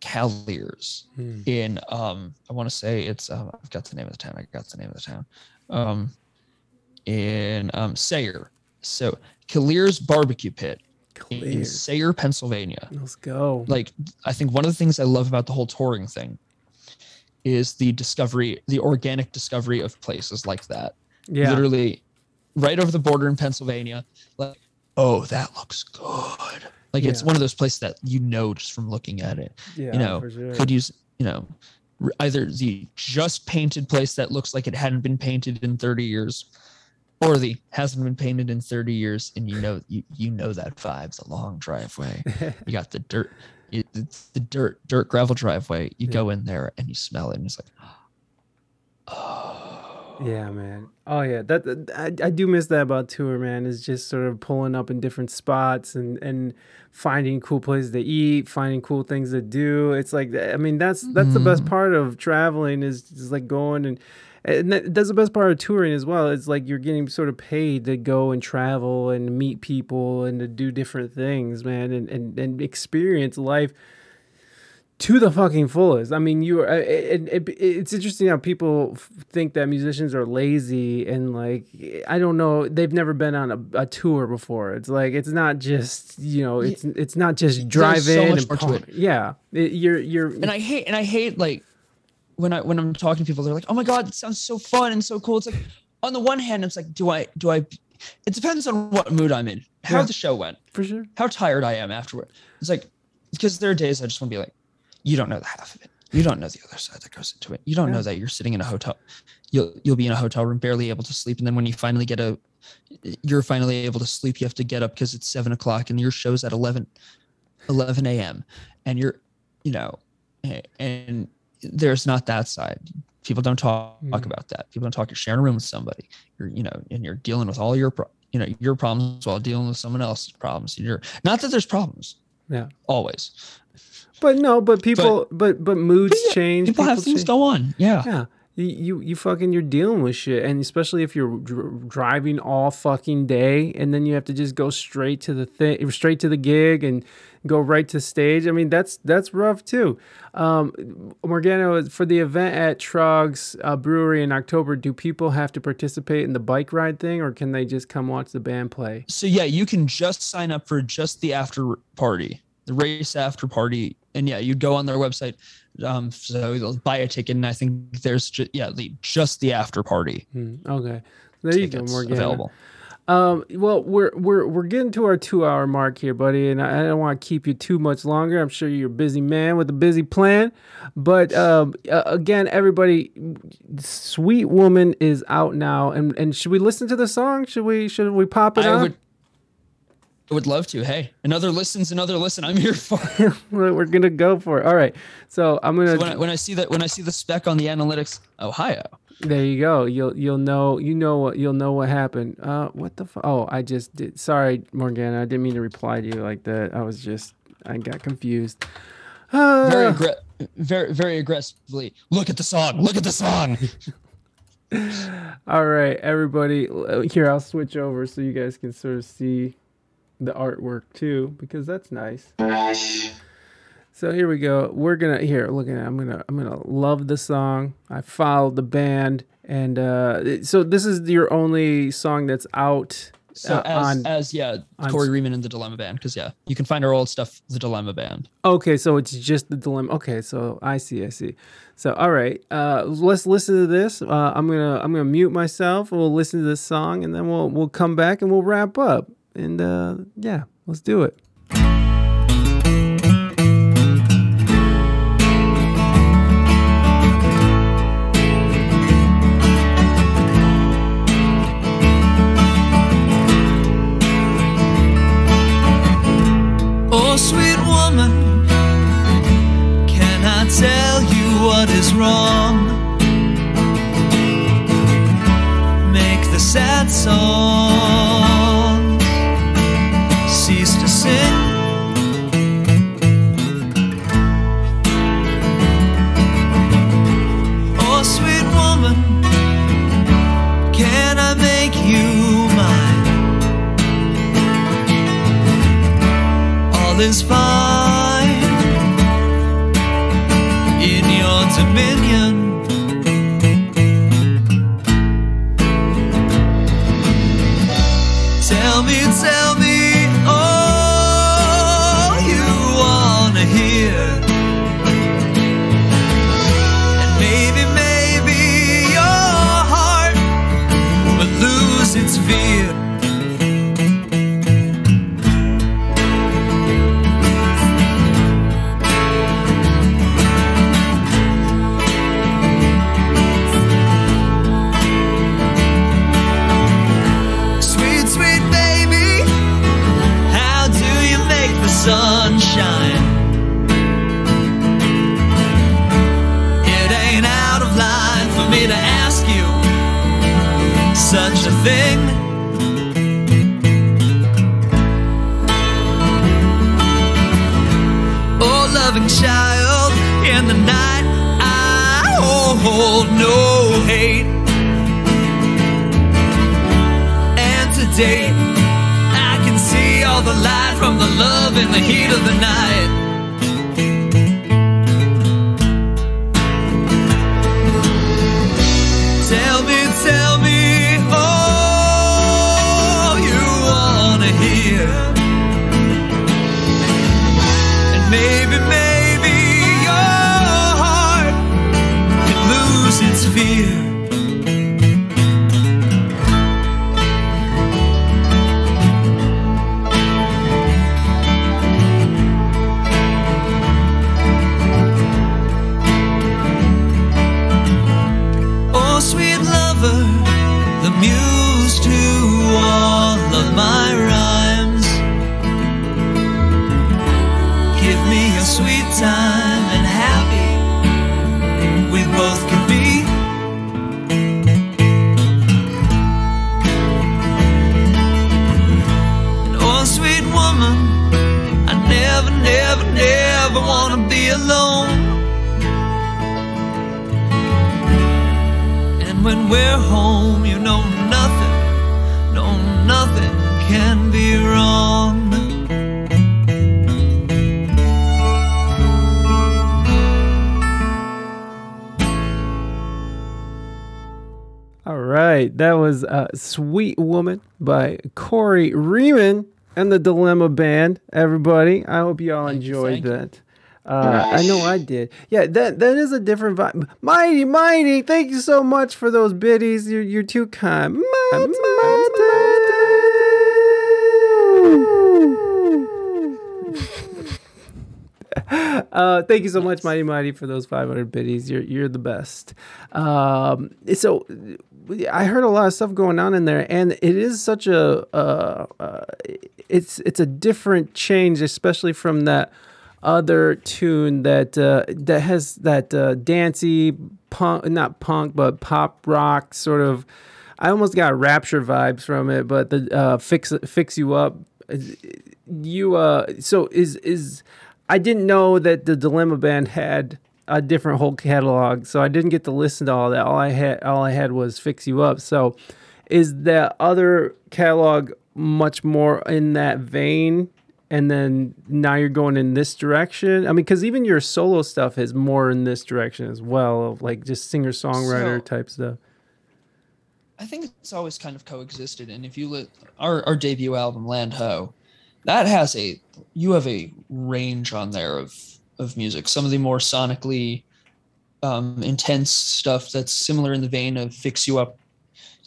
Caliers Hmm. in um I want to say it's um, I've got the name of the town. I got the name of the town. Um in um Sayre. So Caliers barbecue pit in Sayre, Pennsylvania. Let's go. Like I think one of the things I love about the whole touring thing is the discovery, the organic discovery of places like that. yeah. Literally right over the border in Pennsylvania. Like, oh, that looks good. Like it's one of those places that you know just from looking at it yeah. you know, sure. could use you know either the just painted place that looks like it hadn't been painted in 30 years or the hasn't been painted in 30 years and you know you, you know that vibe a long driveway you got the dirt it, it's the dirt dirt gravel driveway you Yeah. go in there and you smell it and it's like oh Yeah, man. Oh yeah, that, I, I do miss that about tour, man. Is just sort of pulling up in different spots and and finding cool places to eat, finding cool things to do. It's like I mean that's that's the best mm-hmm. part of traveling is just like going and and that, that's the best part of touring as well. It's like you're getting sort of paid to go and travel and meet people and to do different things, man, and and, and experience life to the fucking fullest. I mean, you uh, are. It, it, it's interesting how people f- think that musicians are lazy and like I don't know. They've never been on a, a tour before. It's like it's not just you know. It's it's not just drive so in much and more to pump. it. Yeah, It- you're you're. and I hate and I hate like when I when I'm talking to people, they're like, "Oh my god, it sounds so fun and so cool." It's like on the one hand, it's like, do I do I? It depends on what mood I'm in, how Yeah. the show went, for sure. how tired I am afterward. It's like because there are days I just want to be like, you don't know the half of it. You don't know the other side that goes into it. You don't Yeah. know that you're sitting in a hotel. You'll you'll be in a hotel room, barely able to sleep, and then when you finally get a, you're finally able to sleep. You have to get up because it's seven o'clock, and your show's at 11, 11 a.m. And you're, you know, and there's not that side. People don't talk, Mm. about that. People don't talk. You're sharing a room with somebody. You're, you know, and you're dealing with all your, pro- you know, your problems while dealing with someone else's problems. And you're not that there's problems. Yeah. Always. But no, but people, but but, moods But yeah, change. People, have change. things go on. Yeah. Yeah. You, you you fucking you're dealing with shit and especially if you're dr- driving all fucking day and then you have to just go straight to the thing straight to the gig and go right to stage i mean that's that's rough too um morgana for the event at trog's uh, brewery in october do people have to participate in the bike ride thing or can they just come watch the band play So yeah, you can just sign up for just the after party, the race after party, and yeah, you'd go on their website. Um, so they'll buy a ticket, and I think there's just yeah, the, just the after party Hmm, okay there you go morgana available. Um, well, we're we're we're getting to our two hour mark here, buddy, and I, I don't want to keep you too much longer. I'm sure you're a busy man with a busy plan, but um, uh, again, everybody, "Sweet Woman" is out now, and and should we listen to the song? Should we should we pop it I up? would, I would love to. Hey, another listen's another listen. I'm here for. we're, we're gonna go for it. All right, so I'm gonna. when I, when I see that when I see the spec on the analytics, Ohio. There you go. You'll you'll know you know what you'll know what happened. Uh, what the fu- Oh, I just did. Sorry, Morgana. I didn't mean to reply to you like that. I was just I got confused. Very Uh, aggra- very very aggressively. Look at the song. Look at the song. all right, everybody. Here, I'll switch over so you guys can sort of see the artwork too, because that's nice. So here we go. We're gonna here. Look at it. I'm gonna I'm gonna love the song. I followed the band, and uh, so this is your only song that's out So uh, as on as yeah, on- Corey Riemann and the Dilemma Band, because yeah, you can find our old stuff, the Dilemma Band. Okay, so it's just the dilemma. Okay, so I see, I see. So all right, uh, let's listen to this. Uh, I'm gonna I'm gonna mute myself. We'll listen to this song, and then we'll we'll come back and we'll wrap up. And uh, yeah, let's do it. Oh, sweet woman, can I tell you what is wrong? Make the sad songs love in the heat of the night. Right, that was uh, "Sweet Woman" by Corey Riemann and the Dilemma Band. Everybody, I hope you all enjoyed that. Uh, I know I did. Yeah, that that is a different vibe. Mighty, mighty, thank you so much for those biddies. You're you're too kind. Mighty, mighty. Uh, thank you so much, Mighty Mighty, for those 500 biddies. You're you're the best. Um, so I heard a lot of stuff going on in there, and it is such a uh, uh, it's it's a different change, especially from that other tune that uh, that has that uh, dancey punk, not punk, but pop rock sort of. I almost got rapture vibes from it, but the uh, fix fix you up. You uh, so is is I didn't know that the Dilemma Band had a different whole catalog, so I didn't get to listen to all that. All I had, all I had was "Fix You Up." So, is that other catalog much more in that vein? And then now you're going in this direction. I mean, because even your solo stuff is more in this direction as well, like just singer songwriter So- type stuff. I think it's always kind of coexisted. And if you look, our, our debut album, Land Ho, that has a, you have a range on there of, of music. Some of the more sonically um, intense stuff that's similar in the vein of Fix You Up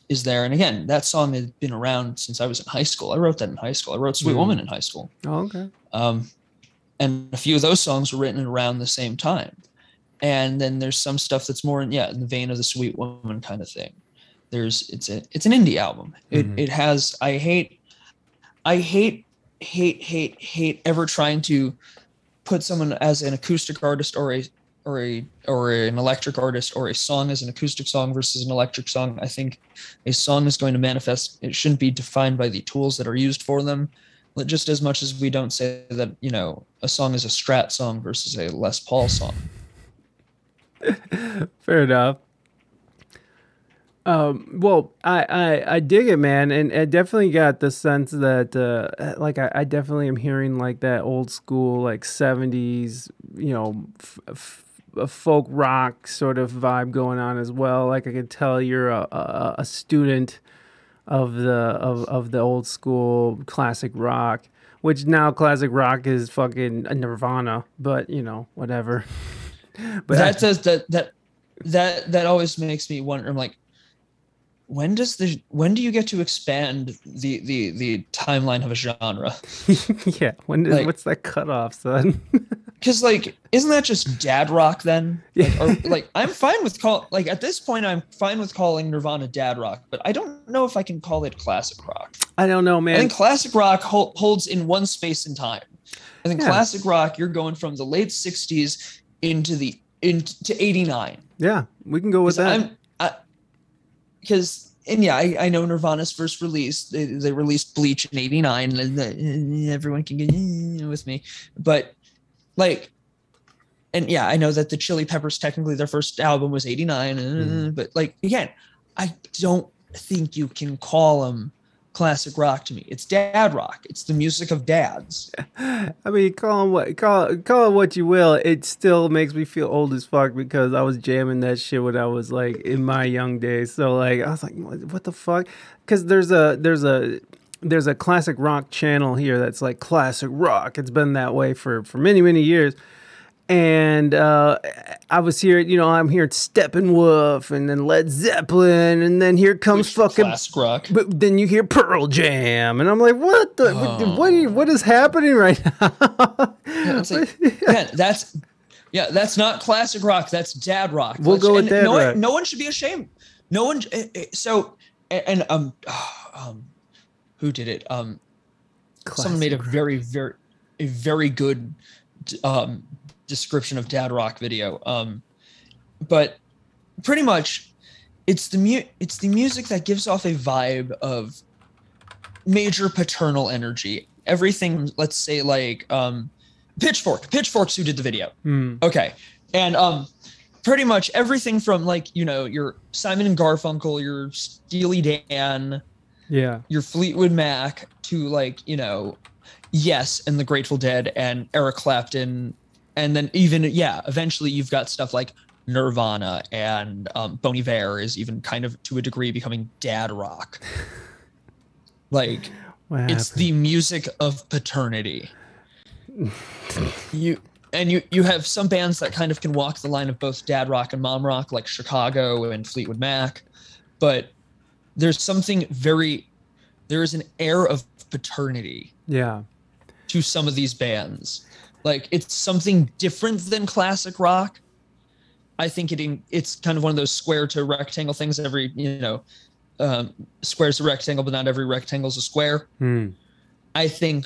is there. And again, that song had been around since I was in high school. I wrote that in high school. I wrote Sweet Mm. Woman in high school. Oh, okay. Um, and a few of those songs were written around the same time. And then there's some stuff that's more in yeah in the vein of the Sweet Woman kind of thing. There's it's a it's an indie album. It Mhm. it has I hate I hate hate hate hate ever trying to put someone as an acoustic artist or a or a or an electric artist or a song as an acoustic song versus an electric song. I think a song is going to manifest. It shouldn't be defined by the tools that are used for them just as much as we don't say that you know a song is a strat song versus a les paul song Fair enough. Um, well, I, I I dig it, man, and I definitely got the sense that, uh, like, I, I definitely am hearing like that old school, like '70s, you know, f- f- a folk rock sort of vibe going on as well. Like, I can tell you're a, a, a student of the of, of the old school classic rock, which now classic rock is fucking Nirvana, but you know, whatever. but that does that that that that always makes me wonder i'm like when does the when do you get to expand the the the timeline of a genre yeah, when is, Like- what's that cutoff, son? because like isn't that just dad rock then like, or, like i'm fine with call like at this point i'm fine with calling nirvana dad rock but i don't know if i can call it classic rock I don't know, man. i think classic rock hol- holds in one space and time i think Yeah. classic rock you're going from the late 60s into the into 89 yeah, we can go with that. Because and yeah, I, I know Nirvana's first release. They, they released Bleach in '89, and uh, everyone can get eh, with me. But like, and yeah, I know that the Chili Peppers technically their first album was 89 uh, Mhm. but like again, I don't think you can call them classic rock to me. It's dad rock. It's the music of dads. I mean, call 'em what call call it what you will. It still makes me feel old as fuck because I was jamming that shit when I was like in my young days. So like I was like, what, what the fuck? Because there's a there's a there's a classic rock channel here that's like classic rock. It's been that way for for many many years. And uh, I was here, you know, I'm here at Steppenwolf, and then Led Zeppelin, and then here comes Which fucking classic rock. but then you hear Pearl Jam, and I'm like, what the what, what, Oh. what is happening right now? Yeah, like, that's yeah, that's not classic rock. That's dad rock. We'll Let's- go with dad no, one- rock. No one should be ashamed. No one. eh, eh, So and, um, um, who did it? Um, someone made a Classic very very a very good um description of dad rock video. Um, but pretty much, it's the mu- it's the music that gives off a vibe of major paternal energy. Everything, let's say, like um, Pitchfork. Pitchfork's who did the video. Hmm. Okay. And um pretty much everything from like, you know, your Simon and Garfunkel, your Steely Dan, Yeah, your Fleetwood Mac to like, you know, Yes and the Grateful Dead and Eric Clapton and then even yeah, eventually you've got stuff like Nirvana and um Bon Iver is even kind of to a degree becoming dad rock. like it's the music of paternity. You and you you have some bands that kind of can walk the line of both dad rock and mom rock like chicago and fleetwood mac but there's something very there is an air of paternity yeah, to some of these bands like it's something different than classic rock i think it in, it's kind of one of those square to rectangle things every you know um, square's a rectangle but not every rectangle's a square Hmm. I think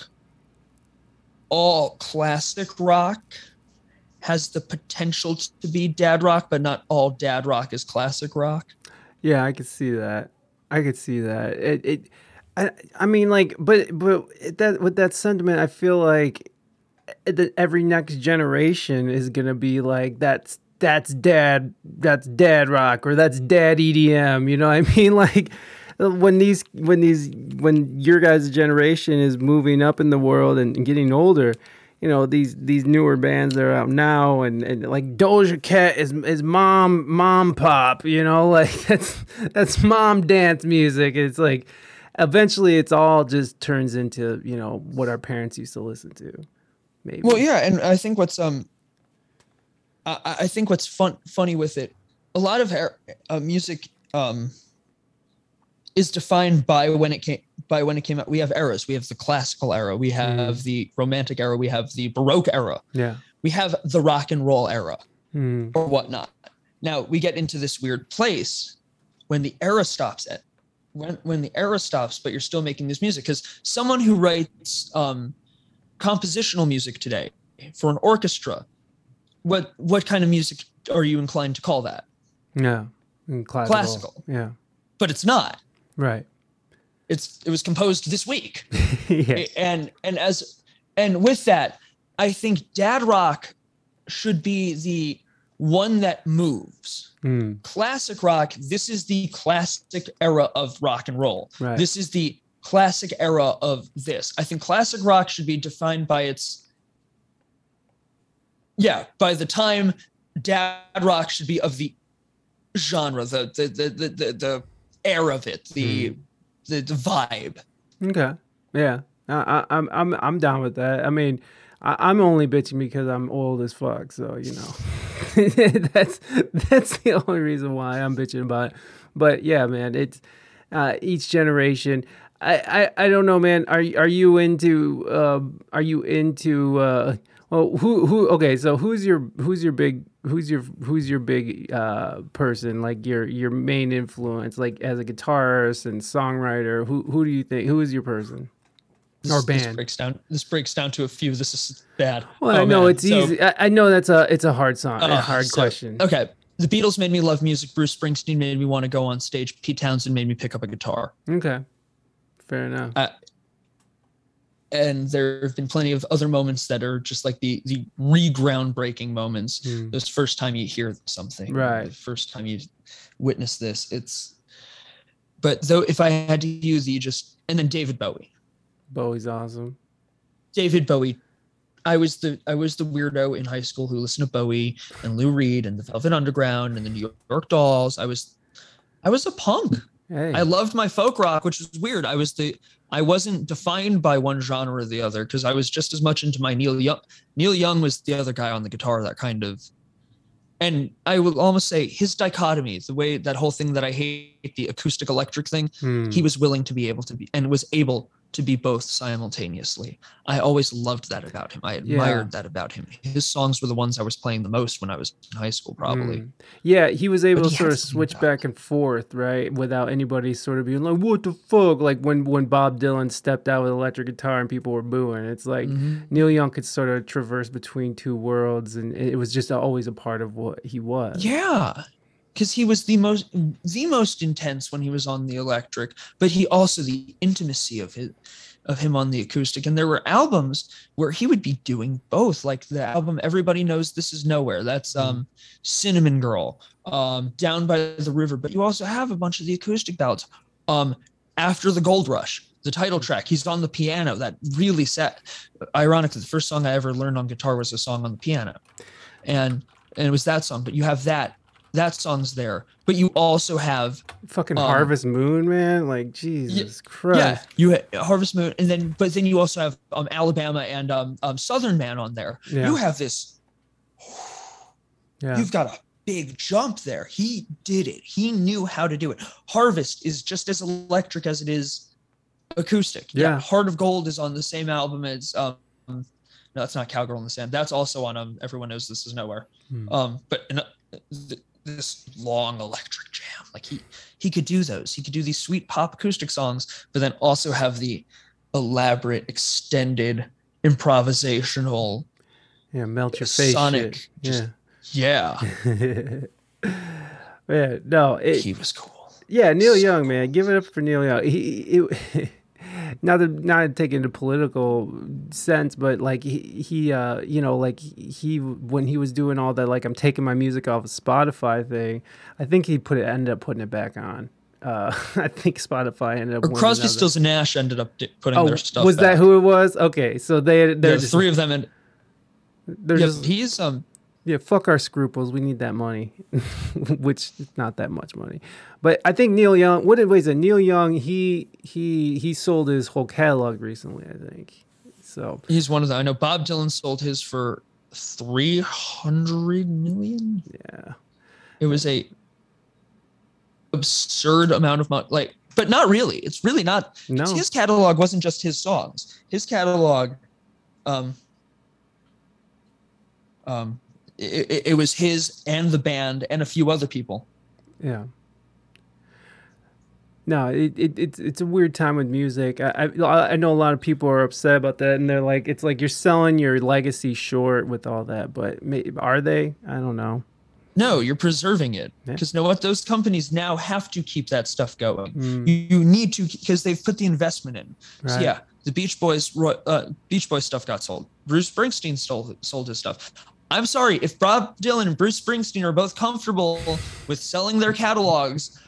all classic rock has the potential to be dad rock, but not all dad rock is classic rock. yeah. I could see that. I could see that. It, it I, I mean, like, but but that with that sentiment, I feel like that every next generation is gonna be like that's that's dad that's dad rock or that's dad EDM. You know what I mean? Like when these when these when your guys' generation is moving up in the world and, and getting older. You know these these newer bands that are out now, and, and like Doja Cat is is mom mom pop. You know, like that's that's mom dance music. It's like eventually it's all just turns into you know what our parents used to listen to. Maybe. Well, yeah, and I think what's um, I, I think what's fun funny with it, a lot of her- uh, music um, is defined by when it came by when it came out. We have eras. We have the classical era. We have the romantic era. We have the baroque era. Yeah. We have the rock and roll era. Hmm. or whatnot. Now we get into this weird place when the era stops at when when the era stops, but you're still making this music because someone who writes um, compositional music today for an orchestra, what what kind of music are you inclined to call that? Yeah. And classical. Classical. Yeah. But it's not. Right. It's it was composed this week. yeah. and and as and with that i think dad rock should be the one that moves Hmm. classic rock this is the classic era of rock and roll Right. this is the classic era of this i think classic rock should be defined by its yeah by the time dad rock should be of the genre the the the the, the, the air of it the, the the vibe Okay. Yeah. I, I, I'm I'm I'm down with that. I mean, I, I'm only bitching because I'm old as fuck. So you know, that's that's the only reason why I'm bitching about it. But yeah, man, it's uh, each generation. I, I I don't know, man. Are you- are you into uh, are you into uh, well who who okay so who's your who's your big who's your who's your big uh, person like your your main influence like as a guitarist and songwriter who who do you think who is your person This- Or This breaks down. This breaks down to a few. This is bad. well I Oh, know man. it's So- easy I, I know that's a it's a hard song a uh, hard so- question Okay. The Beatles made me love music. Bruce Springsteen made me want to go on stage. Pete Townshend made me pick up a guitar. okay fair enough Uh, and there have been plenty of other moments that are just like the the re-groundbreaking moments. Mm. This first time you hear something, Right. The first time you witness this, it's. But though, if I had to use the just and then David Bowie, Bowie's awesome. David Bowie. I was the I was the weirdo in high school who listened to Bowie and Lou Reed and the Velvet Underground and the New York Dolls. I was I was a punk. Hey, I loved my folk rock, which was weird. I was the I wasn't defined by one genre or the other because I was just as much into my Neil Young. Neil Young was the other guy on the guitar that kind of, and I will almost say his dichotomy, the way that whole thing that I hate the acoustic electric thing. Hmm. He was willing to be able to be and was able to be both simultaneously. I always loved that about him. I admired that about him. His songs were the ones I was playing the most when I was in high school, probably. Mm. Yeah, he was able But to sort of switch back and forth, right, without anybody sort of being like, "What the fuck?" Like when when Bob Dylan stepped out with electric guitar and people were booing. It's like Mhm. Neil Young could sort of traverse between two worlds, and it was just always a part of what he was. Yeah. Because he was the most the most intense when he was on the electric, but he also the intimacy of his of him on the acoustic. And there were albums where he would be doing both. Like the album Everybody Knows This Is Nowhere. That's um Cinnamon Girl, um, Down by the River. But you also have a bunch of the acoustic ballads. Um, After the Gold Rush, the title track, he's on the piano. That really set. Ironically, the first song I ever learned on guitar was a song on the piano, and and it was that song. But you have that that song's there. But you also have Fucking Um, Harvest Moon, man. Like Jesus Christ. yeah, you ha- Harvest Moon, and then but then you also have um Alabama and um, um Southern Man on there. Yeah. You have this. Yeah. You've got a big jump there. He did it. He knew how to do it. Harvest is just as electric as it is acoustic. Yeah. Heart of Gold is on the same album as um no, that's not Cowgirl in the Sand. That's also on um Everyone Knows This Is Nowhere. Hmm. Um, but in, uh, th- this long electric jam, like he he could do those. He could do these sweet pop acoustic songs, but then also have the elaborate, extended, improvisational. yeah, melt your face. Sonic, shit. just- Yeah. Yeah, yeah. No. It, he was cool. Yeah, Neil So Young, man, give it up for Neil Young. He, he not to not to take into political sense, but like he, he uh, you know, like he when he was doing all that, like I'm taking my music off of Spotify thing. I think he put it ended up putting it back on. Uh, I think Spotify ended up. Or Crosby, another- Stills, and Nash ended up putting Oh, their stuff. was that who it was? Okay, so they they're Yeah, three of them, and they're yeah, just he's um yeah, fuck our scruples. We need that money, which is not that much money. But I think Neil Young. What it was it? Neil Young. He he he sold his whole catalog recently. I think so. he's one of them. I know Bob Dylan sold his for three hundred million. Yeah, It was a absurd amount of money. Like, but not really. It's really not. no, His catalog wasn't just his songs. His catalog, um, um, it, it, was his and the band and a few other people. yeah. No, it, it it's it's a weird time with music. I, I I know a lot of people are upset about that, and they're like, it's like you're selling your legacy short with all that. But may, are they? I don't know. No, you're preserving it Yeah. because you know what? Those companies now have to keep that stuff going. Mm, You, you need to because they've put the investment in. So yeah, the Beach Boys, uh, Beach Boys stuff got sold. Bruce Springsteen stole sold his stuff. I'm sorry if Bob Dylan and Bruce Springsteen are both comfortable with selling their catalogs.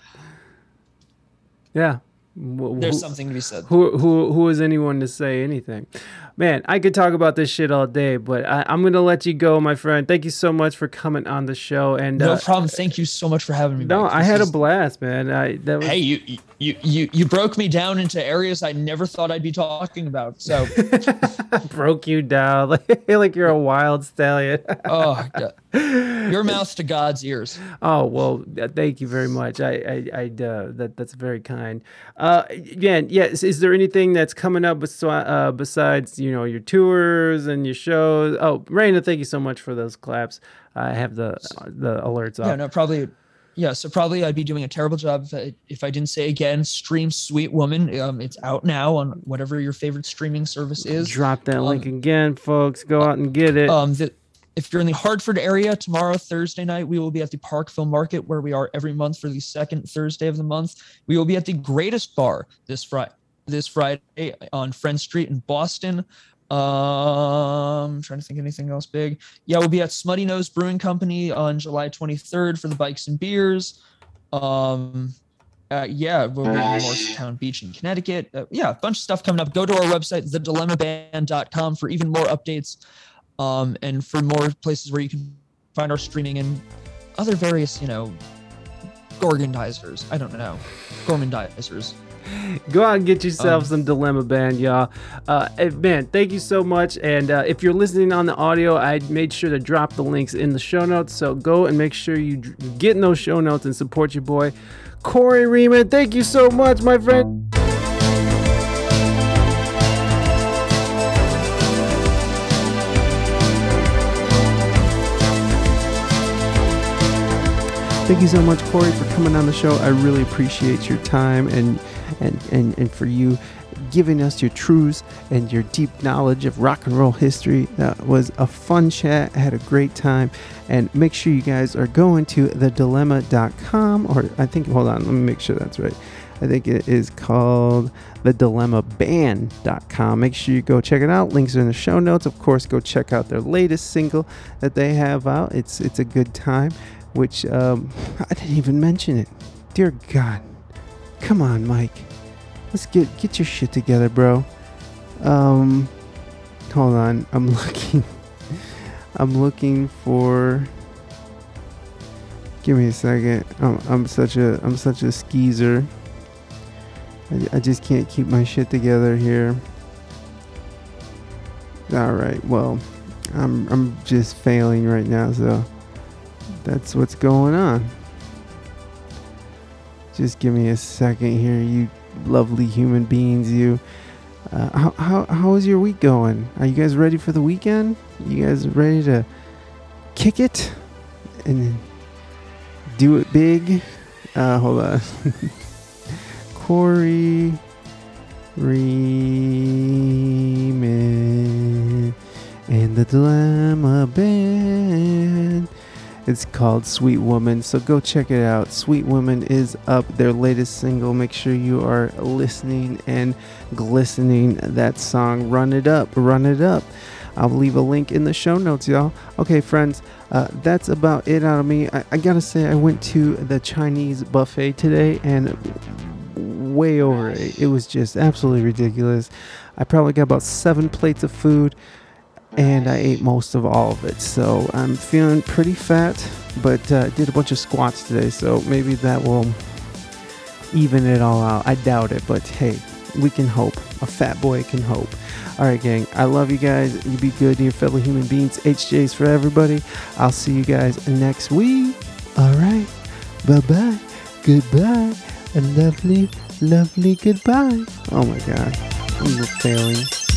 Yeah. There's something to be said. who who who is anyone to say anything man i could talk about this shit all day but I, i'm gonna let you go my friend thank you so much for coming on the show and No uh, problem. Thank you so much for having me. no i had a blast man i that was Hey, you you you you broke me down into areas I never thought I'd be talking about. So, broke you down like, like you're a wild stallion oh, God. your mouth to God's ears. oh well uh, thank you very much i i, I uh, that that's very kind uh again yes is there anything that's coming up uh, besides you know your tours and your shows oh Reina, thank you so much for those claps i have the the alerts Yeah, up no, probably. Yeah, so probably I'd be doing a terrible job if I, if I didn't say again. Stream Sweet Woman. Um, it's out now on whatever your favorite streaming service is. Drop that link again, folks. Go out and get it. Um, the, if you're in the Hartford area tomorrow, Thursday night, we will be at the Parkville Market where we are every month for the second Thursday of the month. We will be at the Greatest Bar this Friday. This Friday on Friend Street in Boston. Um, trying to think anything else big. Yeah, we'll be at Smuttynose Brewing Company on July 23rd for the bikes and beers. Um, uh, yeah, we'll be in Morristown Beach in Connecticut. Uh, yeah, a bunch of stuff coming up. Go to our website, thedilemmaband.com, for even more updates um, and for more places where you can find our streaming and other various, you know, gorgondizers. I don't know. Gormandizers. Go out and get yourself Um, some Dilemma Band, y'all. Uh, eh, man, thank you so much. And uh, if you're listening on the audio, I made sure to drop the links in the show notes. So go and make sure you get in those show notes and support your boy, Corey Riemann. Thank you so much, my friend. Thank you so much, Corey, for coming on the show. I really appreciate your time and and and, and for you giving us your truths and your deep knowledge of rock and roll history. That was a fun chat. I had a great time. And make sure you guys are going to thedilemma.com or I think hold on, let me make sure that's right. I think it is called thedilemmaband.com. Make sure you go check it out. Links are in the show notes. Of course, go check out their latest single that they have out. It's it's a good time which um, I didn't even mention it. Dear God, come on, Mike, let's get get your shit together, bro. Um, hold on, I'm looking. I'm looking for. Give me a second. I'm, I'm such a I'm such a skeezer. I, I just can't keep my shit together here. All right, well, I'm I'm just failing right now, so that's what's going on. Just give me a second here, you lovely human beings. You, uh, how how how is your week going? Are you guys ready for the weekend? You guys ready to kick it and do it big? Uh, hold on, Corey Riemann and the Dilemma Band. It's called Sweet Woman, so go check it out. Sweet Woman is up, their latest single. Make sure you are listening and glistening that song. Run it up, run it up. I'll leave a link in the show notes, y'all. Okay, friends, uh, that's about it out of me. I, I gotta say, I went to the Chinese buffet today and way over it. It was just absolutely ridiculous. I probably got about seven plates of food and I ate most of all of it. So I'm feeling pretty fat, but uh, did a bunch of squats today, so maybe that will even it all out. I doubt it, but hey, we can hope. A fat boy can hope. All right, gang. I love you guys. You be good to your fellow human beings. HJ's for everybody. I'll see you guys next week. All right. Bye bye. Goodbye. A lovely, lovely goodbye. Oh my God. I'm failing.